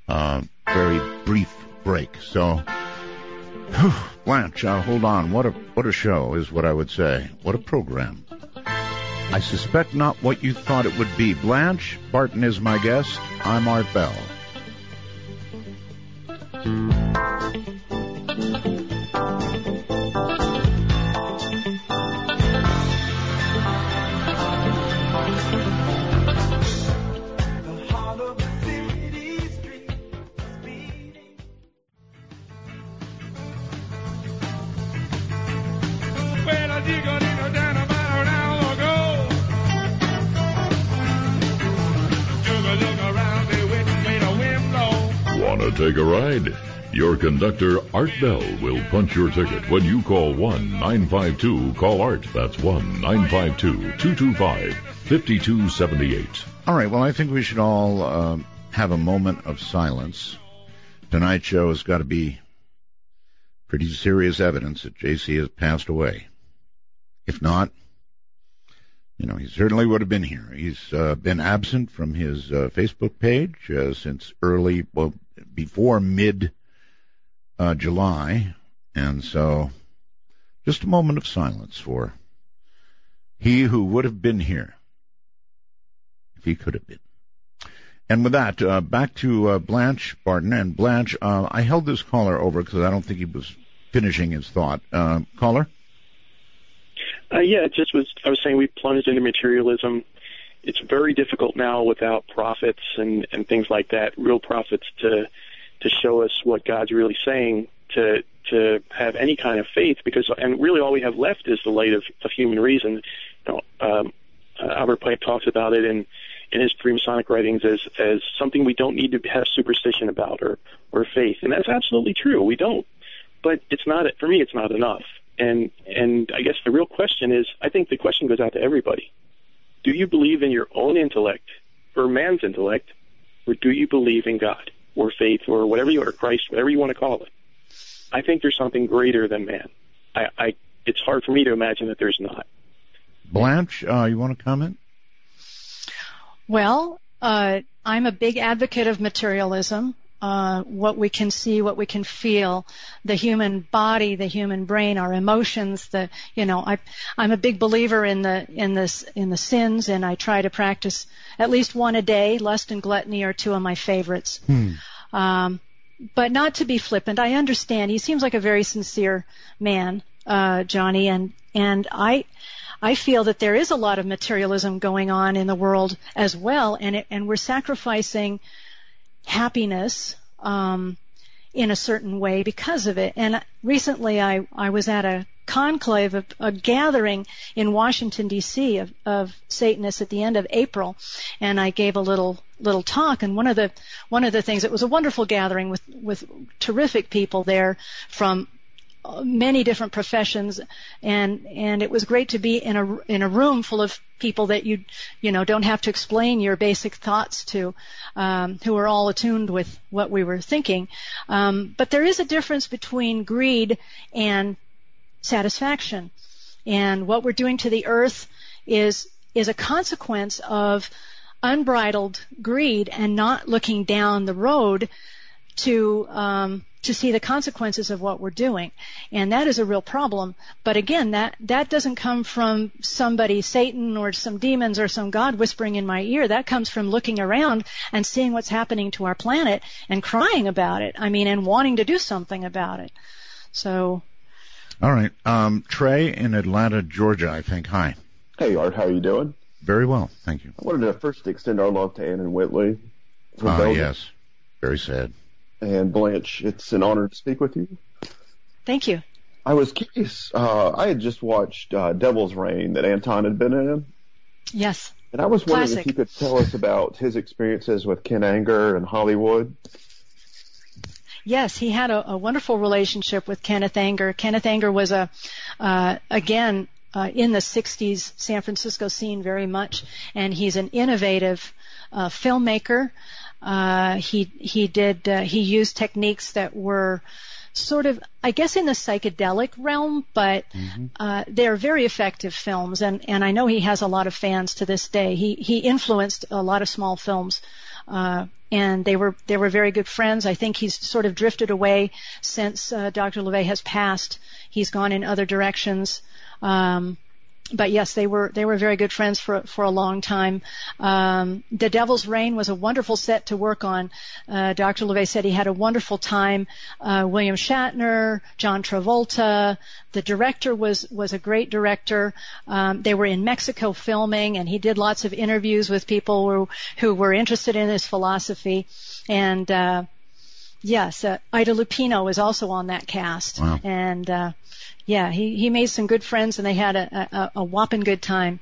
Speaker 1: uh, very brief break. So Blanche, uh, hold on. What a what a show is what I would say. What a program. I suspect not what you thought it would be. Blanche Barton is my guest. I'm Art Bell.
Speaker 3: To take a ride? Your conductor, Art Bell, will punch your ticket when you call 1-952-CALL-ART. That's 1-952-225-5278.
Speaker 1: All right. Well, I think we should all uh, have a moment of silence. Tonight's show has got to be pretty serious evidence that JC has passed away. If not, you know, he certainly would have been here. He's uh, been absent from his uh, Facebook page uh, since early, well, before mid uh, July, and so just a moment of silence for he who would have been here if he could have been. And with that, uh, back to uh, Blanche Barton. And Blanche, uh, I held this caller over because I don't think he was finishing his thought. Uh, caller?
Speaker 13: Uh, yeah, it just was. I was saying we plunged into materialism. It's very difficult now without prophets and and things like that, real prophets to to show us what God's really saying to to have any kind of faith because and really all we have left is the light of, of human reason. You know, um, uh, Albert Pike talks about it in in his Freemasonic writings as as something we don't need to have superstition about or or faith, and that's absolutely true. We don't, but it's not for me. It's not enough. And and I guess the real question is, I think the question goes out to everybody. Do you believe in your own intellect or man's intellect, or do you believe in God or faith or whatever you or Christ, whatever you want to call it? I think there's something greater than man. I, I it's hard for me to imagine that there's not.
Speaker 1: Blanche, uh, you want to comment?
Speaker 4: Well, uh, I'm a big advocate of materialism. Uh, what we can see, what we can feel, the human body, the human brain, our emotions. The you know, I I'm a big believer in the in this in the sins, and I try to practice at least one a day. Lust and gluttony are two of my favorites.
Speaker 1: Hmm.
Speaker 4: Um, but not to be flippant. I understand. He seems like a very sincere man, uh, Johnny, and and I. I feel that there is a lot of materialism going on in the world as well, and it, and we're sacrificing happiness um, in a certain way because of it. And recently, I I was at a conclave, of, a gathering in Washington D.C. Of, of Satanists at the end of April, and I gave a little little talk. And one of the one of the things it was a wonderful gathering with with terrific people there from many different professions and and it was great to be in a in a room full of people that you you know don't have to explain your basic thoughts to um, who are all attuned with what we were thinking. Um, but there is a difference between greed and satisfaction. And what we're doing to the earth is is a consequence of unbridled greed and not looking down the road to um, to see the consequences of what we're doing. And that is a real problem. But again, that, that doesn't come from somebody, Satan or some demons or some God whispering in my ear. That comes from looking around and seeing what's happening to our planet and crying about it. I mean, and wanting to do something about it. So.
Speaker 1: All right. Um, Trey in Atlanta, Georgia, I think. Hi.
Speaker 14: Hey, Art. How are you doing?
Speaker 1: Very well. Thank you.
Speaker 14: I wanted to first extend our love to Ann and Whitley.
Speaker 1: Ah, uh, yes. Very sad
Speaker 14: and Blanche, it's an honor to speak with you.
Speaker 4: Thank you.
Speaker 14: I was curious. Uh, I had just watched uh, Devil's Rain that Anton had been in.
Speaker 4: Yes.
Speaker 14: And I was wondering
Speaker 4: Classic.
Speaker 14: if you could tell us about his experiences with Ken Anger and Hollywood.
Speaker 4: Yes, he had a, a wonderful relationship with Kenneth Anger. Kenneth Anger was a, uh, again, uh, in the 60s San Francisco scene very much, and he's an innovative uh, filmmaker. Uh, he he did uh, he used techniques that were sort of, I guess, in the psychedelic realm, but uh, they're very effective films, and and I know he has a lot of fans to this day. He he influenced a lot of small films. Uh, and they were they were very good friends. I think he's sort of drifted away since uh, Dr. LaVey has passed. He's gone in other directions. Um, but yes, they were they were very good friends for for a long time. Um, the Devil's Rain was a wonderful set to work on. Uh, Dr. LaVey said he had a wonderful time. Uh, William Shatner, John Travolta, the director was was a great director. Um, they were in Mexico filming, and he did lots of interviews with people who who were interested in his philosophy. And uh, yes, uh, Ida Lupino was also on that cast,
Speaker 1: Wow.
Speaker 4: and uh, yeah, he he made some good friends, and they had a a, a whopping good time.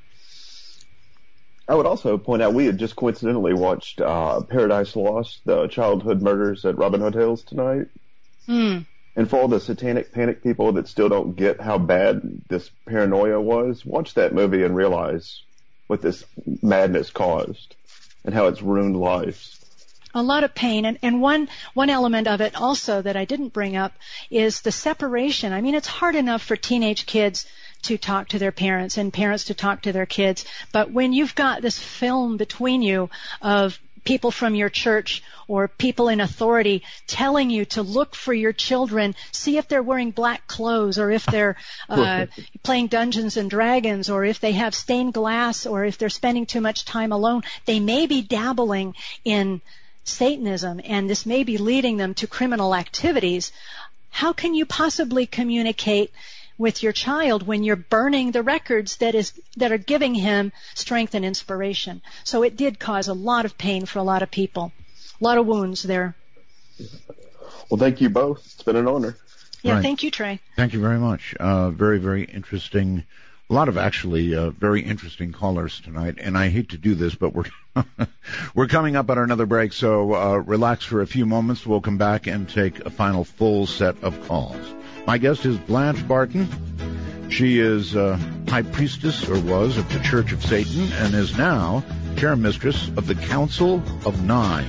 Speaker 14: I would also point out we had just coincidentally watched uh, Paradise Lost, the childhood murders at Robin Hood Hills tonight.
Speaker 4: Hmm.
Speaker 14: And for all the satanic panic people that still don't get how bad this paranoia was, watch that movie and realize what this madness caused and how it's ruined lives.
Speaker 4: A lot of pain and, and one one element of it also that I didn't bring up is the separation. I mean it's hard enough for teenage kids to talk to their parents and parents to talk to their kids, but when you've got this film between you of people from your church or people in authority telling you to look for your children, see if they're wearing black clothes or if they're uh, playing Dungeons and Dragons or if they have stained glass or if they're spending too much time alone. They may be dabbling in Satanism and this may be leading them to criminal activities. How can you possibly communicate with your child when you're burning the records that is that are giving him strength and inspiration. So it did cause a lot of pain for a lot of people. A lot of wounds there.
Speaker 14: Well, thank you both. It's been an honor.
Speaker 4: Yeah,
Speaker 1: Right.
Speaker 4: thank you, Trey.
Speaker 1: Thank you very much. Uh, very, very interesting. A lot of actually uh, very interesting callers tonight, and I hate to do this, but we're we're coming up on another break, so uh, relax for a few moments. We'll come back and take a final full set of calls. My guest is Blanche Barton. She is uh, high priestess, or was, of the Church of Satan, and is now chair mistress of the Council of Nine.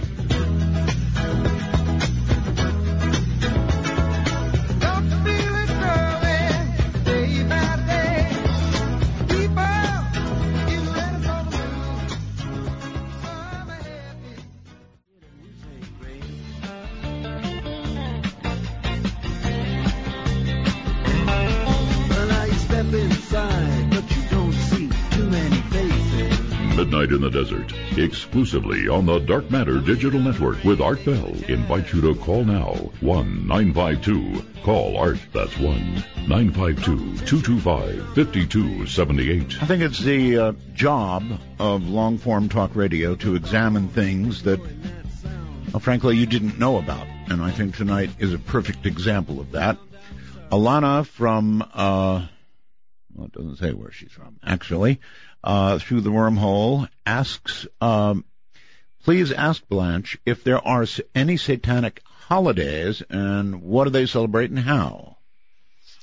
Speaker 3: Midnight in the Desert, exclusively on the Dark Matter Digital Network with Art Bell. Invite you to call now 1 952 Call Art. That's 1 952 225 5278.
Speaker 1: I think it's the uh, job of long form talk radio to examine things that, well, frankly, you didn't know about. And I think tonight is a perfect example of that. Alana from, uh, well, it doesn't say where she's from, actually, uh, through the wormhole asks, um, please ask Blanche if there are any satanic holidays and what do they celebrate and how?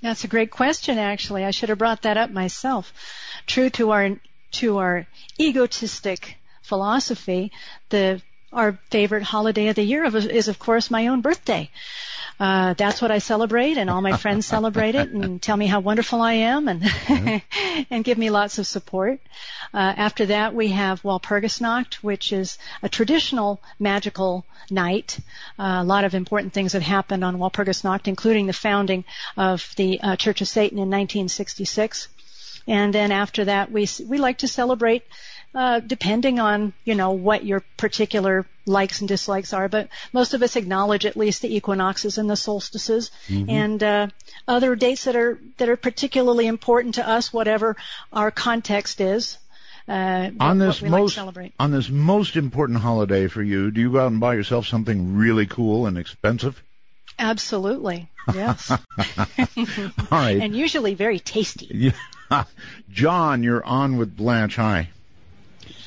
Speaker 4: That's a great question actually. I should have brought that up myself. True to our to our egotistic philosophy, the our favorite holiday of the year is of course my own birthday. Uh, that's what I celebrate, and all my friends celebrate it and tell me how wonderful I am, and and give me lots of support. Uh, after that, we have Walpurgisnacht, which is a traditional magical night. Uh, a lot of important things have happened on Walpurgisnacht, including the founding of the uh, Church of Satan in 1966. And then after that, we we like to celebrate uh, depending on you know what your particular likes and dislikes are. But most of us acknowledge at least the equinoxes and the solstices
Speaker 1: Mhm.
Speaker 4: and uh, other dates that are that are particularly important to us, whatever our context is. Uh,
Speaker 1: on this
Speaker 4: like
Speaker 1: most
Speaker 4: celebrate.
Speaker 1: on this most important holiday for you, do you go out and buy yourself something really cool and expensive?
Speaker 4: Absolutely, yes,
Speaker 1: All right.
Speaker 4: and usually very tasty.
Speaker 1: Yeah. John, you're on with Blanche. Hi.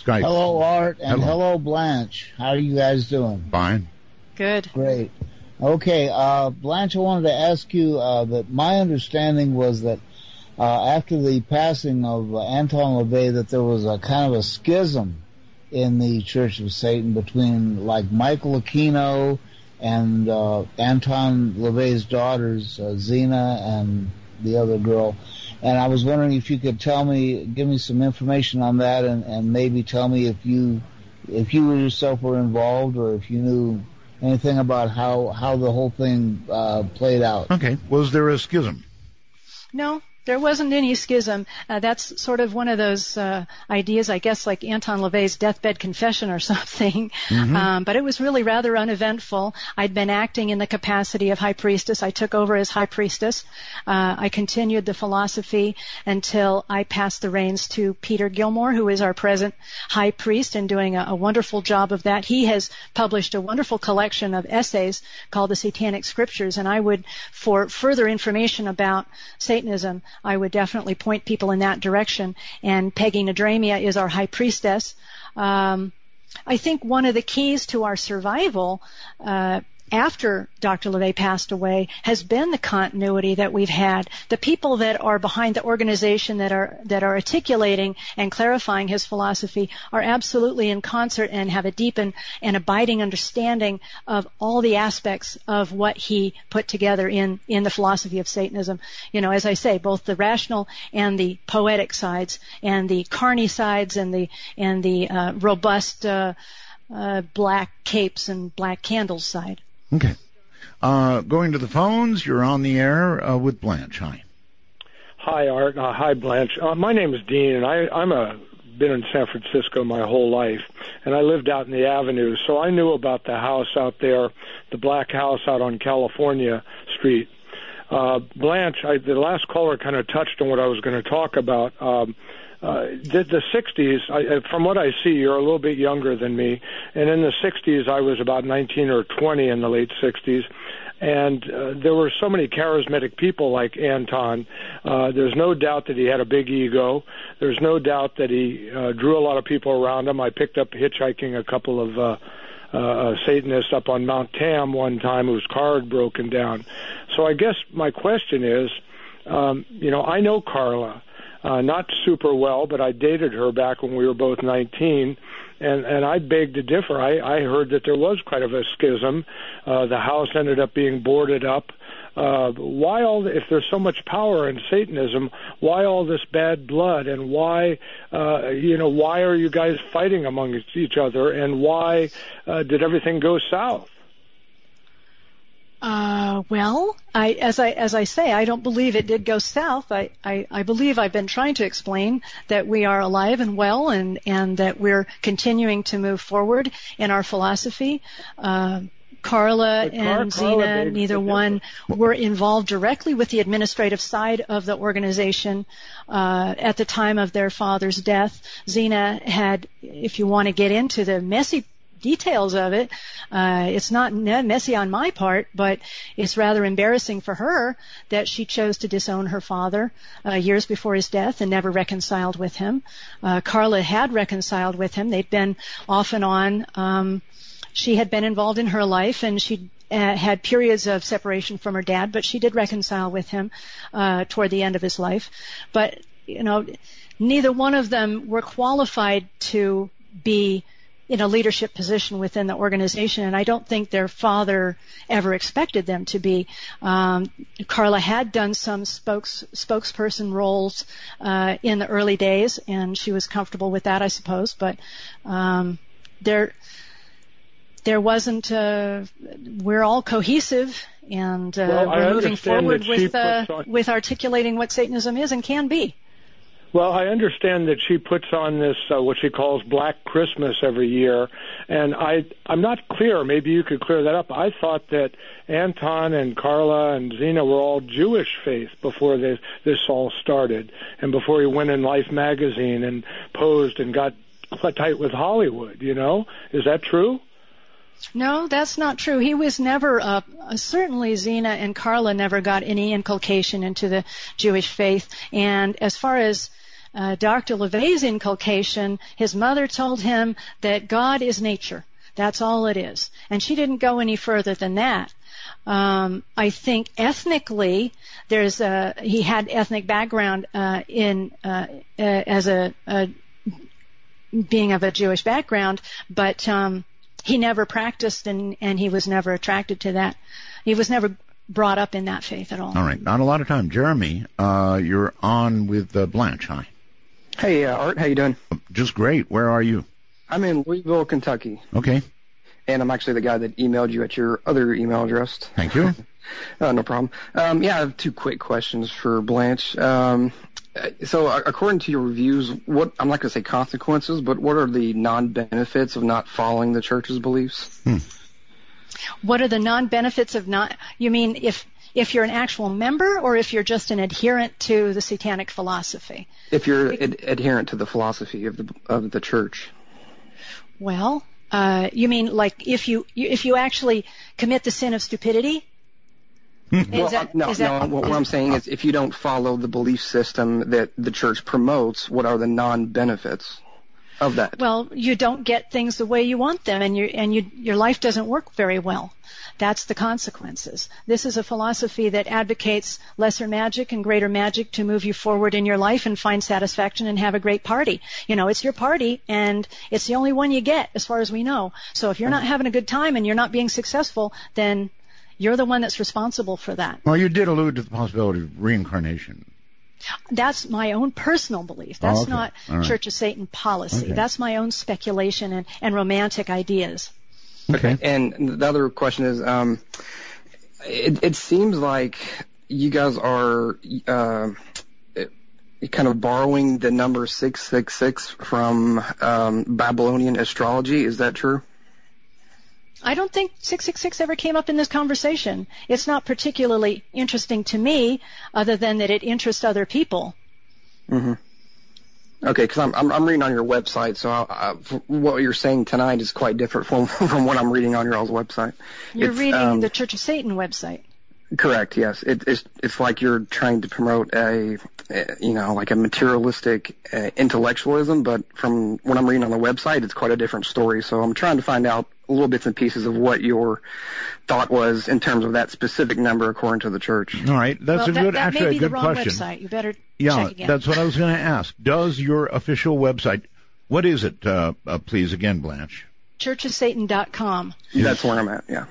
Speaker 1: Skype.
Speaker 15: Hello, Art, and
Speaker 1: Hello.
Speaker 15: hello, Blanche. How are you guys doing?
Speaker 1: Fine.
Speaker 4: Good.
Speaker 15: Great. Okay, uh, Blanche, I wanted to ask you uh, that my understanding was that uh, after the passing of uh, Anton LaVey, that there was a kind of a schism in the Church of Satan between like Michael Aquino and uh, Anton LaVey's daughters, uh, Zeena and the other girl. And I was wondering if you could tell me, give me some information on that, and, and maybe tell me if you, if you yourself were involved, or if you knew anything about how how the whole thing uh, played out.
Speaker 1: Okay. Was there a schism?
Speaker 4: No, there wasn't any schism. Uh, that's sort of one of those uh, ideas, I guess, like Anton LaVey's deathbed confession or something.
Speaker 16: Mhm.
Speaker 4: Um, but it was really rather uneventful. I'd been acting in the capacity of high priestess. I took over as high priestess. Uh, I continued the philosophy until I passed the reins to Peter Gilmore, who is our present high priest and doing a, a wonderful job of that. He has published a wonderful collection of essays called the Satanic Scriptures, and I would, for further information about Satanism, I would definitely point people in that direction. And Peggy Nadramia is our high priestess. Um, I think one of the keys to our survival uh, after Dr. LaVey passed away has been the continuity that we've had. The people that are behind the organization that are that are articulating and clarifying his philosophy are absolutely in concert and have a deep and, and abiding understanding of all the aspects of what he put together in in the philosophy of Satanism. You know, as I say, both the rational and the poetic sides, and the carny sides, and the and the uh, robust. Uh, uh, black capes and black candles side.
Speaker 1: Okay. Uh, going to the phones, you're on the air uh, with Blanche. Hi.
Speaker 16: Hi, Art. Uh, hi, Blanche. Uh, my name is Dean, and I, I'm a been in San Francisco my whole life, and I lived out in the Avenue, so I knew about the house out there, the black house out on California Street. Uh, Blanche, I, the last caller kind of touched on what I was going to talk about. Um, uh, the, the 60s, I, uh, from what I see, you're a little bit younger than me, and in the 60s, I was about 19 or 20 in the late 60s and uh, there were so many charismatic people like Anton. Uh, there's no doubt that he had a big ego. There's no doubt that he uh, drew a lot of people around him. I picked up hitchhiking a couple of uh, uh, Satanists up on Mount Tam one time whose car had broken down. So I guess my question is, um, you know, I know Karla. Uh, not super well, but I dated her back when we were both 19 and and I beg to differ. I I heard that there was quite of a schism. Uh, the house ended up being boarded up. Uh, why all? The, if there's so much power in Satanism, why all this bad blood? And why, uh, you know, why are you guys fighting among each other? And why uh, did everything go south?
Speaker 4: Uh, well, I, as I as I say, I don't believe it did go south. I, I, I believe I've been trying to explain that we are alive and well, and and that we're continuing to move forward in our philosophy. Uh,
Speaker 16: Karla Car-
Speaker 4: and Karla
Speaker 16: Zeena,
Speaker 4: neither one were involved directly with the administrative side of the organization uh, at the time of their father's death. Zeena had, if you want to get into the messy details of it. Uh, it's not messy on my part, but it's rather embarrassing for her that she chose to disown her father uh, years before his death and never reconciled with him. Uh, Karla had reconciled with him. They'd been off and on. Um, she had been involved in her life and she uh, had periods of separation from her dad, but she did reconcile with him uh, toward the end of his life. But you know, neither one of them were qualified to be in a leadership position within the organization, and I don't think their father ever expected them to be. Um, Karla had done some spokes, spokesperson roles uh, in the early days, and she was comfortable with that, I suppose. But um, there, there wasn't. Uh, we're all cohesive, and uh,
Speaker 16: Well,
Speaker 4: we're moving forward with uh,
Speaker 16: on-
Speaker 4: with articulating what Satanism is and can be.
Speaker 16: Well, I understand that she puts on this uh, what she calls Black Christmas every year, and I I'm not clear. Maybe you could clear that up. I thought that Anton and Karla and Zeena were all Jewish faith before this this all started, and before he went in Life magazine and posed and got tight with Hollywood. You know, is that true?
Speaker 4: No, that's not true. He was never, uh, certainly Zeena and Karla never got any inculcation into the Jewish faith. And as far as uh, Dr. LaVey's inculcation, his mother told him that God is nature. That's all it is. And she didn't go any further than that. Um, I think ethnically, there's a, he had ethnic background uh, in uh, uh, as a, a being of a Jewish background, but um, he never practiced and and he was never attracted to that. He was never brought up in that faith at all.
Speaker 1: All right, not a lot of time. Jeremy, uh, you're on with uh, Blanche. Hi.
Speaker 17: Hey, uh, Art, how you doing?
Speaker 1: Just great. Where are you?
Speaker 17: I'm in Louisville, Kentucky,
Speaker 1: Okay.
Speaker 17: and I'm actually the guy that emailed you at your other email address.
Speaker 1: Thank you.
Speaker 17: Uh, no problem. Um, yeah, I have two quick questions for Blanche. Um, uh, so, uh, according to your reviews, what I'm not going to say consequences, but what are the non-benefits of not following the church's beliefs?
Speaker 4: What are the non-benefits of not? You mean if if you're an actual member or if you're just an adherent to the satanic philosophy?
Speaker 17: If you're ad- adherent to the philosophy of the of the church.
Speaker 4: Well, uh, you mean like if you you- if you actually commit the sin of stupidity?
Speaker 17: Well,
Speaker 4: Is that-
Speaker 17: no,
Speaker 4: is that-
Speaker 17: no. What, what I'm saying is, if you don't follow the belief system that the church promotes, what are the non-benefits of that?
Speaker 4: Well, you don't get things the way you want them, and you and you your life doesn't work very well. That's the consequences. This is a philosophy that advocates lesser magic and greater magic to move you forward in your life and find satisfaction and have a great party. You know, it's your party and it's the only one you get as far as we know. So if you're not having a good time and you're not being successful, then you're the one that's responsible for that.
Speaker 1: Well, you did allude to the possibility of reincarnation.
Speaker 4: That's my own personal belief. That's
Speaker 1: Oh, okay.
Speaker 4: not
Speaker 1: All right.
Speaker 4: Church of Satan policy.
Speaker 17: Okay.
Speaker 4: That's my own speculation and, and romantic ideas.
Speaker 17: Okay. And the other question is, um, it, it seems like you guys are uh, kind of borrowing the number six six six from um, Babylonian astrology. Is that true?
Speaker 4: I don't think 666 ever came up in this conversation. It's not particularly interesting to me, other than that it interests other people.
Speaker 17: Mm-hmm. Okay, because I'm, I'm I'm reading on your website, so I, I, what you're saying tonight is quite different from from what I'm reading on your all's website.
Speaker 4: You're
Speaker 17: It's,
Speaker 4: reading
Speaker 17: um,
Speaker 4: the Church of Satan website.
Speaker 17: Correct. Yes. It, it's it's like you're trying to promote a, uh, you know, like a materialistic uh, intellectualism, but from what I'm reading on the website, it's quite a different story. So I'm trying to find out little bits and pieces of what your thought was in terms of that specific number according to the church.
Speaker 1: All right, that's
Speaker 4: well,
Speaker 1: a
Speaker 4: that,
Speaker 1: good,
Speaker 4: that
Speaker 1: actually
Speaker 4: may
Speaker 1: a good
Speaker 4: the wrong
Speaker 1: question.
Speaker 4: website. You better
Speaker 1: Yeah,
Speaker 4: check again.
Speaker 1: that's what I was going to ask. Does your official website? What is it? Uh, uh, please again, Blanche.
Speaker 4: churchofsatan.com.
Speaker 17: That's where I'm at. Yeah.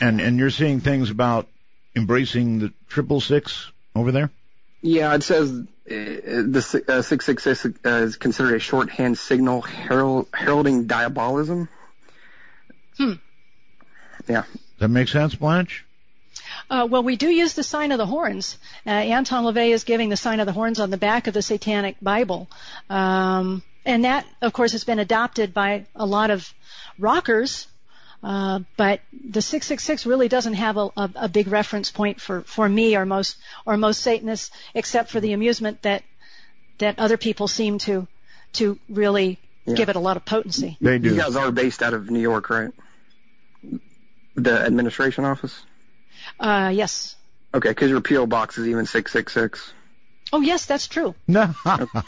Speaker 1: And and you're seeing things about embracing the triple six over there.
Speaker 17: Yeah, it says uh, the si- uh, 666 uh, is considered a shorthand signal herald, heralding diabolism.
Speaker 4: Hmm.
Speaker 17: Yeah.
Speaker 1: That makes sense, Blanche.
Speaker 4: Uh, well, we do use the sign of the horns. Uh, Anton LaVey is giving the sign of the horns on the back of the Satanic Bible. Um, and that, of course, has been adopted by a lot of rockers. Uh, but the 666 really doesn't have a, a, a big reference point for, for me or most or most Satanists, except for the amusement that that other people seem to to really
Speaker 17: Yeah.
Speaker 4: give it a lot of potency.
Speaker 1: They do.
Speaker 17: You guys are based out of New York, right? The administration office?
Speaker 4: Uh, yes.
Speaker 17: Okay, because your P.O. box is even 666.
Speaker 4: Oh, yes, that's true.
Speaker 1: No.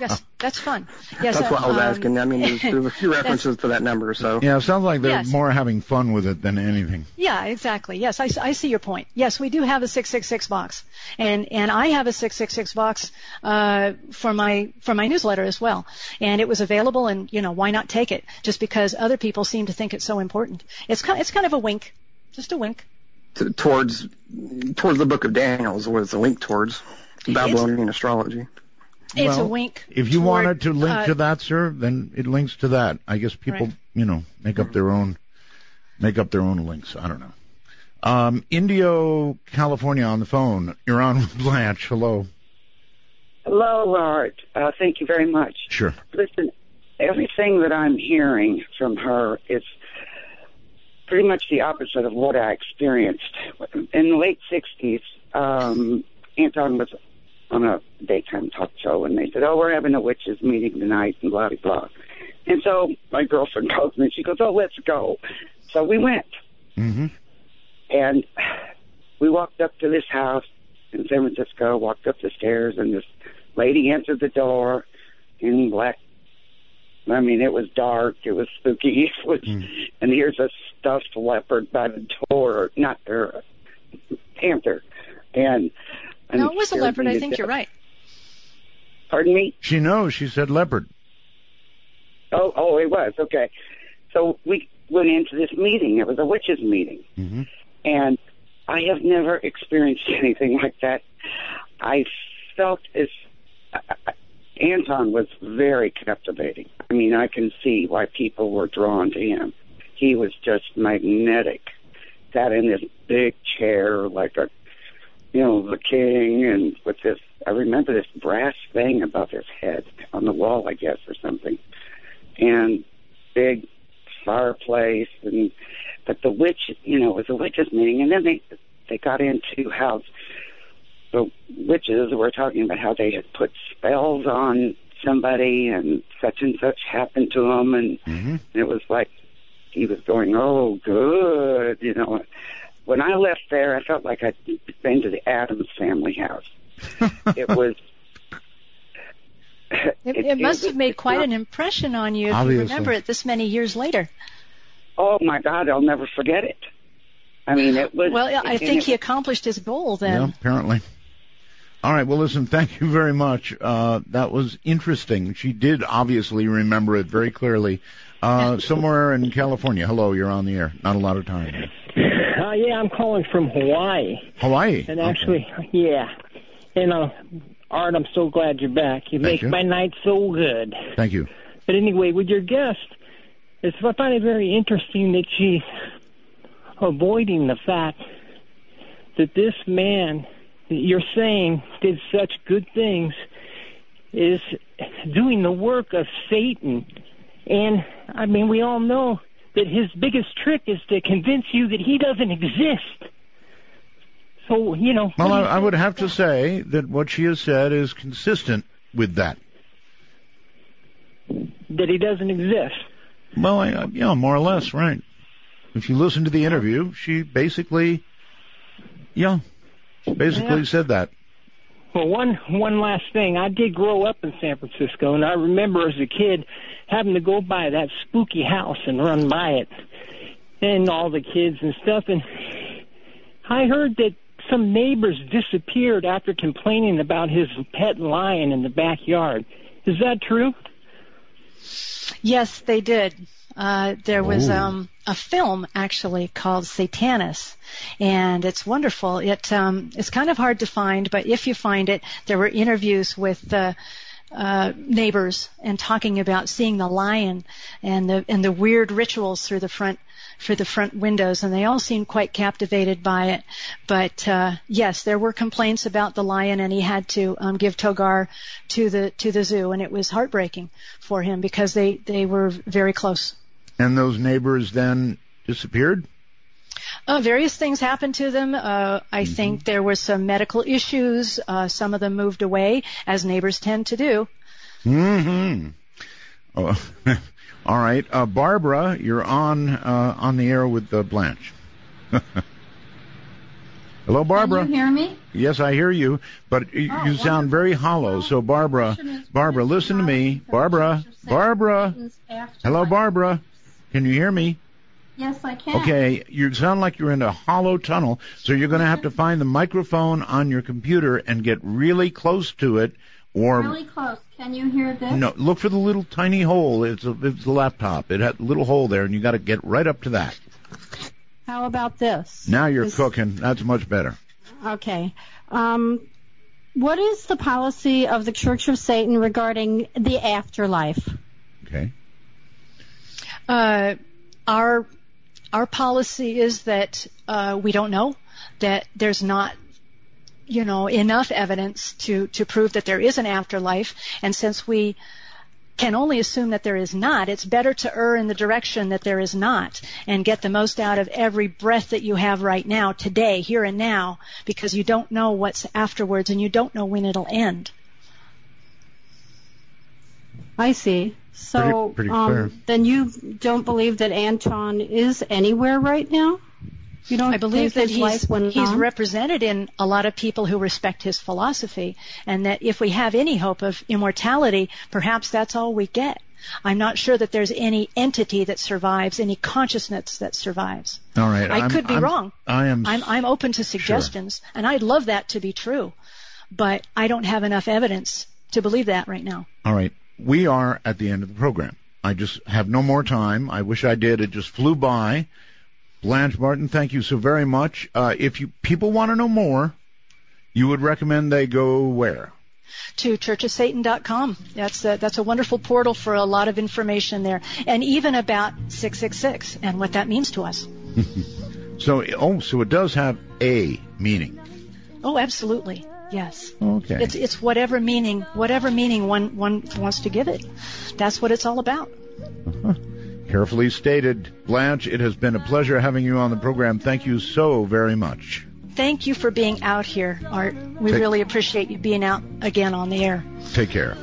Speaker 4: Yes, that's fun. Yes,
Speaker 17: That's what I was
Speaker 4: um,
Speaker 17: asking. I mean, there's, there's a few references to that number, so.
Speaker 1: Yeah, it sounds like they're
Speaker 4: Yes.
Speaker 1: more having fun with it than anything.
Speaker 4: Yeah, exactly. Yes, I, I see your point. Yes, we do have a 666 box, and and I have a 666 box uh, for my for my newsletter as well. And it was available, and you know why not take it? Just because other people seem to think it's so important. It's kind it's kind of a wink, just a wink.
Speaker 17: t- towards towards the book of Daniel is what it's a link towards Babylonian astrology.
Speaker 4: It's a wink.
Speaker 1: If you
Speaker 4: toward,
Speaker 1: wanted to link
Speaker 4: uh,
Speaker 1: to that, sir, then it links to that. I guess people,
Speaker 4: Right.
Speaker 1: you know, make up their own make up their own links. I don't know. Um, Indio, California, on the phone. You're on with Blanche. Hello.
Speaker 18: Hello, Art. Uh, thank you very much.
Speaker 1: Sure.
Speaker 18: Listen, everything that I'm hearing from her is pretty much the opposite of what I experienced. In the late 60s, um, Anton was on a daytime talk show, and they said, oh, we're having a witches meeting tonight, and blah, blah, blah. And so my girlfriend calls me, she goes, oh, let's go. So we went.
Speaker 1: Mm-hmm.
Speaker 18: And we walked up to this house in San Francisco, walked up the stairs, and this lady answered the door in black. I mean, it was dark. It was spooky. It was, and here's a stuffed leopard by the door, not or panther, and, and
Speaker 4: No, it was a leopard. I think
Speaker 18: death.
Speaker 4: you're right.
Speaker 18: Pardon me.
Speaker 1: She knows. She said leopard.
Speaker 18: Oh, oh, it was okay. So we went into this meeting. It was a witches meeting,
Speaker 1: Mm-hmm.
Speaker 18: and I have never experienced anything like that. I felt as Anton was very captivating. I mean, I can see why people were drawn to him. He was just magnetic. Sat in this big chair like a, you know, the king, and with this. I remember this brass thing above his head on the wall, I guess, or something, and big fireplace, and but the witch, you know, it was a witches meeting, and then they they got into how the witches were talking about how they had put spells on somebody and such and such happened to them and
Speaker 1: Mm-hmm.
Speaker 18: it was like he was going oh good you know when i left there i felt like i'd been to the Addams family house it was
Speaker 4: It,
Speaker 18: it-
Speaker 4: it must
Speaker 18: it-
Speaker 4: have made quite
Speaker 18: not-
Speaker 4: an impression on you if
Speaker 18: Obviously.
Speaker 4: you remember it this many years later.
Speaker 18: oh my god i'll never forget it i mean it was
Speaker 4: Well, I think
Speaker 18: it-
Speaker 4: he accomplished his goal then.
Speaker 1: Yeah, apparently. All right. Well, listen. Thank you very much. Uh, that was interesting. She did obviously remember it very clearly. Uh, somewhere in California. Hello, you're on the air. Not a lot of time.
Speaker 19: Uh, yeah, I'm calling from Hawaii.
Speaker 1: Hawaii.
Speaker 19: And actually, yeah. And uh, Art, I'm so glad you're back. You make
Speaker 1: you.
Speaker 19: my night so good.
Speaker 1: Thank you.
Speaker 19: But anyway, with your guest, it's, I find it very interesting that she's avoiding the fact that this man that you're saying did such good things is doing the work of Satan. And I mean, we all know that his biggest trick is to convince you that he doesn't exist. So, you know,
Speaker 1: Well, I, I would have to say that what she has said is consistent with that.
Speaker 19: that he doesn't exist.
Speaker 1: Well, I, yeah, more or less, right. If you listen to the interview, she basically, yeah, she basically
Speaker 19: Yeah.
Speaker 1: said that.
Speaker 19: Well, one one last thing. I did grow up in San Francisco, and I remember as a kid having to go by that spooky house and run by it, and all the kids and stuff. And I heard that some neighbors disappeared after complaining about his pet lion in the backyard. Is that true?
Speaker 4: Yes, they did. Uh, there was um, a film actually called Satanis, and it's wonderful. It um, it's kind of hard to find, but if you find it, there were interviews with uh, uh, neighbors and talking about seeing the lion and the and the weird rituals through the front through the front windows, and they all seemed quite captivated by it. But uh, yes, there were complaints about the lion, and he had to um, give Togare to the to the zoo, and it was heartbreaking for him because they they were very close.
Speaker 1: And those neighbors then disappeared?
Speaker 4: Uh, various things happened to them. Uh, I think there were some medical issues. Uh, some of them moved away, as neighbors tend to do.
Speaker 1: hmm Oh, all right. Uh, Barbara, you're on uh, on the air with uh, Blanche. Hello, Barbara.
Speaker 20: Can you hear me?
Speaker 1: Yes, I hear you, but y
Speaker 20: Oh,
Speaker 1: you sound very hollow. So, Barbara, Barbara, listen to me. Barbara, Barbara. Hello, Barbara. Can you hear me?
Speaker 20: Yes, I can.
Speaker 1: Okay, you sound like you're in a hollow tunnel, so you're going to have to find the microphone on your computer and get really close to it, or
Speaker 20: Really close. Can you hear this?
Speaker 1: no, look for the little tiny hole. It's a, it's a laptop. It had a little hole there, and you got to get right up to that.
Speaker 20: How about this?
Speaker 1: Now you're
Speaker 20: Is-
Speaker 1: cooking. That's much better.
Speaker 20: Okay. Um, what is the policy of the Church of Satan regarding the afterlife?
Speaker 1: Okay.
Speaker 4: Uh, our our policy is that uh, we don't know that there's not you know enough evidence to to prove that there is an afterlife and since we can only assume that there is not it's better to err in the direction that there is not and get the most out of every breath that you have right now today here and now because you don't know what's afterwards and you don't know when it'll end
Speaker 20: I see. So,
Speaker 4: Pretty- pretty
Speaker 20: um, then you don't believe that Anton is anywhere right now? You don't
Speaker 4: I believe that he's, he's
Speaker 20: on?
Speaker 4: represented in a lot of people who respect his philosophy, and that if we have any hope of immortality, perhaps that's all we get. I'm not sure that there's any entity that survives, any consciousness that survives.
Speaker 1: All right.
Speaker 4: I
Speaker 1: I'm-
Speaker 4: could be
Speaker 1: I'm-
Speaker 4: wrong.
Speaker 1: I am.
Speaker 4: I'm, I'm open to suggestions, and I'd love that to be true, but I don't have enough evidence to believe that right now.
Speaker 1: All right. We are at the end of the program. I just have no more time. I wish I did. It just flew by. Blanche Barton, thank you so very much. Uh, if you people want to know more, you would recommend they go where?
Speaker 4: to churchofsatan.com. That's a, that's a wonderful portal for a lot of information there, and even about 666 and what that means to us.
Speaker 1: so, oh, so it does have a meaning.
Speaker 4: Oh, absolutely. Yes.
Speaker 1: Okay.
Speaker 4: It's it's whatever meaning whatever meaning one one wants to give it. That's what it's all about.
Speaker 1: Uh-huh. Carefully stated. Blanche, it has been a pleasure having you on the program. Thank you so very much.
Speaker 4: Thank you for being out here, Art. We
Speaker 1: Take-
Speaker 4: really appreciate you being out again on the air.
Speaker 1: Take care.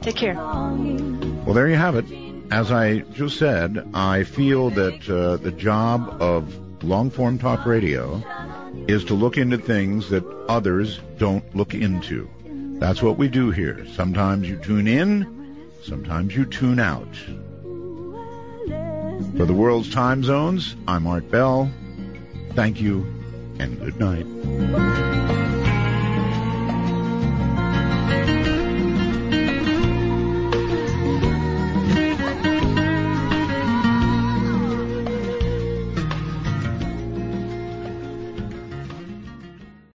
Speaker 4: Take care.
Speaker 1: Well, there you have it. As I just said, I feel that uh, the job of long form talk radio is to look into things that others don't look into. That's what we do here. Sometimes you tune in, sometimes you tune out. For the world's time zones, I'm Art Bell. Thank you and good night.